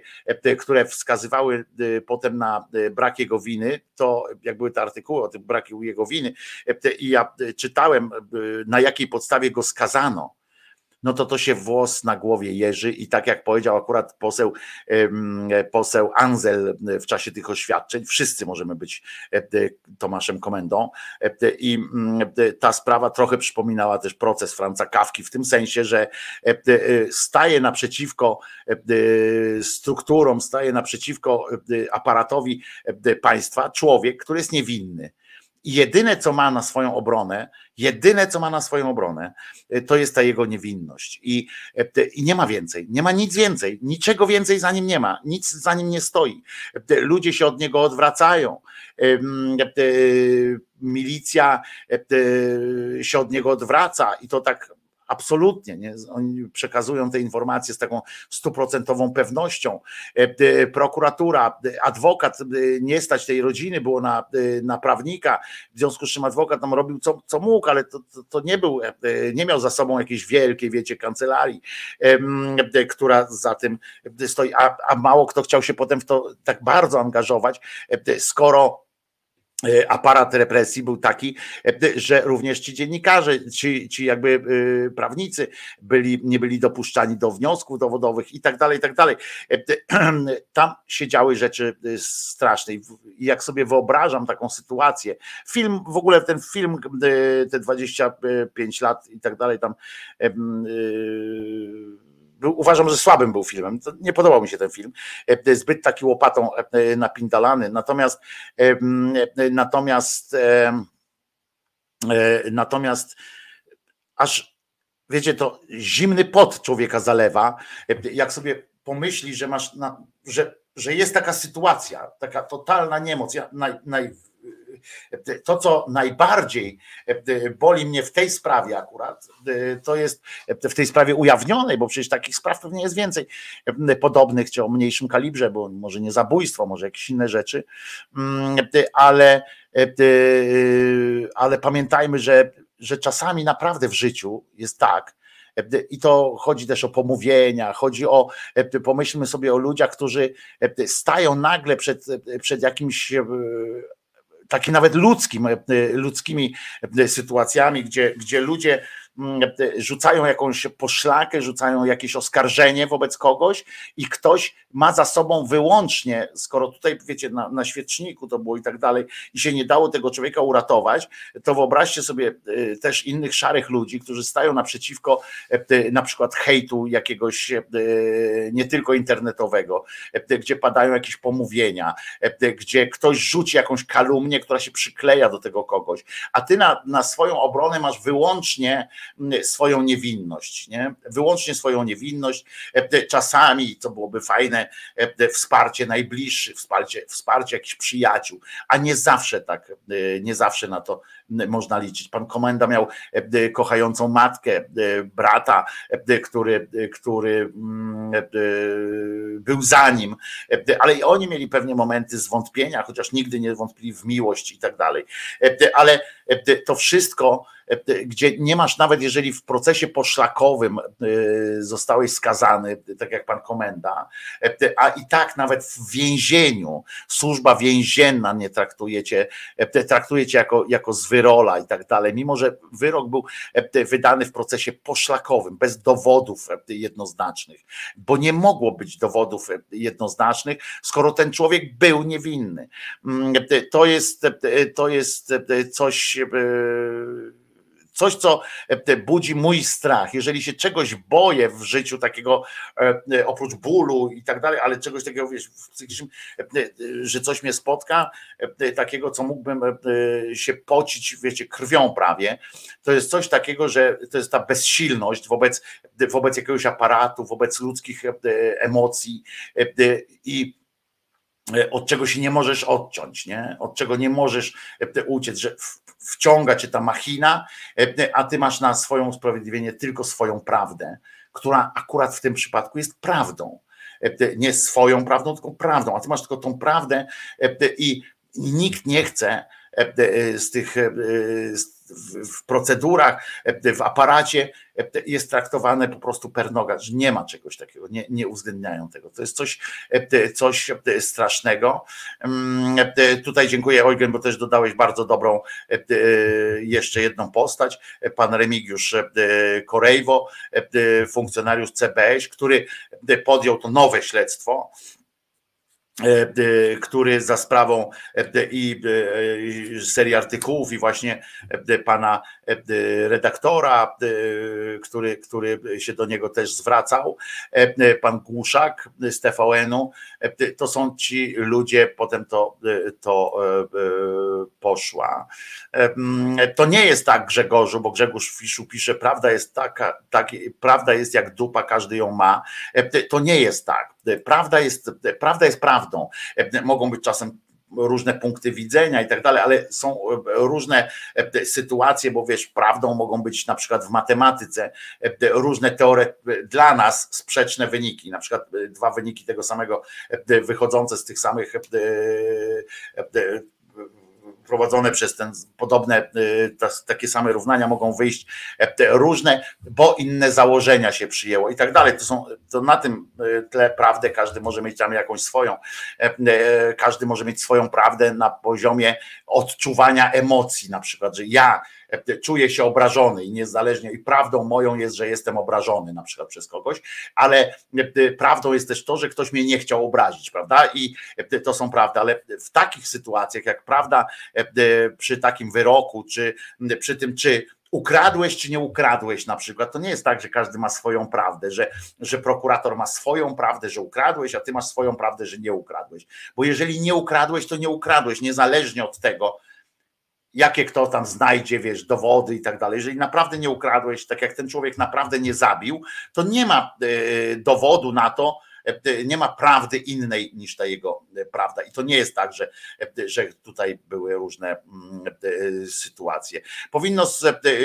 które wskazywały potem na brak jego winy, to jak były te artykuły o tym braku jego winy i ja czytałem na jakiej podstawie go skazano, no to to się włos na głowie jeży i tak jak powiedział akurat poseł, poseł Anzel w czasie tych oświadczeń, wszyscy możemy być Tomaszem Komendą i mm, ta sprawa trochę przypominała też proces Franca Kawki w tym sensie, że staje naprzeciwko strukturom, staje naprzeciwko aparatowi państwa człowiek, który jest niewinny. Jedyne, co ma na swoją obronę, jedyne, co ma na swoją obronę, to jest ta jego niewinność. I, I nie ma więcej, nie ma nic więcej, niczego więcej za nim nie ma, nic za nim nie stoi. Ludzie się od niego odwracają. Milicja się od niego odwraca i to tak Absolutnie. Nie? Oni przekazują te informacje z taką stuprocentową pewnością. E, prokuratura, adwokat, nie stać tej rodziny było na, na prawnika, w związku z czym adwokat tam robił co, co mógł, ale to, to, to nie był, e, nie miał za sobą jakiejś wielkiej, wiecie, kancelarii, która za tym stoi, a, a mało kto chciał się potem w to tak bardzo angażować, skoro E, aparat represji był taki, e, że również ci dziennikarze, ci, ci jakby e, prawnicy byli, nie byli dopuszczani do wniosków dowodowych i tak dalej, i tak dalej. Tam się działy rzeczy straszne. Jak sobie wyobrażam taką sytuację, film, w ogóle ten film, te 25 lat i tak dalej, tam był, uważam, że słabym był filmem. Nie podobał mi się ten film. E, zbyt taki łopatą e, napindalany. Natomiast e, natomiast natomiast aż wiecie, to zimny pot człowieka zalewa, jak sobie pomyśli, że masz, na, że, że jest taka sytuacja, taka totalna niemoc. Ja naj, naj, to, co najbardziej e, boli mnie w tej sprawie akurat, e, to jest w tej sprawie ujawnionej, bo przecież takich spraw pewnie jest więcej e, podobnych, czy o mniejszym kalibrze, bo może nie zabójstwo, może jakieś inne rzeczy, mm, ale, ale pamiętajmy, że, że czasami naprawdę w życiu jest tak, i to chodzi też o pomówienia, chodzi o, pomyślmy sobie o ludziach, którzy stają nagle przed, przed jakimś taki nawet ludzkim, e, ludzkimi e, sytuacjami, gdzie, gdzie ludzie rzucają jakąś poszlakę, rzucają jakieś oskarżenie wobec kogoś i ktoś ma za sobą wyłącznie, skoro tutaj wiecie, na, na świeczniku to było i tak dalej, i się nie dało tego człowieka uratować, to wyobraźcie sobie y, też innych szarych ludzi, którzy stają naprzeciwko y, na przykład hejtu jakiegoś nie tylko internetowego, gdzie padają jakieś pomówienia, gdzie ktoś rzuci jakąś kalumnię, która się przykleja do tego kogoś, a ty na, na swoją obronę masz wyłącznie swoją niewinność, nie? wyłącznie swoją niewinność. E, czasami, co byłoby fajne, e, wsparcie najbliższych, wsparcie, wsparcie jakichś przyjaciół, a nie zawsze tak, e, nie zawsze na to można liczyć. Pan komenda miał kochającą matkę, brata, który, który mm, był za nim, ale i oni mieli pewnie momenty zwątpienia, chociaż nigdy nie wątpili w miłość i tak dalej. Ale to wszystko gdzie nie masz nawet jeżeli w procesie poszlakowym zostałeś skazany, tak jak pan komenda, a i tak nawet w więzieniu służba więzienna nie traktujecie, traktujecie jako, jako zwyrola i tak dalej, mimo że wyrok był wydany w procesie poszlakowym, bez dowodów jednoznacznych, bo nie mogło być dowodów jednoznacznych, skoro ten człowiek był niewinny. Mm, to jest, to jest coś coś, co e, budzi mój strach. Jeżeli się czegoś boję w życiu takiego, e, e, oprócz bólu i tak dalej, ale czegoś takiego, wiesz, że coś mnie spotka, takiego, co mógłbym się pocić, wiecie, krwią prawie, to jest coś takiego, że to jest ta bezsilność wobec, wobec jakiegoś aparatu, wobec ludzkich emocji i od czego się nie możesz odciąć, nie? od czego nie możesz uciec, że wciąga cię ta machina, a ty masz na swoją usprawiedliwienie tylko swoją prawdę, która akurat w tym przypadku jest prawdą. Nie swoją prawdą, tylko prawdą, a ty masz tylko tą prawdę i nikt nie chce z tych w, w procedurach, w aparacie jest traktowane po prostu per noga, że nie ma czegoś takiego, nie, nie uwzględniają tego. To jest coś, coś strasznego. Mm, tutaj dziękuję Eugen, bo też dodałeś bardzo dobrą jeszcze jedną postać. Pan Remigiusz Korejwo, funkcjonariusz CBŚ, który podjął to nowe śledztwo E, e, który za sprawą e, i serii artykułów i właśnie pana redaktora, który, który się do niego też zwracał, pan Głuszak z TVN-u, to są ci ludzie, potem to, to poszła. To nie jest tak Grzegorzu, bo Grzegorz Fiszu pisze, prawda jest taka, tak, prawda jest jak dupa, każdy ją ma. To nie jest tak. Prawda jest, prawda jest prawdą. Mogą być czasem różne punkty widzenia i tak dalej, ale są różne sytuacje, bo wiesz, prawdą mogą być na przykład w matematyce różne teorie dla nas sprzeczne wyniki, na przykład dwa wyniki tego samego wychodzące z tych samych prowadzone przez ten podobne, y, takie same równania mogą wyjść e, różne, bo inne założenia się przyjęło i tak dalej. To są, to na tym y, tle prawdę każdy może mieć tam jakąś swoją, e, e, każdy może mieć swoją prawdę na poziomie odczuwania emocji, na przykład, że ja czuję się obrażony i niezależnie, i prawdą moją jest, że jestem obrażony na przykład przez kogoś, ale prawdą jest też to, że ktoś mnie nie chciał obrazić, prawda? I to są prawdy, ale w takich sytuacjach, jak prawda przy takim wyroku, czy przy tym, czy ukradłeś czy nie ukradłeś na przykład. To nie jest tak, że każdy ma swoją prawdę, że, że prokurator ma swoją prawdę, że ukradłeś, a ty masz swoją prawdę, że nie ukradłeś. Bo jeżeli nie ukradłeś, to nie ukradłeś, niezależnie od tego, jakie kto tam znajdzie, wiesz, dowody i tak dalej. Jeżeli naprawdę nie ukradłeś, tak jak ten człowiek naprawdę nie zabił, to nie ma e, dowodu na to, nie ma prawdy innej niż ta jego e, prawda. I to nie jest tak, że, że tutaj były różne mm, sytuacje. Powinno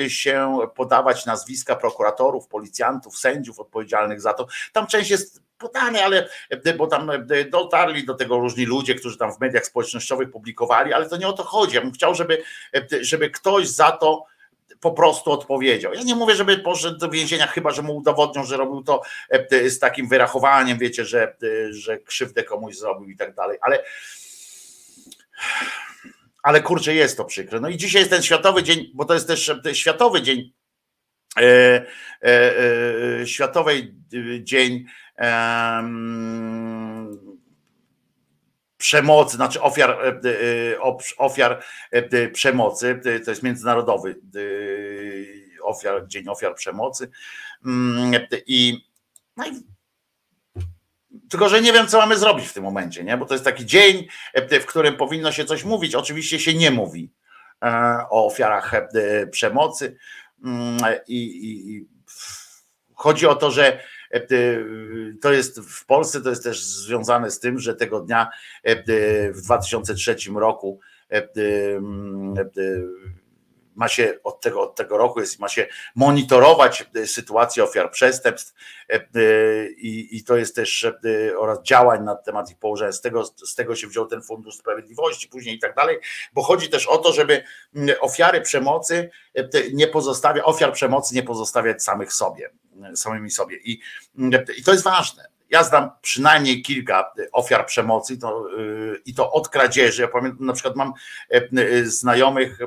się podawać nazwiska prokuratorów, policjantów, sędziów odpowiedzialnych za to. Tam część jest podane, ale bo tam dotarli do tego różni ludzie, którzy tam w mediach społecznościowych publikowali, ale to nie o to chodzi. Ja bym chciał, żeby, żeby ktoś za to po prostu odpowiedział. Ja nie mówię, żeby poszedł do więzienia, chyba że mu udowodnią, że robił to z takim wyrachowaniem, wiecie, że, że krzywdę komuś zrobił i tak dalej, ale ale kurczę, jest to przykre. No i dzisiaj jest ten światowy dzień, bo to jest też światowy dzień, e, e, e, światowy dzień przemocy, znaczy ofiar, e, e, ofiar e, przemocy, to jest międzynarodowy ofiar, Dzień Ofiar Przemocy. Mm, I, no i tylko, że nie wiem, co mamy zrobić w tym momencie, nie? bo to jest taki dzień, w którym powinno się coś mówić. Oczywiście się nie mówi o ofiarach przemocy. Mm, I, i, i chodzi o to, że to jest w Polsce, to jest też związane z tym, że tego dnia e, w 2003 roku e, ma się od tego, od tego roku jest, ma się monitorować sytuację ofiar przestępstw i, i to jest też oraz działań na temat ich położenia. Z tego, z tego się wziął ten Fundusz Sprawiedliwości później i tak dalej, bo chodzi też o to, żeby ofiary przemocy nie pozostawia, ofiar przemocy nie pozostawiać samych sobie samymi sobie. I, i to jest ważne. Ja znam przynajmniej kilka ofiar przemocy to, y, i to od kradzieży. Ja pamiętam, na przykład mam e, znajomych,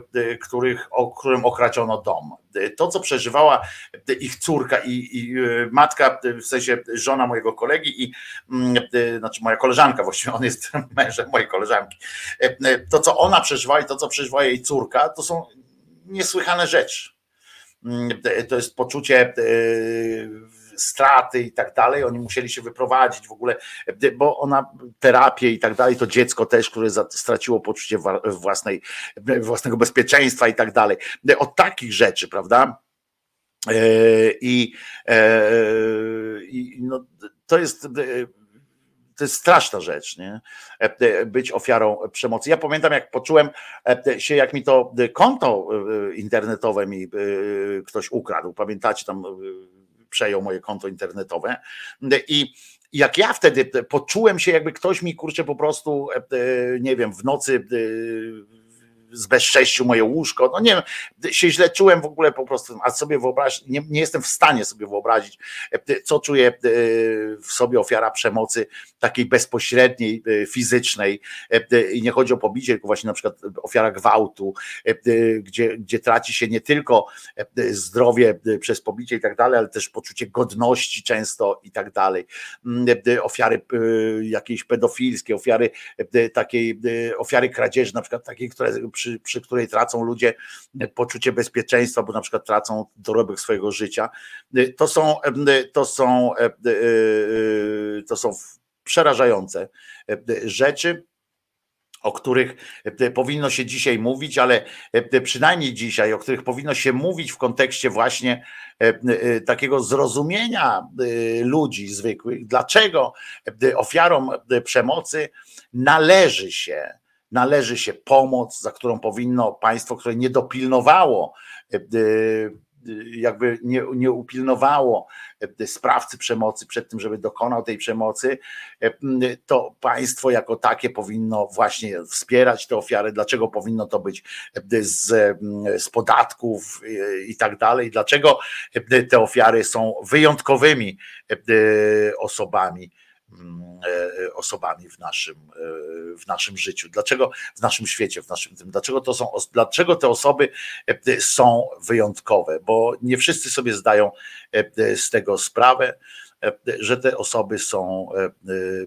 których, o którym okradziono dom. To, co przeżywała ich córka i, i matka, w sensie żona mojego kolegi i mm, znaczy moja koleżanka, właściwie on jest mężem mojej koleżanki. To, co ona przeżywała i to, co przeżywała jej córka, to są niesłychane rzeczy Mm, to jest poczucie straty i tak dalej. Oni musieli się wyprowadzić w ogóle, bo ona terapię i tak dalej, to dziecko też, które straciło poczucie własnej, własnego bezpieczeństwa i tak dalej. Od takich rzeczy, prawda? E, I, e, i no, to jest to jest straszna rzecz, nie? E, e, być ofiarą przemocy. Ja pamiętam, jak poczułem e, się, jak mi to konto internetowe mi ktoś ukradł. Pamiętacie, tam przejął moje konto internetowe. I jak ja wtedy poczułem się, jakby ktoś mi kurczę po prostu, nie wiem, w nocy zbezcześcił moje łóżko. No nie wiem, się źle czułem w ogóle po prostu, a sobie wyobrazić, nie, nie jestem w stanie sobie wyobrazić, co czuje w sobie ofiara przemocy takiej bezpośredniej, fizycznej i nie chodzi o pobicie, tylko właśnie na przykład ofiara gwałtu, gdzie, gdzie traci się nie tylko zdrowie przez pobicie i tak dalej, ale też poczucie godności często i tak dalej. Ofiary jakiejś pedofilskie, ofiary takiej, ofiary kradzieży, na przykład takiej, które, przy, przy której tracą ludzie poczucie bezpieczeństwa, bo na przykład tracą dorobek swojego życia. To są, to są, to są przerażające rzeczy o których powinno się dzisiaj mówić, ale przynajmniej dzisiaj, o których powinno się mówić w kontekście właśnie takiego zrozumienia ludzi zwykłych, dlaczego ofiarom przemocy należy się, należy się pomoc, za którą powinno państwo, które nie dopilnowało jakby nie, nie upilnowało sprawcy przemocy przed tym, żeby dokonał tej przemocy, to państwo jako takie powinno właśnie wspierać te ofiary. Dlaczego powinno to być z, z podatków i tak dalej? Dlaczego te ofiary są wyjątkowymi osobami? Osobami w naszym, w naszym życiu. Dlaczego w naszym świecie, w naszym tym, dlaczego to są, dlaczego te osoby są wyjątkowe? Bo nie wszyscy sobie zdają z tego sprawę, że te osoby są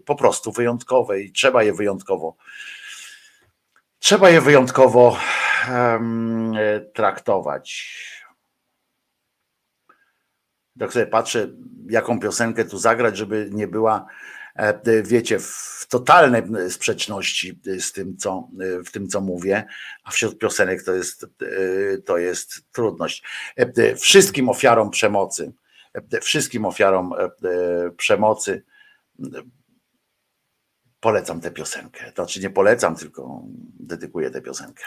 po prostu wyjątkowe i trzeba je wyjątkowo trzeba je wyjątkowo um, traktować. Tak sobie patrzę, jaką piosenkę tu zagrać, żeby nie była E, wiecie, w totalnej sprzeczności z tym, co, w tym, co mówię, a wśród piosenek to jest, e, to jest trudność. E, wszystkim ofiarom przemocy, wszystkim ofiarom przemocy polecam tę piosenkę. Znaczy nie polecam, tylko dedykuję tę piosenkę.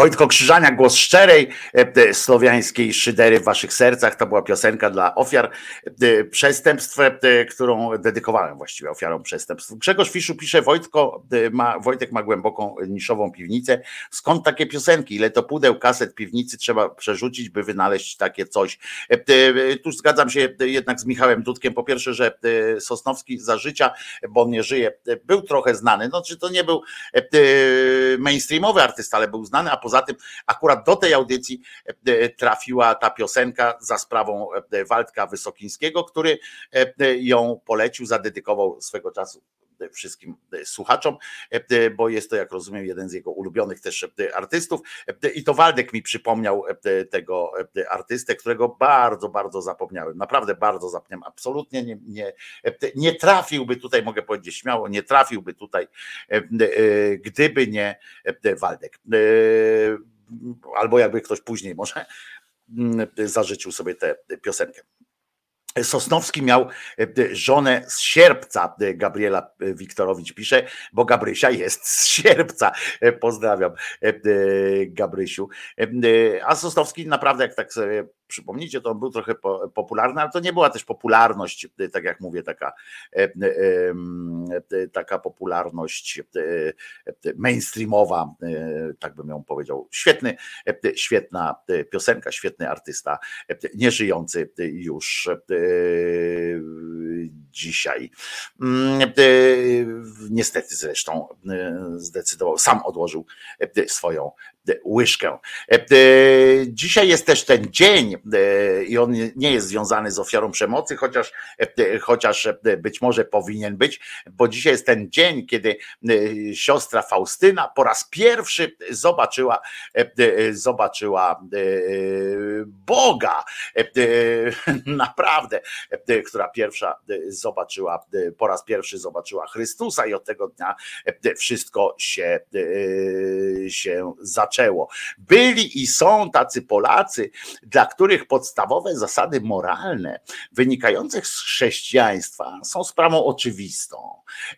Wojtko Krzyżania, głos szczerej e, e, słowiańskiej szydery w waszych sercach. To była piosenka dla ofiar przestępstw, e, którą dedykowałem właściwie ofiarom przestępstw. Grzegorz Fiszu pisze, Wojtko e, ma, Wojtek ma głęboką niszową piwnicę. Skąd takie piosenki? Ile to pudeł kaset piwnicy trzeba przerzucić, by wynaleźć takie coś? Tu zgadzam się jednak z Michałem Dudkiem. Po pierwsze, że Sosnowski za życia, bo nie żyje, był trochę znany. No, czy to nie był mainstreamowy artysta, ale był znany, a poza tym akurat do tej audycji trafiła ta piosenka za sprawą Waldka Wysokińskiego, który e, ją polecił, zadedykował swego czasu e, wszystkim e, słuchaczom, e, bo jest to, jak rozumiem, jeden z jego ulubionych też e, artystów. E, I to Waldek mi przypomniał e, tego e, artystę, którego bardzo, bardzo zapomniałem. Naprawdę bardzo zapomniałem. Absolutnie nie, nie, e, nie trafiłby tutaj, mogę powiedzieć śmiało, nie trafiłby tutaj, e, e, gdyby nie e, Waldek. E, Albo jakby ktoś później może mm, zażyczył sobie tę piosenkę. Sosnowski miał e, żonę z sierpca, e, Gabriela Wiktorowicz pisze, bo Gabrysia jest z sierpca. E, Pozdrawiam e, e, Gabrysiu. E, e, A Sosnowski naprawdę, jak tak sobie przypomnicie, to on był trochę po- popularny, ale to nie była też popularność, e, tak jak mówię, taka, e, e, e, taka popularność mainstreamowa, tak bym ją powiedział. Świetny, świetna piosenka, świetny artysta, nieżyjący już dzisiaj. Mm, e, Niestety zresztą e, zdecydował, sam odłożył e, swoją e, łyżkę. E, e, Dzisiaj jest też ten dzień e, i on nie- jest związany z ofiarą przemocy, chociaż, e, chociaż e, być może powinien być, bo dzisiaj jest ten dzień, kiedy e, siostra Faustyna po raz pierwszy zobaczyła, e, e, zobaczyła e, Boga. E, e, Naprawdę, e, która pierwsza e, zobaczyła, e, po raz pierwszy zobaczyła Chrystusa i od tego dnia e, wszystko się, e, się zaczęło. Byli i są tacy Polacy, dla których podstawowe zasady moralne wynikające z chrześcijaństwa są sprawą oczywistą,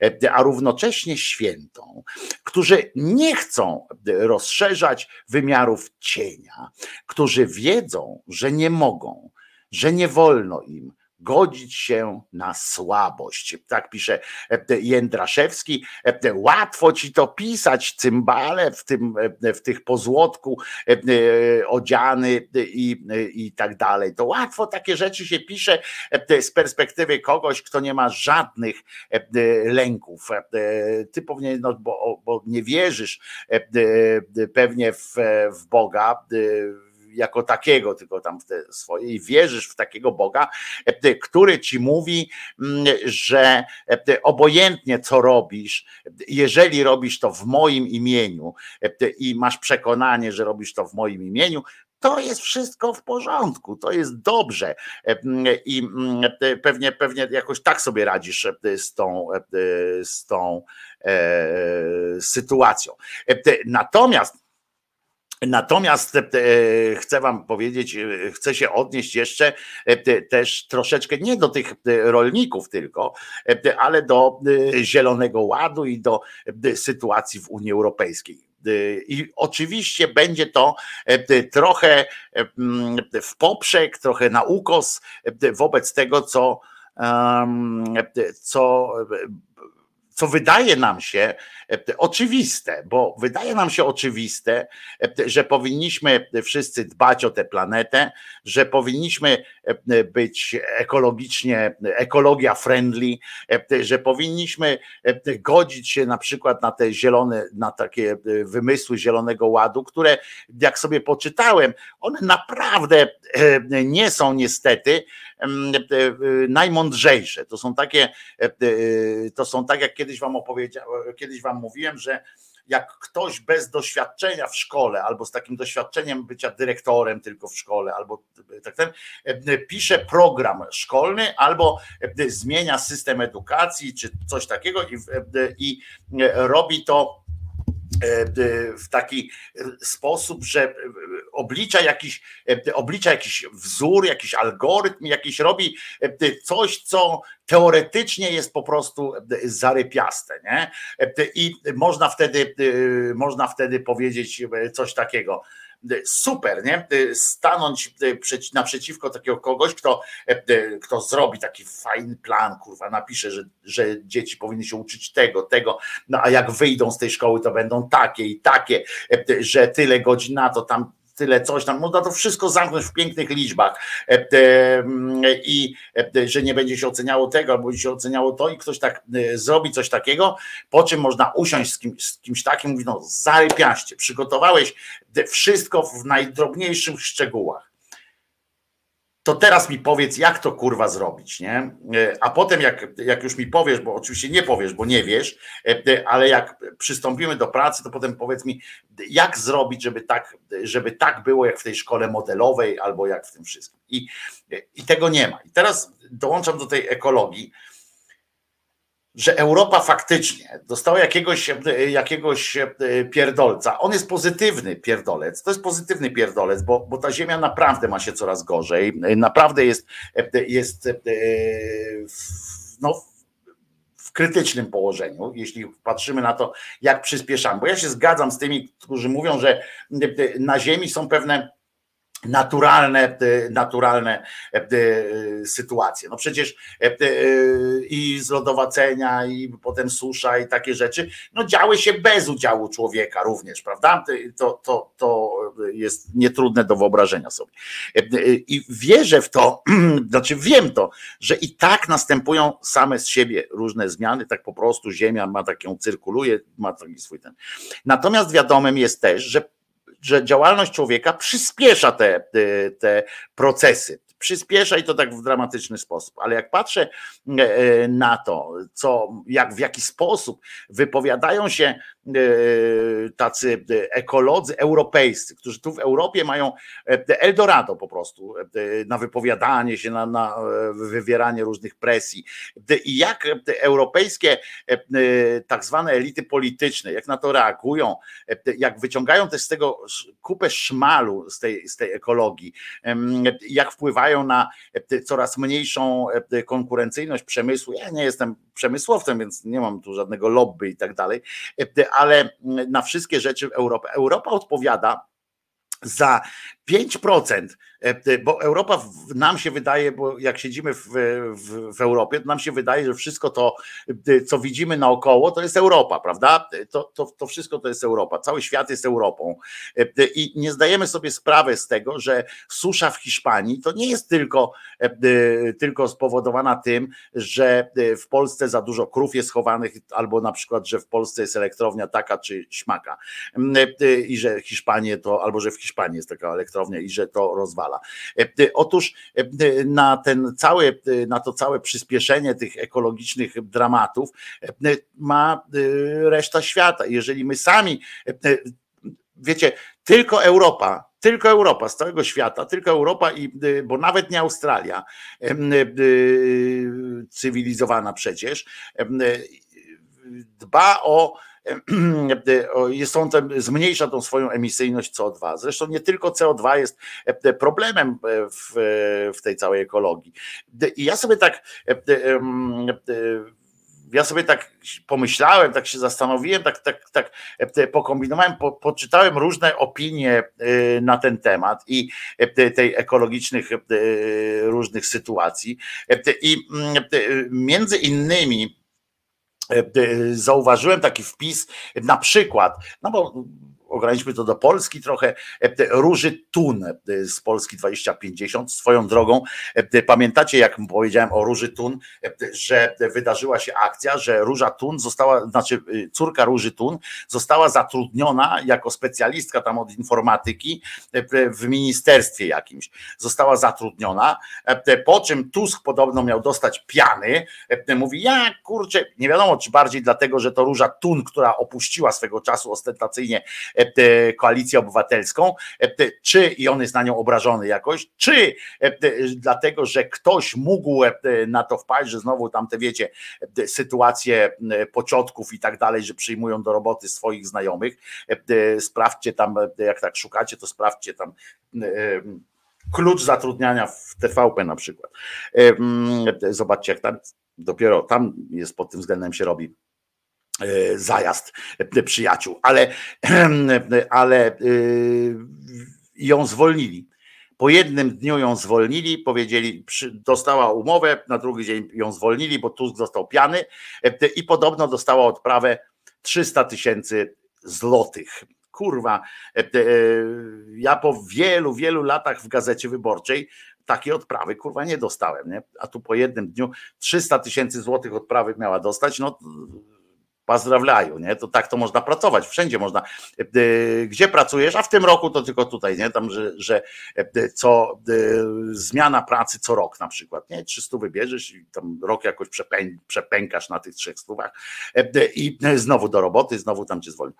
e, a równocześnie świętą, którzy nie chcą rozszerzać wymiarów cienia, którzy wiedzą, że nie mogą, że nie wolno im godzić się na słabość. Tak pisze e, Jędraszewski. E, Łatwo ci to pisać, cymbale w, tym, e, w tych pozłotku odziany i, i tak dalej. To łatwo takie rzeczy się pisze z perspektywy kogoś, kto nie ma żadnych lęków. Ty powinien, no, bo, bo nie wierzysz pewnie w, w Boga, jako takiego, tylko tam w te swoje i wierzysz w takiego Boga, e, który ci mówi, mm, że e, obojętnie co robisz, jeżeli robisz to w moim imieniu e, i masz przekonanie, że robisz to w moim imieniu, to jest wszystko w porządku, to jest dobrze E, i mm, e, pewnie, pewnie jakoś tak sobie radzisz e, z tą, e, z tą e, sytuacją. E, Natomiast Natomiast e, chcę Wam powiedzieć, e, chcę się odnieść jeszcze e, te- też troszeczkę nie do tych rolników tylko, ale do Zielonego Ładu i do sytuacji w Unii Europejskiej. I oczywiście będzie to trochę mm, w poprzek, trochę na ukos wobec tego, co, co co wydaje nam się oczywiste, bo wydaje nam się oczywiste, że powinniśmy wszyscy dbać o tę planetę, że powinniśmy być ekologicznie, ekologia friendly, że powinniśmy godzić się na przykład na te zielone, na takie wymysły Zielonego Ładu, które jak sobie poczytałem, one naprawdę nie są niestety najmądrzejsze. To są takie, to są tak jak kiedyś wam opowiedziałem, kiedyś wam mówiłem, że jak ktoś bez doświadczenia w szkole, albo z takim doświadczeniem bycia dyrektorem tylko w szkole, albo tak ten, pisze program szkolny, albo zmienia system edukacji, czy coś takiego i, i robi to w taki sposób, że oblicza jakiś, oblicza jakiś wzór, jakiś algorytm, jakiś robi coś, co teoretycznie jest po prostu zarypiaste, nie? I można wtedy, można wtedy powiedzieć coś takiego super, nie? Stanąć naprzeciwko takiego kogoś, kto, kto zrobi taki fajny plan, kurwa, napisze, że, że dzieci powinny się uczyć tego, tego, no a jak wyjdą z tej szkoły, to będą takie i takie, że tyle godzin na to tam tyle coś tam, można to wszystko zamknąć w pięknych liczbach. I że nie będzie się oceniało tego, albo się oceniało to i ktoś tak zrobi coś takiego, po czym można usiąść z, kim, z kimś takim i mówić, no zarypiaście, przygotowałeś wszystko w najdrobniejszych szczegółach to teraz mi powiedz, jak to kurwa zrobić, nie? A potem, jak, jak już mi powiesz, bo oczywiście nie powiesz, bo nie wiesz, ale jak przystąpimy do pracy, to potem powiedz mi, jak zrobić, żeby tak, żeby tak było, jak w tej szkole modelowej, albo jak w tym wszystkim. I, i tego nie ma. I teraz dołączam do tej ekologii że Europa faktycznie dostała jakiegoś, jakiegoś pierdolca. On jest pozytywny pierdolec. To jest pozytywny pierdolec, bo, bo ta ziemia naprawdę ma się coraz gorzej. Naprawdę jest, jest no, w krytycznym położeniu, jeśli patrzymy na to, jak przyspieszamy. Bo ja się zgadzam z tymi, którzy mówią, że na Ziemi są pewne naturalne, naturalne sytuacje. No przecież i zlodowacenia, i potem susza, i takie rzeczy, no działy się bez udziału człowieka również, prawda? To, to, to jest nietrudne do wyobrażenia sobie. I wierzę w to, znaczy wiem to, że i tak następują same z siebie różne zmiany, tak po prostu Ziemia ma taką, cyrkuluje, ma taki swój ten. Natomiast wiadomym jest też, że że działalność człowieka przyspiesza te, te procesy. Przyspiesza i to tak w dramatyczny sposób. Ale jak patrzę e, na to, co, jak w jaki sposób wypowiadają się e, tacy ekolodzy europejscy, którzy tu w Europie mają e, Eldorado po prostu na wypowiadanie się, na, na wywieranie różnych presji. I jak europejskie tak zwane elity polityczne, jak na to reagują, jak wyciągają też z tego kupę szmalu z tej, z tej ekologii, jak wpływają na coraz mniejszą konkurencyjność przemysłu. Ja nie jestem przemysłowcem, więc nie mam tu żadnego lobby i tak dalej, ale na wszystkie rzeczy Europa. Europa odpowiada za 5%, bo Europa nam się wydaje, bo jak siedzimy w, w, w, Europie, to nam się wydaje, że wszystko to, co widzimy naokoło, to jest Europa, prawda? To, to, to wszystko to jest Europa, cały świat jest Europą. I nie zdajemy sobie sprawy z tego, że susza w Hiszpanii to nie jest tylko, tylko spowodowana tym, że w Polsce za dużo krów jest chowanych, albo na przykład, że w Polsce jest elektrownia taka czy śmaka. I że Hiszpanie to, albo że w Hiszpanii jest taka elektrownia elektrownia i że to rozwala. E, e, otóż e, na ten cały, na to całe przyspieszenie tych ekologicznych dramatów ma reszta świata. Jeżeli my sami, wiecie, tylko Europa, tylko Europa z całego świata, tylko Europa, i, bo nawet nie Australia, cywilizowana przecież, dba o on zmniejsza tą swoją emisyjność CO2. Zresztą nie tylko CO2 jest e, problemem e, w, w tej całej ekologii. I ja sobie tak e, ja sobie tak pomyślałem, tak się zastanowiłem, tak, tak, tak pokombinowałem, po, poczytałem różne opinie na ten temat i tej ekologicznych różnych sytuacji. I między innymi zauważyłem taki wpis, na przykład, no bo ograniczmy to do Polski trochę, Róży Tun z Polski 2050. Swoją drogą, pamiętacie jak powiedziałem o Róży Tun, że wydarzyła się akcja, że Róża Tun została, znaczy córka Róży Tun została zatrudniona jako specjalistka tam od informatyki w ministerstwie jakimś. Została zatrudniona, po czym Tusk podobno miał dostać piany, mówi, ja kurczę, nie wiadomo czy bardziej dlatego, że to Róża Tun, która opuściła swego czasu ostentacyjnie koalicję obywatelską, czy i on jest na nią obrażony jakoś, czy dlatego, że ktoś mógł na to wpaść, że znowu tam te wiecie, sytuacje pociotków i tak dalej, że przyjmują do roboty swoich znajomych. Sprawdźcie tam, jak tak szukacie, to sprawdźcie tam klucz zatrudniania w TVP na przykład. Zobaczcie, jak tam dopiero tam jest pod tym względem się robi E, zajazd e, przyjaciół, ale, ale e, ją zwolnili. Po jednym dniu ją zwolnili, powiedzieli, dostała umowę, na drugi dzień ją zwolnili, bo Tusk został piany i podobno dostała odprawę 300 tysięcy złotych. Kurwa, ja po wielu, wielu latach w gazecie wyborczej takiej odprawy kurwa nie dostałem, nie? A tu po jednym dniu 300 tysięcy złotych odprawy miała dostać, no Pozdrawiają, nie? To tak to można pracować, wszędzie można. E, gdzie pracujesz? A w tym roku to tylko tutaj, nie? Tam, że, że e, co e, zmiana pracy co rok na przykład, nie? 300 wybierzesz i tam rok jakoś przepę, przepękasz na tych trzech stówach i znowu do roboty, znowu tam cię zwolnią.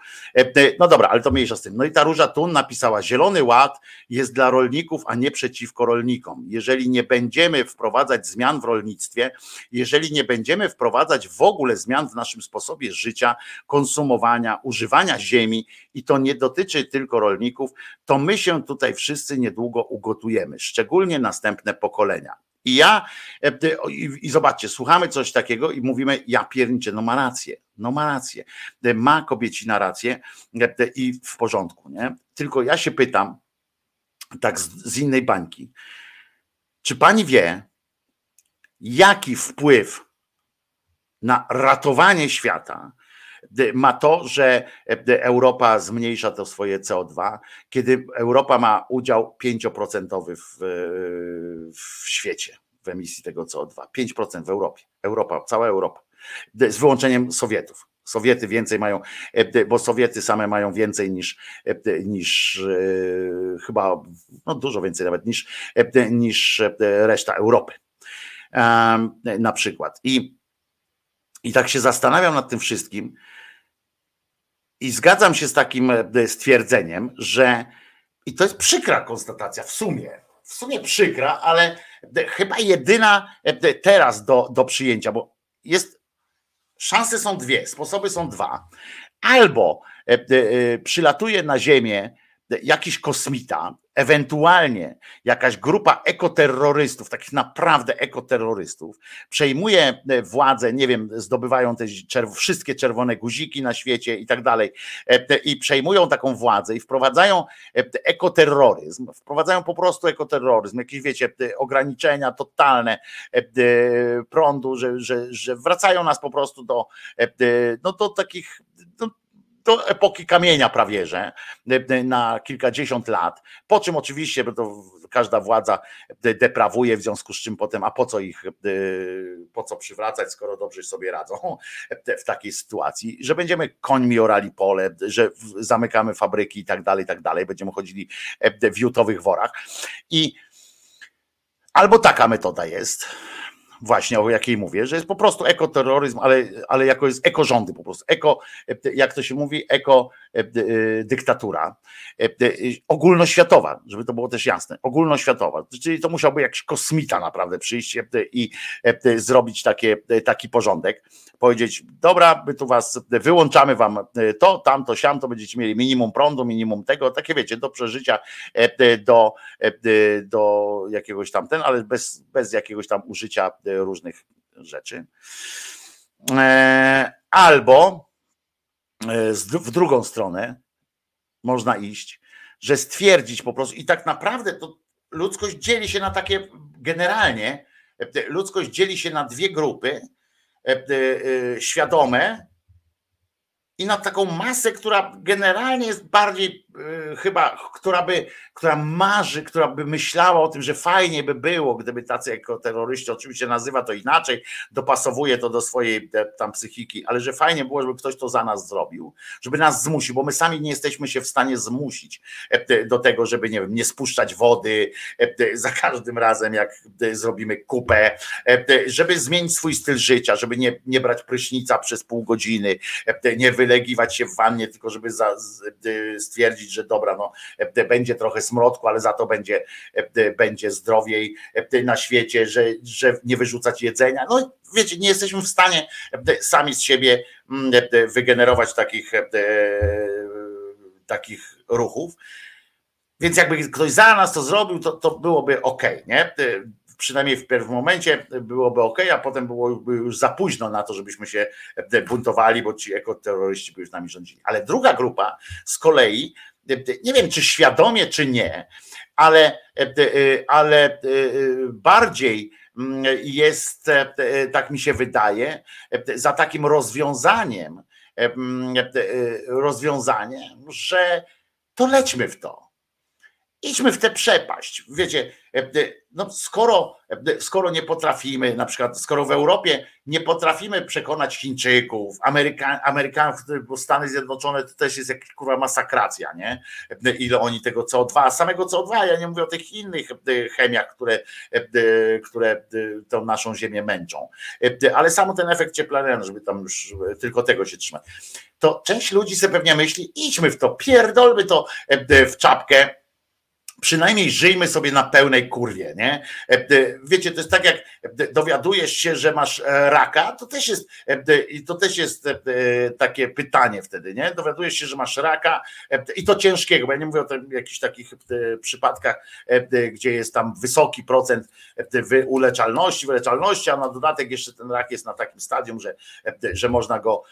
No dobra, ale to mniejsza z tym. No i ta Róża Tun napisała, Zielony Ład jest dla rolników, a nie przeciwko rolnikom. Jeżeli nie będziemy wprowadzać zmian w rolnictwie, jeżeli nie będziemy wprowadzać w ogóle zmian w naszym sposobie życia, konsumowania, używania ziemi i to nie dotyczy tylko rolników, to my się tutaj wszyscy niedługo ugotujemy, szczególnie następne pokolenia. I ja, e, i zobaczcie, słuchamy coś takiego i mówimy, ja pierniczę, no ma rację, no ma rację, e, ma kobiecina rację e, i w porządku, nie? Tylko ja się pytam, tak z, z innej bańki, czy pani wie, jaki wpływ na ratowanie świata ma to, że Europa zmniejsza to swoje CO2, kiedy Europa ma udział 5% w, w świecie w emisji tego CO2. 5% w Europie. Europa, cała Europa. Z wyłączeniem Sowietów. Sowiety więcej mają, bo Sowiety same mają więcej niż, niż e, chyba, no dużo więcej nawet niż, niż reszta Europy. Na przykład. I i tak się zastanawiam nad tym wszystkim i zgadzam się z takim e, stwierdzeniem, że i to jest przykra konstatacja w sumie, w sumie przykra, ale chyba jedyna e, teraz do, do przyjęcia, bo jest szanse są dwie, sposoby są dwa. Albo e, przylatuje na Ziemię jakiś kosmita, ewentualnie jakaś grupa ekoterrorystów, takich naprawdę ekoterrorystów, przejmuje e, władzę, nie wiem, zdobywają te czerw wszystkie czerwone guziki na świecie i tak dalej, e, i przejmują taką władzę i wprowadzają e, ekoterroryzm, wprowadzają po prostu ekoterroryzm, jakieś, wiecie, ograniczenia totalne prądu, że, że, że wracają nas po prostu do, no, do takich do epoki kamienia prawie, że na kilkadziesiąt lat, po czym oczywiście to każda władza deprawuje, w związku z czym potem, a po co ich, po co przywracać, skoro dobrze sobie radzą w takiej sytuacji, że będziemy końmi orali pole, że zamykamy fabryki i tak dalej, i tak dalej, będziemy chodzili w jutowych worach. I albo taka metoda jest, właśnie o jakiej mówię, że jest po prostu ekoterroryzm, ale, ale jako jest ekorządy po prostu, eko, jak to się mówi, eko dyktatura e, ogólnoświatowa, żeby to było też jasne, ogólnoświatowa, czyli to musiałby jakiś kosmita naprawdę przyjść i zrobić takie, taki porządek, powiedzieć, dobra, my tu was wyłączamy wam to, tamto, siam, to będziecie mieli minimum prądu, minimum tego, takie wiecie, do przeżycia, do, do jakiegoś tam ten, ale bez, bez jakiegoś tam użycia różnych rzeczy. E, albo e, w drugą stronę można iść, że stwierdzić po prostu, i tak naprawdę to ludzkość dzieli się na takie, generalnie ludzkość dzieli się na dwie grupy, e, e, świadome i na taką masę, która generalnie jest bardziej e, chyba, która by, która marzy, która by myślała o tym, że fajnie by było, gdyby tacy jako terroryści, oczywiście nazywa to inaczej, dopasowuje to do swojej e, tam psychiki, ale że fajnie było, żeby ktoś to za nas zrobił, żeby nas zmusił, bo my sami nie jesteśmy się w stanie zmusić e, do tego, żeby nie wiem, nie spuszczać wody e, za każdym razem, jak zrobimy kupę, żeby zmienić swój styl życia, żeby nie, nie brać prysznica przez pół godziny, nie wylegiwać się w wannie, tylko żeby e, stwierdzić, że dobra, no e, będzie trochę smrodku, ale za to będzie, e, będzie zdrowiej e, na świecie, że, że nie wyrzucać jedzenia. No wiecie, nie jesteśmy w stanie e, sami z siebie mm, e, wygenerować takich, e, takich ruchów. Więc jakby ktoś za nas to zrobił, to, to byłoby ok, nie? Przynajmniej w pierwszym momencie byłoby ok, a potem byłoby już za późno na to, żebyśmy się buntowali, bo ci ekoterroryści by już nami rządzili. Ale druga grupa z kolei, nie wiem czy świadomie, czy nie, ale, ale bardziej jest, tak mi się wydaje, za takim rozwiązaniem, rozwiązaniem, że to lećmy w to. Idźmy w tę przepaść. Wiecie, no skoro, skoro nie potrafimy, na przykład, skoro w Europie nie potrafimy przekonać Chińczyków, Ameryka, Amerykanów, bo Stany Zjednoczone to też jest jak kurwa masakracja, nie? Ile oni tego CO2, samego CO2, ja nie mówię o tych innych chemiach, które, które tą naszą ziemię męczą, ale samo ten efekt cieplania, żeby tam już tylko tego się trzymać. To część ludzi sobie pewnie myśli, idźmy w to, pierdolmy to w czapkę, przynajmniej żyjmy sobie na pełnej kurwie, nie? Wiecie, to jest tak jak dowiadujesz się, że masz raka, to też jest, to też jest takie pytanie wtedy, nie? Dowiadujesz się, że masz raka i to ciężkiego, bo ja nie mówię o tym, jakichś takich przypadkach, gdzie jest tam wysoki procent uleczalności, wyleczalności, a na dodatek jeszcze ten rak jest na takim stadium, że, że można go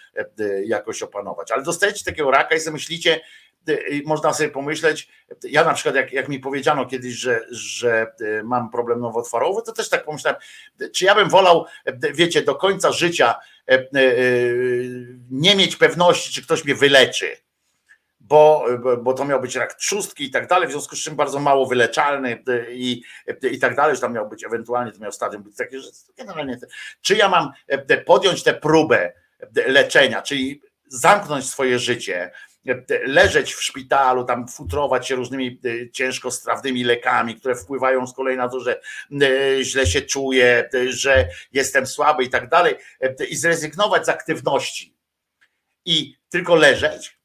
jakoś opanować. Ale dostajecie takiego raka i sobie myślicie, można sobie pomyśleć, ja na przykład jak, jak mi powiedziano kiedyś, że, że mam problem nowotworowy, to też tak pomyślałem, czy ja bym wolał, wiecie, do końca życia nie mieć pewności, czy ktoś mnie wyleczy, bo, bo to miał być rak trzustki i tak dalej, w związku z czym bardzo mało wyleczalny i, i tak dalej, że tam miał być ewentualnie, to miał stadium być takie, że generalnie, czy ja mam podjąć tę próbę leczenia, czyli zamknąć swoje życie, leżeć w szpitalu, tam futrować się różnymi ciężko strawnymi lekami, które wpływają z kolei na to, że źle się czuję, że jestem słaby i tak dalej, i zrezygnować z aktywności i tylko leżeć,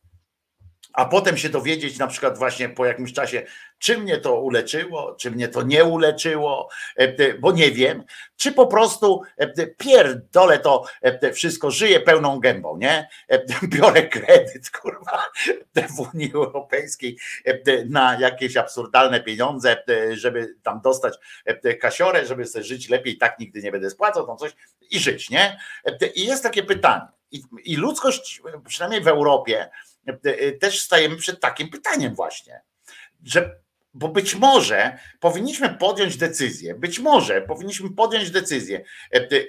a potem się dowiedzieć na przykład właśnie po jakimś czasie, czy mnie to uleczyło, czy mnie to nie uleczyło, bo nie wiem, czy po prostu pierdolę to wszystko, żyję pełną gębą, nie? Biorę kredyt, kurwa, w Unii Europejskiej na jakieś absurdalne pieniądze, żeby tam dostać kasiorę, żeby sobie żyć lepiej, tak nigdy nie będę spłacał, tam coś i żyć, nie? I jest takie pytanie. I ludzkość, przynajmniej w Europie, też stajemy przed takim pytaniem właśnie, że bo być może powinniśmy podjąć decyzję, być może powinniśmy podjąć decyzję,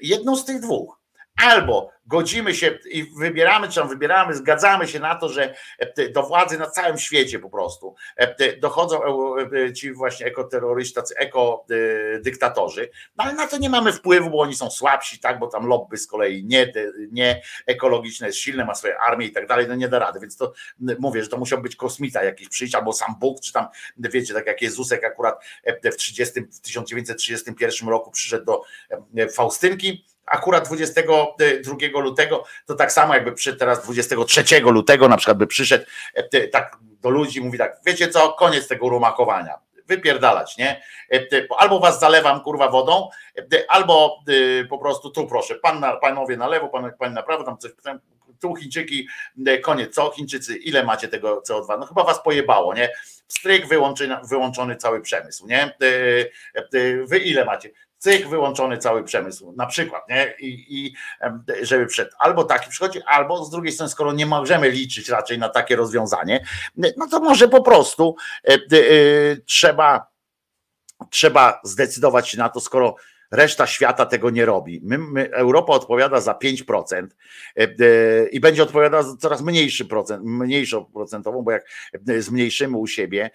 jedną z tych dwóch. Albo godzimy się i wybieramy, czy tam wybieramy, zgadzamy się na to, że do władzy na całym świecie po prostu dochodzą ci właśnie ekoterroryści, tacy ekodyktatorzy, no ale na to nie mamy wpływu, bo oni są słabsi, tak, bo tam lobby z kolei nie, nie ekologiczne jest silne, ma swoje armię i tak dalej, no nie da rady, więc to mówię, że to musiał być kosmita jakiś przyjść, albo sam Bóg, czy tam, wiecie, tak jak Jezusek akurat w, 30, w 1931 roku przyszedł do Faustynki, akurat 22 lutego, to tak samo jakby przyszedł teraz 23 lutego, na przykład by przyszedł tak do ludzi, mówi tak, wiecie co, koniec tego rumakowania, wypierdalać, nie? Albo was zalewam kurwa wodą, albo po prostu tu proszę, pan na, panowie na lewo, pan, pan na prawo, tam coś, tu Chińczyki, koniec, co Chińczycy, ile macie tego CO2? No chyba was pojebało, nie? Stryk wyłączony cały przemysł, nie? Wy ile macie? Cyk, wyłączony cały przemysł, na przykład, nie? I, i żeby przed albo taki przychodzi, albo z drugiej strony, skoro nie możemy liczyć raczej na takie rozwiązanie, no to może po prostu e, e, trzeba, trzeba zdecydować się na to, skoro Reszta świata tego nie robi. My, my, Europa odpowiada za 5% e, e, i będzie odpowiadała za coraz mniejszy procent, mniejszą procentową, bo jak e, zmniejszymy u siebie,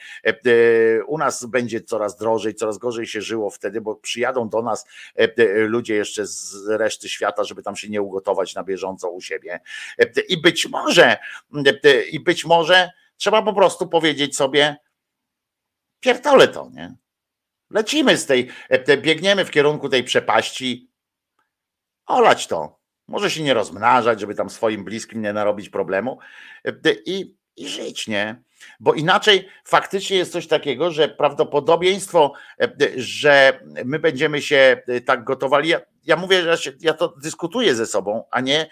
u nas będzie coraz drożej, coraz gorzej się żyło wtedy, bo przyjadą do nas ludzie jeszcze z reszty świata, żeby tam się nie ugotować na bieżąco u siebie. I być może, i być może trzeba po prostu powiedzieć sobie, pierdolę to, nie? Lecimy z tej, e, biegniemy w kierunku tej przepaści. Olać to. Może się nie rozmnażać, żeby tam swoim bliskim nie narobić problemu e, i, i żyć, nie? Bo inaczej faktycznie jest coś takiego, że prawdopodobieństwo, e, że my będziemy się tak gotowali. Ja, ja mówię, że się, ja to dyskutuję ze sobą, a nie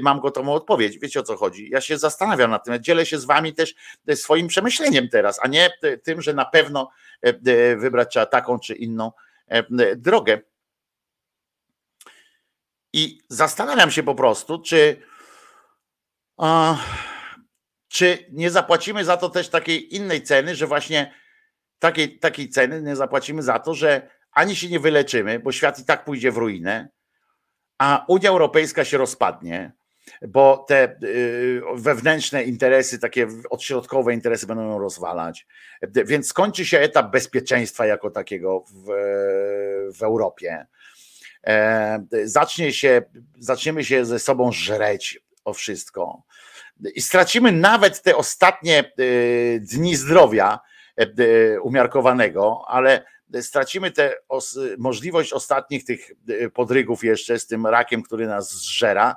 mam gotową odpowiedź. Wiecie o co chodzi? Ja się zastanawiam nad tym, dzielę się z wami też swoim przemyśleniem teraz, a nie tym, że na pewno wybrać trzeba taką czy inną drogę. I zastanawiam się po prostu, czy, a, czy nie zapłacimy za to też takiej innej ceny, że właśnie takiej, takiej ceny nie zapłacimy za to, że ani się nie wyleczymy, bo świat i tak pójdzie w ruinę, a Unia Europejska się rozpadnie, bo te y, wewnętrzne interesy, takie odśrodkowe interesy będą ją rozwalać. Więc skończy się etap bezpieczeństwa jako takiego w, w Europie. E, zacznie się, zaczniemy się ze sobą żreć o wszystko. I stracimy nawet te ostatnie y, dni zdrowia y, umiarkowanego, ale stracimy tę możliwość ostatnich tych podrygów jeszcze z tym rakiem, który nas zżera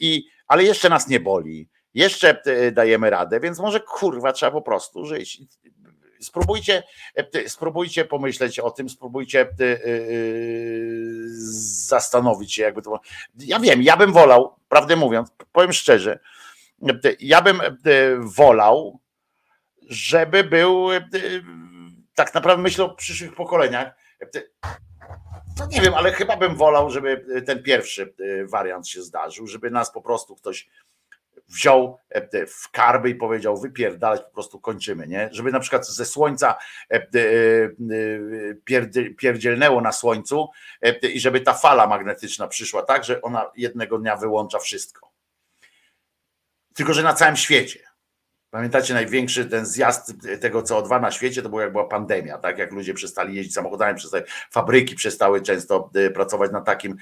i, ale jeszcze nas nie boli. Jeszcze e, dajemy radę, więc może kurwa trzeba po prostu żyć. Spróbujcie, e, spróbujcie pomyśleć o tym, spróbujcie e, zastanowić się, jakby to. Ja wiem, ja bym wolał, prawdę mówiąc, powiem szczerze, ja bym wolał, żeby był tak naprawdę myślę o przyszłych pokoleniach no nie wiem, ale chyba bym wolał, żeby ten pierwszy e, wariant się zdarzył, żeby nas po prostu ktoś wziął e, w karby i powiedział wypierdalać, po prostu kończymy, nie? Żeby na przykład ze słońca e, pierdzielnęło na słońcu i żeby ta fala magnetyczna przyszła tak, że ona jednego dnia wyłącza wszystko. Tylko, że na całym świecie. Pamiętacie największy ten zjazd tego CO2 na świecie to było jak była pandemia, tak? Jak ludzie przestali jeździć samochodami, przestali, fabryki przestały często e, pracować na takim,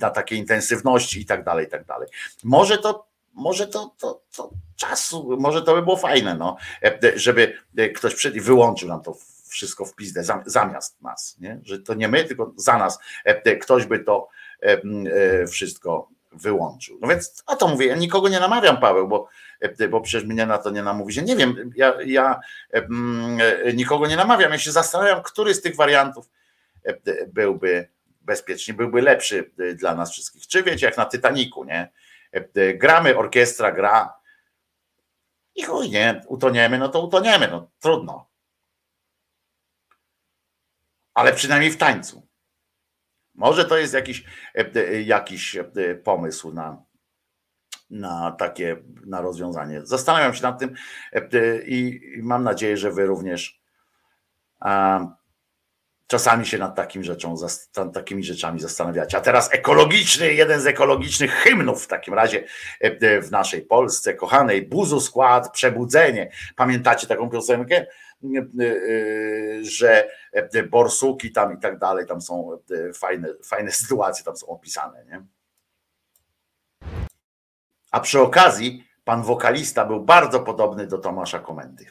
na takiej intensywności i tak dalej, i tak dalej. Może to, może to, to, to czasu, może to by było fajne, no, e, żeby e, ktoś przed wyłączył nam to wszystko w pizdę zamiast nas, nie? Że to nie my, tylko za nas ktoś by to wszystko wyłączył. No więc o to mówię, ja nikogo nie namawiam, Paweł, bo E, bo przecież mnie na to nie namówi się. Nie wiem, ja, ja mm, e, nikogo nie namawiam. Ja się zastanawiam, który z tych wariantów e, byłby bezpieczny, byłby lepszy dla nas wszystkich. Czy wiecie, jak na Titaniku, nie? Gramy, orkiestra gra i chuj, nie, utoniemy, no to utoniemy, no trudno. Ale przynajmniej w tańcu. Może to jest jakiś, jakiś pomysł na, na takie na rozwiązanie. Zastanawiam się nad tym e, i mam nadzieję, że wy również czasami się nad takim rzeczą, takimi rzeczami zastanawiacie. A teraz ekologiczny, jeden z ekologicznych hymnów w takim razie e, w naszej Polsce, kochanej, Buzu Skład, Przebudzenie. Pamiętacie taką piosenkę? E, że borsuki tam i tak dalej, tam są fajne, fajne sytuacje, tam są opisane. Nie? A przy okazji pan wokalista był bardzo podobny do Tomasza Komendy.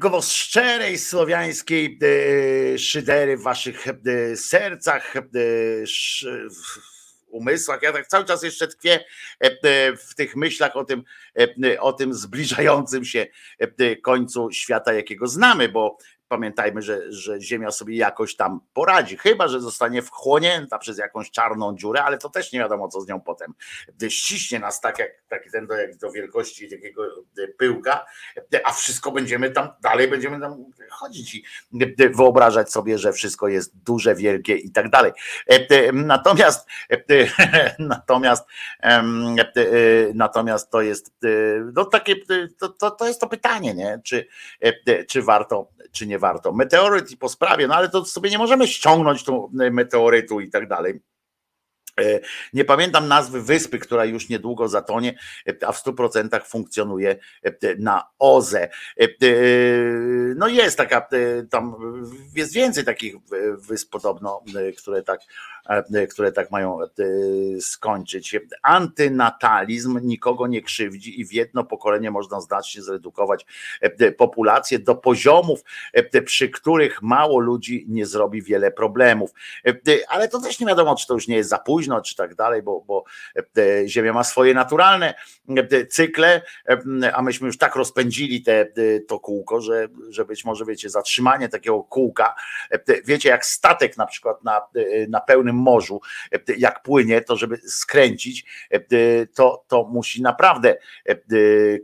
Głos szczerej słowiańskiej e, szydery w waszych e, sercach, e, umysłach. Ja tak cały czas jeszcze tkwię w tych myślach o tym, o tym zbliżającym się końcu świata, jakiego znamy, bo pamiętajmy, że, że Ziemia sobie jakoś tam poradzi, chyba że zostanie wchłonięta przez jakąś czarną dziurę, ale to też nie wiadomo, co z nią potem. Ściśnie nas tak, jak taki ten do, jak do wielkości takiego pyłka, a wszystko będziemy tam, dalej będziemy tam chodzić i wyobrażać sobie, że wszystko jest duże, wielkie i tak dalej. Natomiast natomiast natomiast to jest no takie, to, to, to jest to pytanie, nie? Czy, czy warto, czy nie warto. Meteoryt i po sprawie, no ale to sobie nie możemy ściągnąć tu meteorytu i tak dalej. Nie pamiętam nazwy wyspy, która już niedługo zatonie, a w 100% funkcjonuje na OZE. No jest taka, tam jest więcej takich wysp podobno, które tak, które tak mają skończyć. Antynatalizm nikogo nie krzywdzi i w jedno pokolenie można znacznie zredukować populację do poziomów, przy których mało ludzi nie zrobi wiele problemów. Ale to też nie wiadomo, czy to już nie jest za późno, czy tak dalej, bo, bo Ziemia ma swoje naturalne cykle, a myśmy już tak rozpędzili te, to kółko, że, że być może wiecie, zatrzymanie takiego kółka, wiecie, jak statek na przykład na, na pełnym morzu, jak płynie, to żeby skręcić, to, to musi naprawdę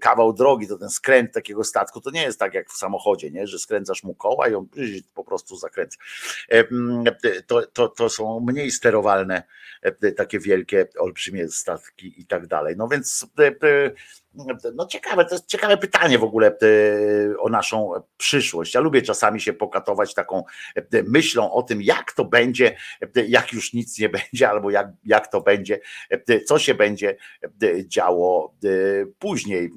kawał drogi, to ten skręt takiego statku, to nie jest tak jak w samochodzie, nie? że skręcasz mu koła i on po prostu zakręca. To, to, to są mniej sterowalne takie wielkie, olbrzymie statki i tak dalej. No więc no ciekawe, to jest ciekawe pytanie w ogóle o naszą przyszłość. Ja lubię czasami się pokatować taką myślą o tym, jak to będzie, jak już nic nie będzie, albo jak, jak to będzie, co się będzie działo później.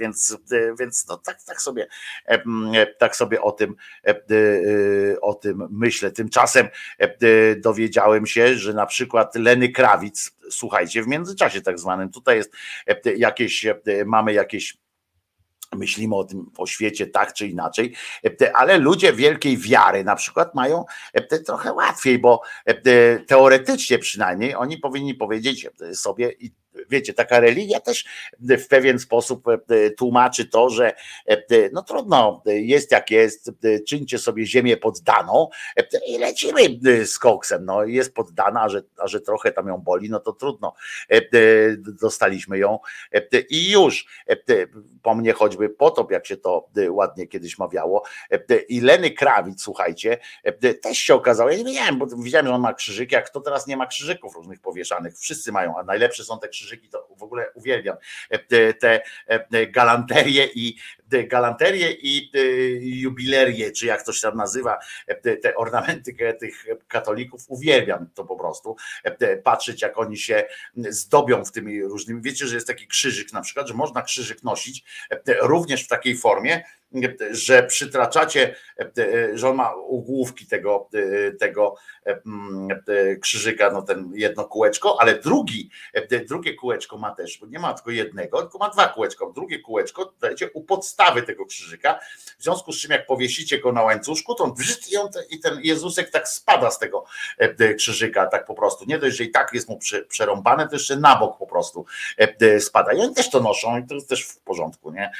Więc, więc no tak, tak sobie tak sobie o tym o tym myślę. Tymczasem dowiedziałem się, że na przykład Leny Krawic, słuchajcie, w międzyczasie tak zwanym, tutaj jest jakieś, mamy jakieś myślimy o tym, o świecie tak czy inaczej, ale ludzie wielkiej wiary na przykład mają trochę łatwiej, bo teoretycznie przynajmniej oni powinni powiedzieć sobie i wiecie, taka religia też w pewien sposób tłumaczy to, że no trudno, jest jak jest, czyńcie sobie ziemię poddaną i lecimy z koksem, no jest poddana, a że, a że trochę tam ją boli, no to trudno, dostaliśmy ją i już, po mnie choćby potop, jak się to ładnie kiedyś mawiało i Leny Krawic, słuchajcie, też się okazało, ja nie wiedziałem, bo widziałem, że on ma krzyżyki, jak kto teraz nie ma krzyżyków różnych powieszanych, wszyscy mają, a najlepsze są te krzyżyki krzyżyki, to w ogóle uwielbiam. Te, te galanterie i galanterie i jubilerię, czy jak się tam nazywa, te ornamenty tych katolików, uwielbiam to po prostu, patrzeć jak oni się zdobią w tymi różnymi, wiecie, że jest taki krzyżyk na przykład, że można krzyżyk nosić również w takiej formie, że przytraczacie, że on ma ugłówki tego, tego krzyżyka, no ten jedno kółeczko, ale drugi, drugie kółeczko ma też, bo nie ma tylko jednego, tylko ma dwa kółeczka. Drugie kółeczko dajecie u tego krzyżyka, w związku z czym jak powiesicie go na łańcuszku, to on i, on i ten Jezusek tak spada z tego krzyżyka, tak po prostu. Nie dość, że i tak jest mu przerąbane, to jeszcze na bok po prostu spada. I oni też to noszą i to jest też w porządku, nie?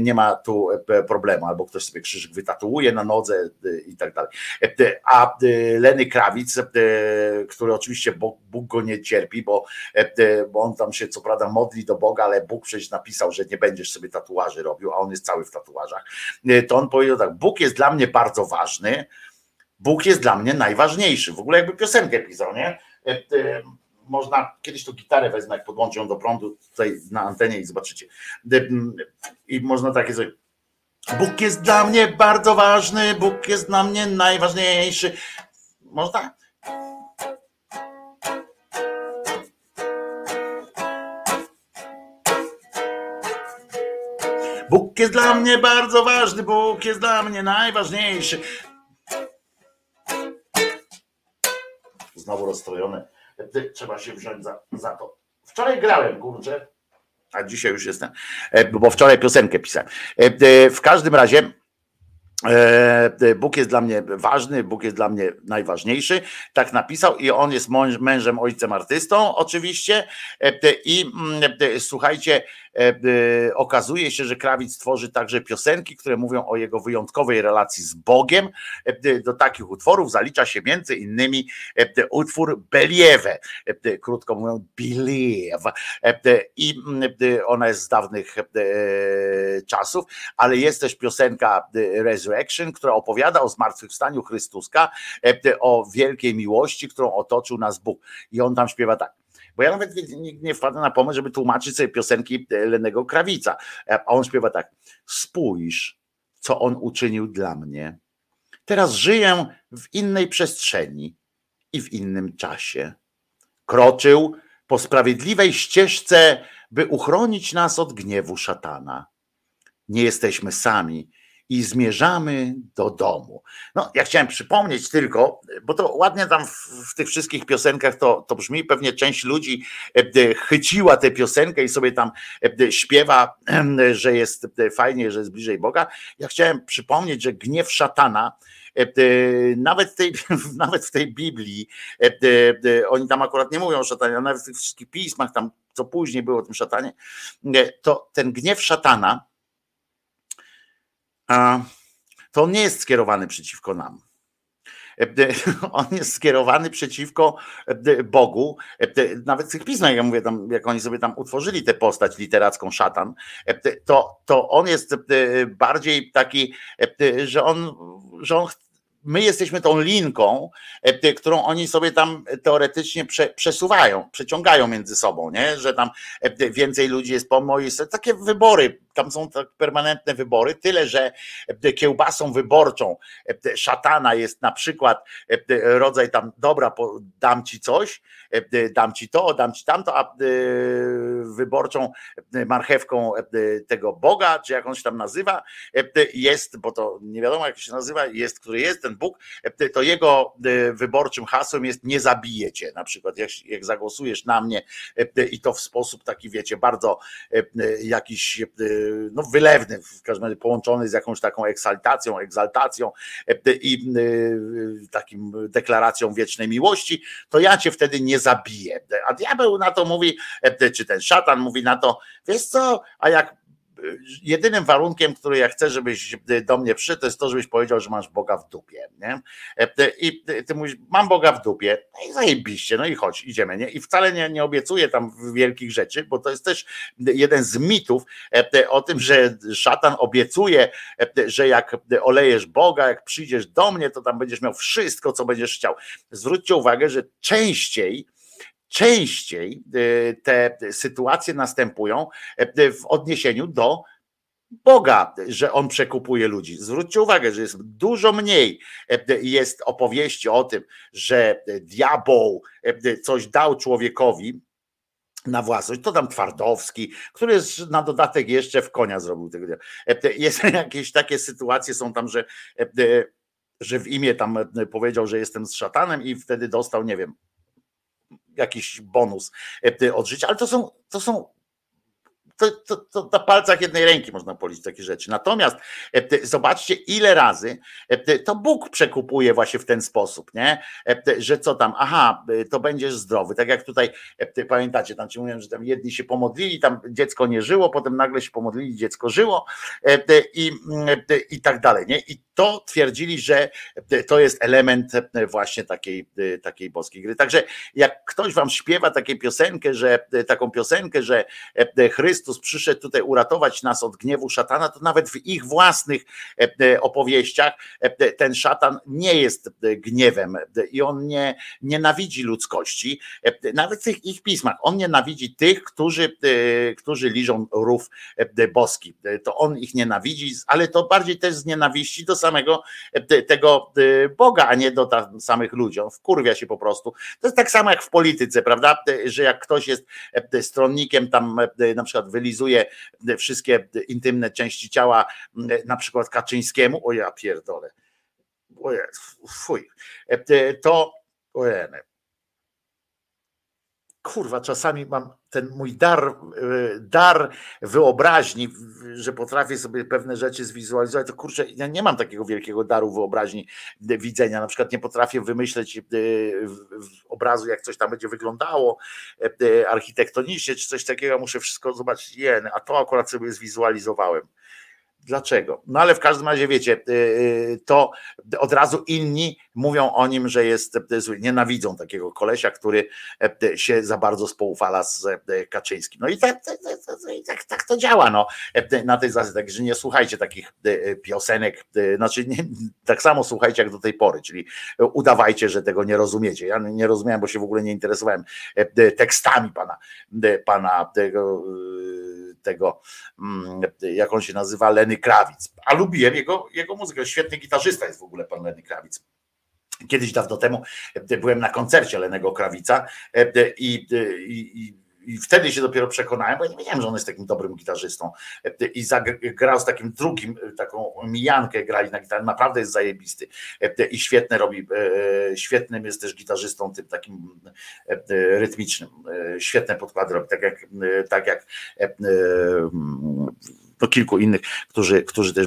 Nie ma tu problemu, albo ktoś sobie krzyżyk wytatuuje na nodze i tak dalej. A Leny Krawic, który oczywiście Bóg go nie cierpi, bo, bo on tam się co prawda modli do Boga, ale Bóg przecież napisał, że nie będziesz sobie tatuaży robił, a on jest cały w tatuażach. To on powiedział tak, Bóg jest dla mnie bardzo ważny, Bóg jest dla mnie najważniejszy. W ogóle jakby piosenkę pisał, nie? można, kiedyś tu gitarę wezmę, jak podłączę ją do prądu tutaj na antenie i zobaczycie. I można takie coś. Bóg jest dla mnie bardzo ważny, Bóg jest dla mnie najważniejszy. Można? Bóg jest dla mnie bardzo ważny, Bóg jest dla mnie najważniejszy. Znowu rozstrojone. Trzeba się wziąć za, za to. Wczoraj grałem, kurczę, a dzisiaj już jestem, bo wczoraj piosenkę pisałem. W każdym razie Bóg jest dla mnie ważny, Bóg jest dla mnie najważniejszy. Tak napisał i on jest mężem, ojcem artystą, oczywiście. I słuchajcie, okazuje się, że Krawic tworzy także piosenki, które mówią o jego wyjątkowej relacji z Bogiem. Do takich utworów zalicza się między innymi utwór Believe, krótko mówiąc Believe. I ona jest z dawnych czasów, ale jest też piosenka Resurrection, która opowiada o zmartwychwstaniu Chrystuska, o wielkiej miłości, którą otoczył nas Bóg. I on tam śpiewa tak. Bo ja nawet nie wpadł na pomysł, żeby tłumaczyć sobie piosenki Lenego Krawica. A on śpiewa tak. Spójrz, co on uczynił dla mnie. Teraz żyję w innej przestrzeni i w innym czasie. Kroczył po sprawiedliwej ścieżce, by uchronić nas od gniewu szatana. Nie jesteśmy sami i zmierzamy do domu. No, ja chciałem przypomnieć tylko, bo to ładnie tam w, w, tych wszystkich piosenkach to, to brzmi, pewnie część ludzi chyciła tę piosenkę i sobie tam śpiewa, że jest fajnie, że jest bliżej Boga. Ja chciałem przypomnieć, że gniew szatana, nawet w tej, nawet w tej Biblii, oni tam akurat nie mówią o szatanie, nawet w tych wszystkich pismach, tam co później było o tym szatanie, to ten gniew szatana, to on nie jest skierowany przeciwko nam. On jest skierowany przeciwko Bogu. Nawet w tych pismach, ja mówię, tam, jak oni sobie tam utworzyli tę postać literacką szatan, to, to on jest bardziej taki, że on, że on my jesteśmy tą linką, e, którą oni sobie tam teoretycznie prze, przesuwają, przeciągają między sobą, nie? że tam e, więcej ludzi jest po mojej stronie. Takie wybory, tam są tak permanentne wybory, tyle że e, kiełbasą wyborczą szatana jest na przykład rodzaj tam, dobra, dam ci coś, dam ci to, dam ci tamto, a wyborczą marchewką tego Boga, czy jak on się tam nazywa, jest, bo to nie wiadomo jak się nazywa, jest, który jest, ten Bóg, to jego wyborczym hasłem jest nie zabijecie. Na przykład jak, jak zagłosujesz na mnie i to w sposób taki, wiecie, bardzo jakiś no, wylewny, w każdym razie połączony z jakąś taką eksaltacją, egzaltacją i takim deklaracją wiecznej miłości, to ja cię wtedy nie zabiję. A diabeł na to mówi, czy ten szatan mówi na to, wiesz co, a jak jedynym warunkiem, który ja chcę, żebyś do mnie przyszedł, to jest to, żebyś powiedział, że masz Boga w dupie. Nie? I ty mówisz, mam Boga w dupie, no i zajebiście, no i chodź, idziemy. Nie? I wcale nie, nie obiecuję tam wielkich rzeczy, bo to jest też jeden z mitów o tym, że szatan obiecuje, że jak olejesz Boga, jak przyjdziesz do mnie, to tam będziesz miał wszystko, co będziesz chciał. Zwróćcie uwagę, że częściej częściej y, te sytuacje następują y, w odniesieniu do Boga, że on przekupuje ludzi. Zwróćcie uwagę, że jest dużo mniej y, jest opowieści o tym, że diabeł coś dał człowiekowi, na własność, to tam Twardowski, który jest na dodatek jeszcze w konia zrobił tego. Jest jakieś takie sytuacje są tam, że, że w imię tam powiedział, że jestem z szatanem i wtedy dostał, nie wiem, jakiś bonus e, od życia, ale to są, to są to, to, to, na palcach jednej ręki można policzyć takie rzeczy. Natomiast e, zobaczcie, ile razy e, to Bóg przekupuje właśnie w ten sposób, nie? Że co tam, aha, to będziesz zdrowy. Tak jak tutaj pamiętacie, tam ci mówiłem, że tam jedni się pomodlili, tam dziecko nie żyło, potem nagle się pomodlili, dziecko żyło i, i tak dalej, nie? I to twierdzili, że to jest element właśnie takiej, takiej boskiej gry. Także jak ktoś wam śpiewa taką piosenkę, że taką piosenkę, że Chrystus przyszedł tutaj uratować nas od gniewu szatana, to nawet w ich własnych opowieściach ten szatan nie jest gniewem i on nie nienawidzi ludzkości. Nawet w tych ich pismach on nienawidzi tych, którzy, którzy liżą rów boski. To on ich nienawidzi, ale to bardziej też z nienawiści do samego e, tego e, Boga, a nie do samych ludzi. On wkurwia się po prostu. To jest tak samo jak w polityce, prawda? E, że jak ktoś jest stronnikiem, tam na przykład wylizuje wszystkie intymne części ciała, na przykład Kaczyńskiemu, o ja pierdolę, o ja, fuj, to ojene, kurwa, czasami mam ten mój dar, e, dar wyobraźni, że potrafię sobie pewne rzeczy zwizualizować, to kurczę, ja nie mam takiego wielkiego daru wyobraźni widzenia. Na przykład nie potrafię wymyśleć e, obrazu, jak coś tam będzie wyglądało architektonicznie, czy coś takiego. Muszę wszystko zobaczyć, jen, a to akurat sobie zwizualizowałem. Dlaczego? No ale w każdym razie wiecie, y, y, to od razu inni mówią o nim, że jest zły. Nienawidzą takiego kolesia, który e, się za bardzo spoufala z e, Kaczyńskim. No i tak, tak, tak, tak to działa no, e, na tej zasadzie. Także nie słuchajcie takich piosenek, znaczy nie, tak samo słuchajcie jak do tej pory, czyli udawajcie, że tego nie rozumiecie. Ja nie rozumiałem, bo się w ogóle nie interesowałem tekstami pana, pana tego tego, mm, jak on się nazywa, Lenny Krawic. A lubiłem jego, jego muzykę. Świetny gitarzysta jest w ogóle pan Lenny Krawic. Kiedyś dawno temu byłem na koncercie Lenego Krawica i, i, i wtedy się dopiero przekonałem, bo ja nie wiedziałem, że on jest takim dobrym gitarzystą. I grał z takim drugim, taką mijankę grali na gitarze, naprawdę jest zajebisty. I świetne robi, e, świetnym jest też gitarzystą tym takim e, rytmicznym. E, świetne podkłady robi, tak jak, tak jak no kilku innych, którzy, którzy, też,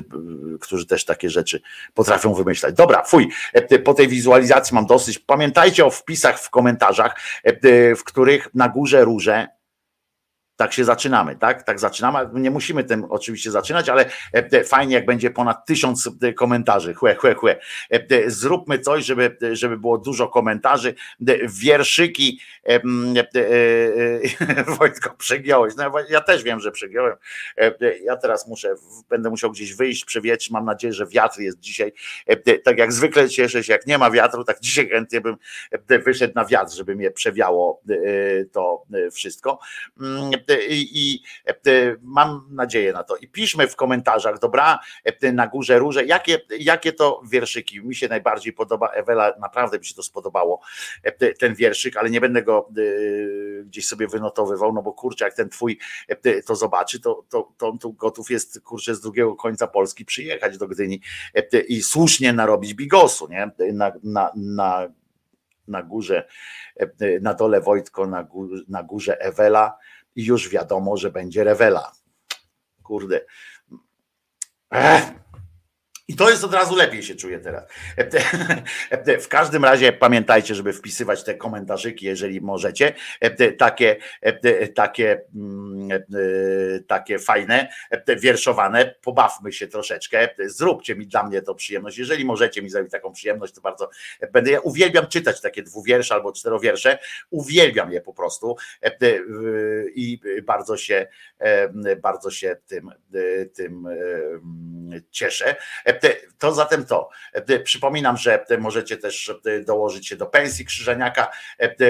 którzy też takie rzeczy potrafią wymyślać. Dobra, fuj, po tej wizualizacji mam dosyć. Pamiętajcie o wpisach w komentarzach, w których na górze róże Tak się zaczynamy, tak? Tak zaczynamy. Nie musimy tym oczywiście zaczynać, ale e, fajnie, jak będzie ponad tysiąc e, komentarzy. Chłe, chłe, chłe. E, Zróbmy coś, żeby, żeby było dużo komentarzy. Wierszyki. Wojtko, przegiąłeś. No, ja też wiem, że przegiąłem. Ja teraz muszę, będę musiał gdzieś wyjść, przewietrzyć. Mam nadzieję, że wiatr jest dzisiaj. Tak jak zwykle cieszę się, jak nie ma wiatru, tak dzisiaj chętnie bym wyszedł na wiatr, żeby mnie przewiało to wszystko mm, i mam nadzieję na to. I piszmy w komentarzach, dobra, na górze róże, jakie, jakie to wierszyki. Mi się najbardziej podoba, Ewela, naprawdę mi się to spodobało, ten wierszyk, ale nie będę go gdzieś sobie wynotowywał, no bo kurczę, jak ten twój to zobaczy, to, to, to tu gotów jest, kurczę, z drugiego końca Polski przyjechać do Gdyni i słusznie narobić bigosu, nie? Na, na, na, na górze, na dole Wojtko, na, górze, na górze Ewela, już wiadomo, że będzie rewela. Kurde. Ech. I to jest od razu lepiej się czuję teraz. W każdym razie pamiętajcie, żeby wpisywać te komentarzyki, jeżeli możecie. Takie, takie, mm, takie fajne, wierszowane. Pobawmy się troszeczkę. Zróbcie mi dla mnie to przyjemność. Jeżeli możecie mi zrobić taką przyjemność, to bardzo będę. Ja uwielbiam czytać takie dwuwiersze albo czterowiersze. Uwielbiam je po prostu i bardzo się, bardzo się tym, tym cieszę. To zatem to. Przypominam, że możecie też dołożyć się do pensji Krzyżaniaka.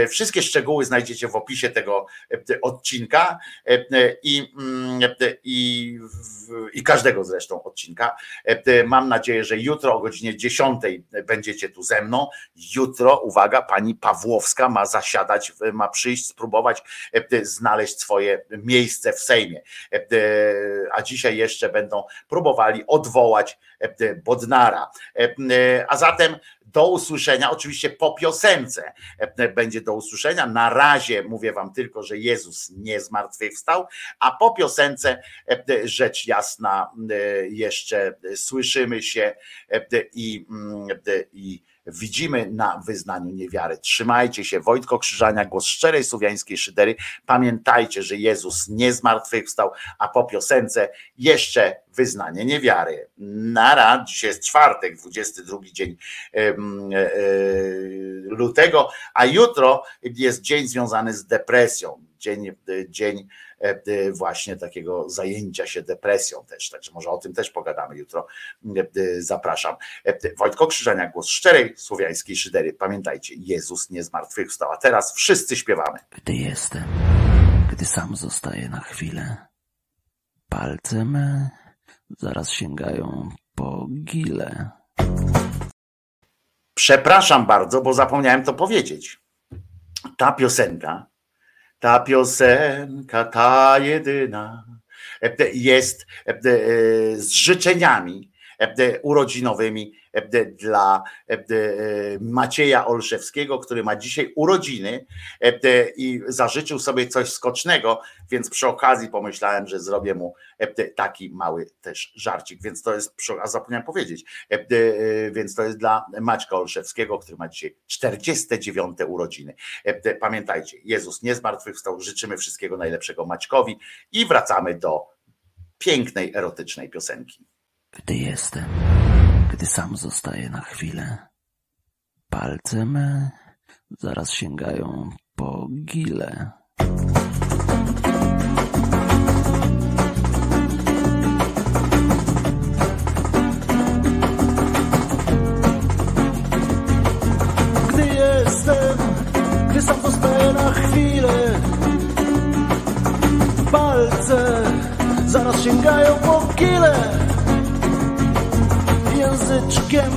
Wszystkie szczegóły znajdziecie w opisie tego odcinka i, i, i każdego zresztą odcinka. Mam nadzieję, że jutro o godzinie 10 będziecie tu ze mną. Jutro, uwaga, pani Pawłowska ma zasiadać, ma przyjść, spróbować znaleźć swoje miejsce w Sejmie. A dzisiaj jeszcze będą próbowali odwołać E, Bodnara. E, e, a zatem do usłyszenia, oczywiście po piosence będzie do usłyszenia. Na razie mówię wam tylko, że Jezus nie zmartwychwstał, a po piosence rzecz jasna jeszcze słyszymy się i, i widzimy na wyznaniu niewiary. Trzymajcie się, Wojtko Krzyżania, głos szczerej słowiańskiej szydery. Pamiętajcie, że Jezus nie zmartwychwstał, a po piosence jeszcze wyznanie niewiary. Nara, dzisiaj jest czwartek, 22 dzień e, e, lutego, a jutro jest dzień związany z depresją. Dzień, dzień E, właśnie takiego zajęcia się depresją też. Także może o tym też pogadamy jutro. E, zapraszam. E, Wojtko Krzyżania, głos szczerej słowiańskiej szydery. Pamiętajcie, Jezus nie zmartwychwstał. A teraz wszyscy śpiewamy. Gdy jestem, gdy sam zostaję na chwilę, palce me zaraz sięgają po gile. Przepraszam bardzo, bo zapomniałem to powiedzieć. Ta piosenka ta piosenka, ta jedyna jest z życzeniami urodzinowymi dla Macieja Olszewskiego, który ma dzisiaj urodziny i zażyczył sobie coś skocznego, więc przy okazji pomyślałem, że zrobię mu taki mały też żarcik, więc to jest, a zapomniałem powiedzieć, więc to jest dla Maćka Olszewskiego, który ma dzisiaj 49 urodziny. Pamiętajcie, Jezus nie zmartwychwstał, życzymy wszystkiego najlepszego Maćkowi i wracamy do pięknej, erotycznej piosenki. Gdy jestem gdy sam zostaję na chwilę. Palce me zaraz sięgają po gile. Gdy jestem, gdy sam zostaję na chwilę, palce zaraz sięgają po gile języczkiem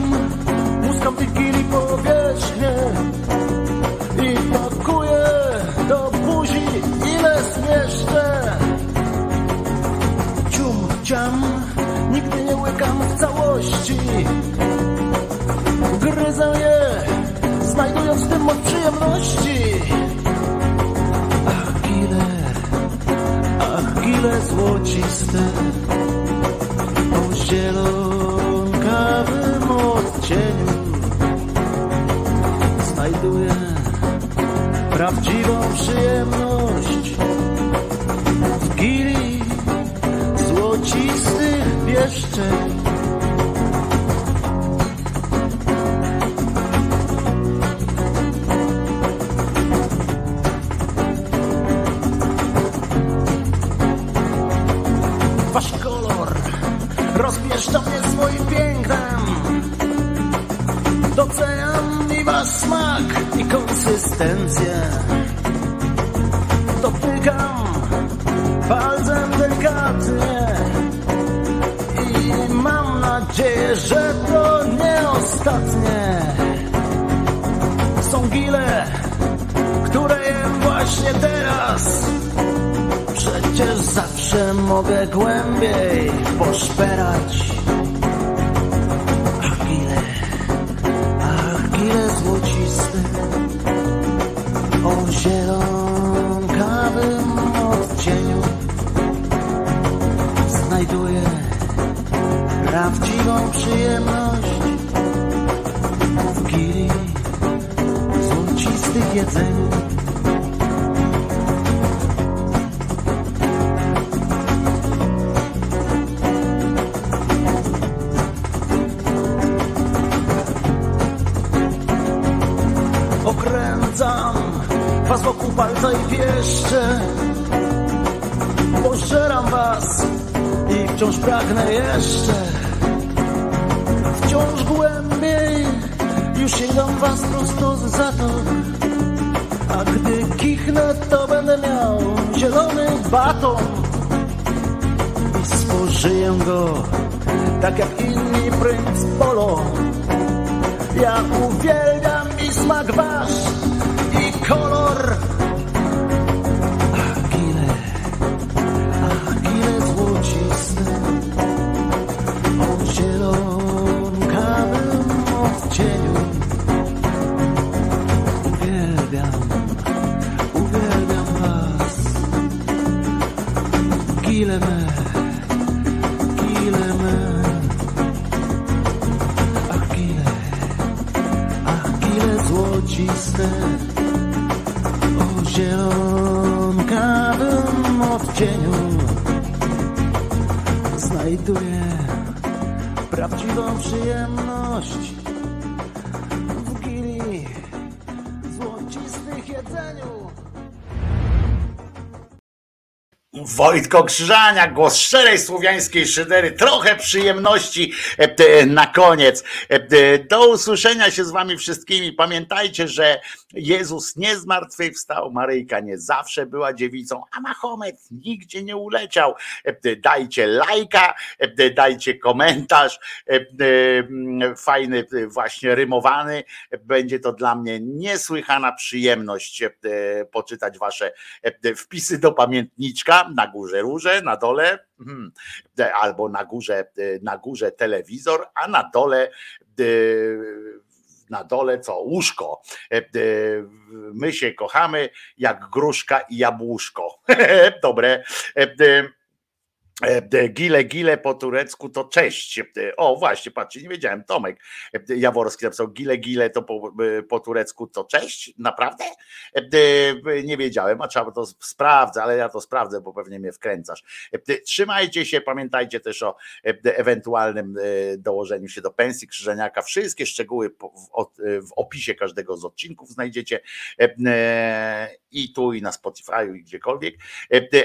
muskam wigili powierzchnię i pakuję do buzi ile zmieszczę. Cium, ciam, nigdy nie łykam w całości. Gryzę je, znajdując w tym moc przyjemności. Ach, gile, ach, gile złociste, o jaskrawy odcieniu znajduję prawdziwą przyjemność w gili złocistych pieszczeń. Mogę głębiej poszperać. Wojtko Krzyżania, głos szczerej słowiańskiej szydery, trochę przyjemności na koniec. E, e, Do usłyszenia się z wami wszystkimi. Pamiętajcie, że Jezus nie zmartwychwstał, Maryjka nie zawsze była dziewicą, a Mahomet nigdzie nie uleciał. E, e, Dajcie lajka, e, e, dajcie komentarz, e, e, mm, fajny, e, właśnie rymowany. Będzie to dla mnie niesłychana przyjemność e, poczytać wasze e, wpisy do pamiętniczka na górze róże, na dole e, albo na górze, e, na górze telewizor, a na dole e, na dole co? Łóżko. E, My się kochamy jak gruszka i jabłuszko. Dobre. E, Gile, gile po turecku to cześć. E, O, właśnie, patrzcie, nie wiedziałem. Tomek Jaworski napisał gile, gile to po, e, po turecku to cześć. Naprawdę? Nie wiedziałem, a trzeba to sprawdzę, ale ja to sprawdzę, bo pewnie mnie wkręcasz. Trzymajcie się, pamiętajcie też o ewentualnym dołożeniu się do pensji Krzyżeniaka. Wszystkie szczegóły w, opisie każdego z odcinków znajdziecie i tu, i na Spotify, i gdziekolwiek.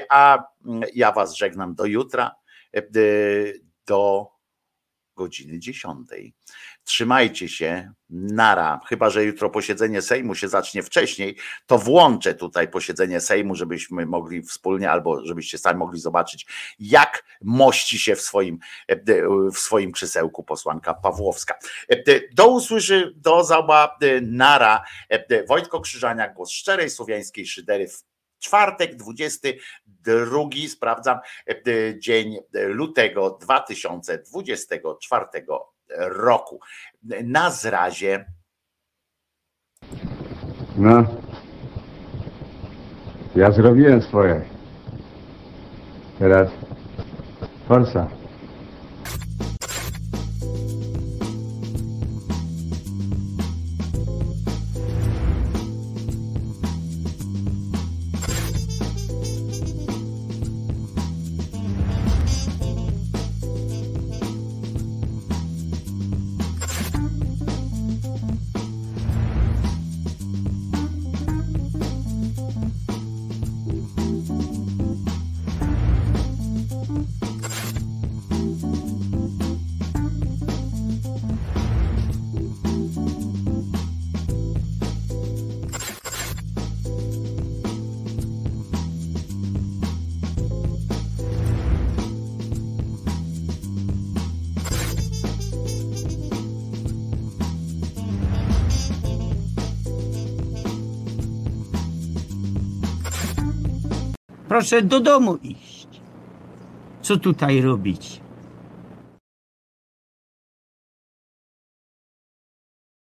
A ja Was żegnam do jutra, e, do godziny 10. Trzymajcie się, nara. Chyba, że jutro posiedzenie Sejmu się zacznie wcześniej, to włączę tutaj posiedzenie Sejmu, żebyśmy mogli wspólnie, albo żebyście sami mogli zobaczyć, jak mości się w swoim, e, w swoim krzesełku posłanka Pawłowska. E, Do usłyszy, do zaba, e, nara. Wojtko Krzyżania, głos szczerej słowiańskiej szydery w czwartek, 22, sprawdzam, e, dzień lutego 2024 roku. Na zrazie. No. Ja zrobiłem swoje. Teraz forsa. Proszę do domu iść. Co tutaj robić?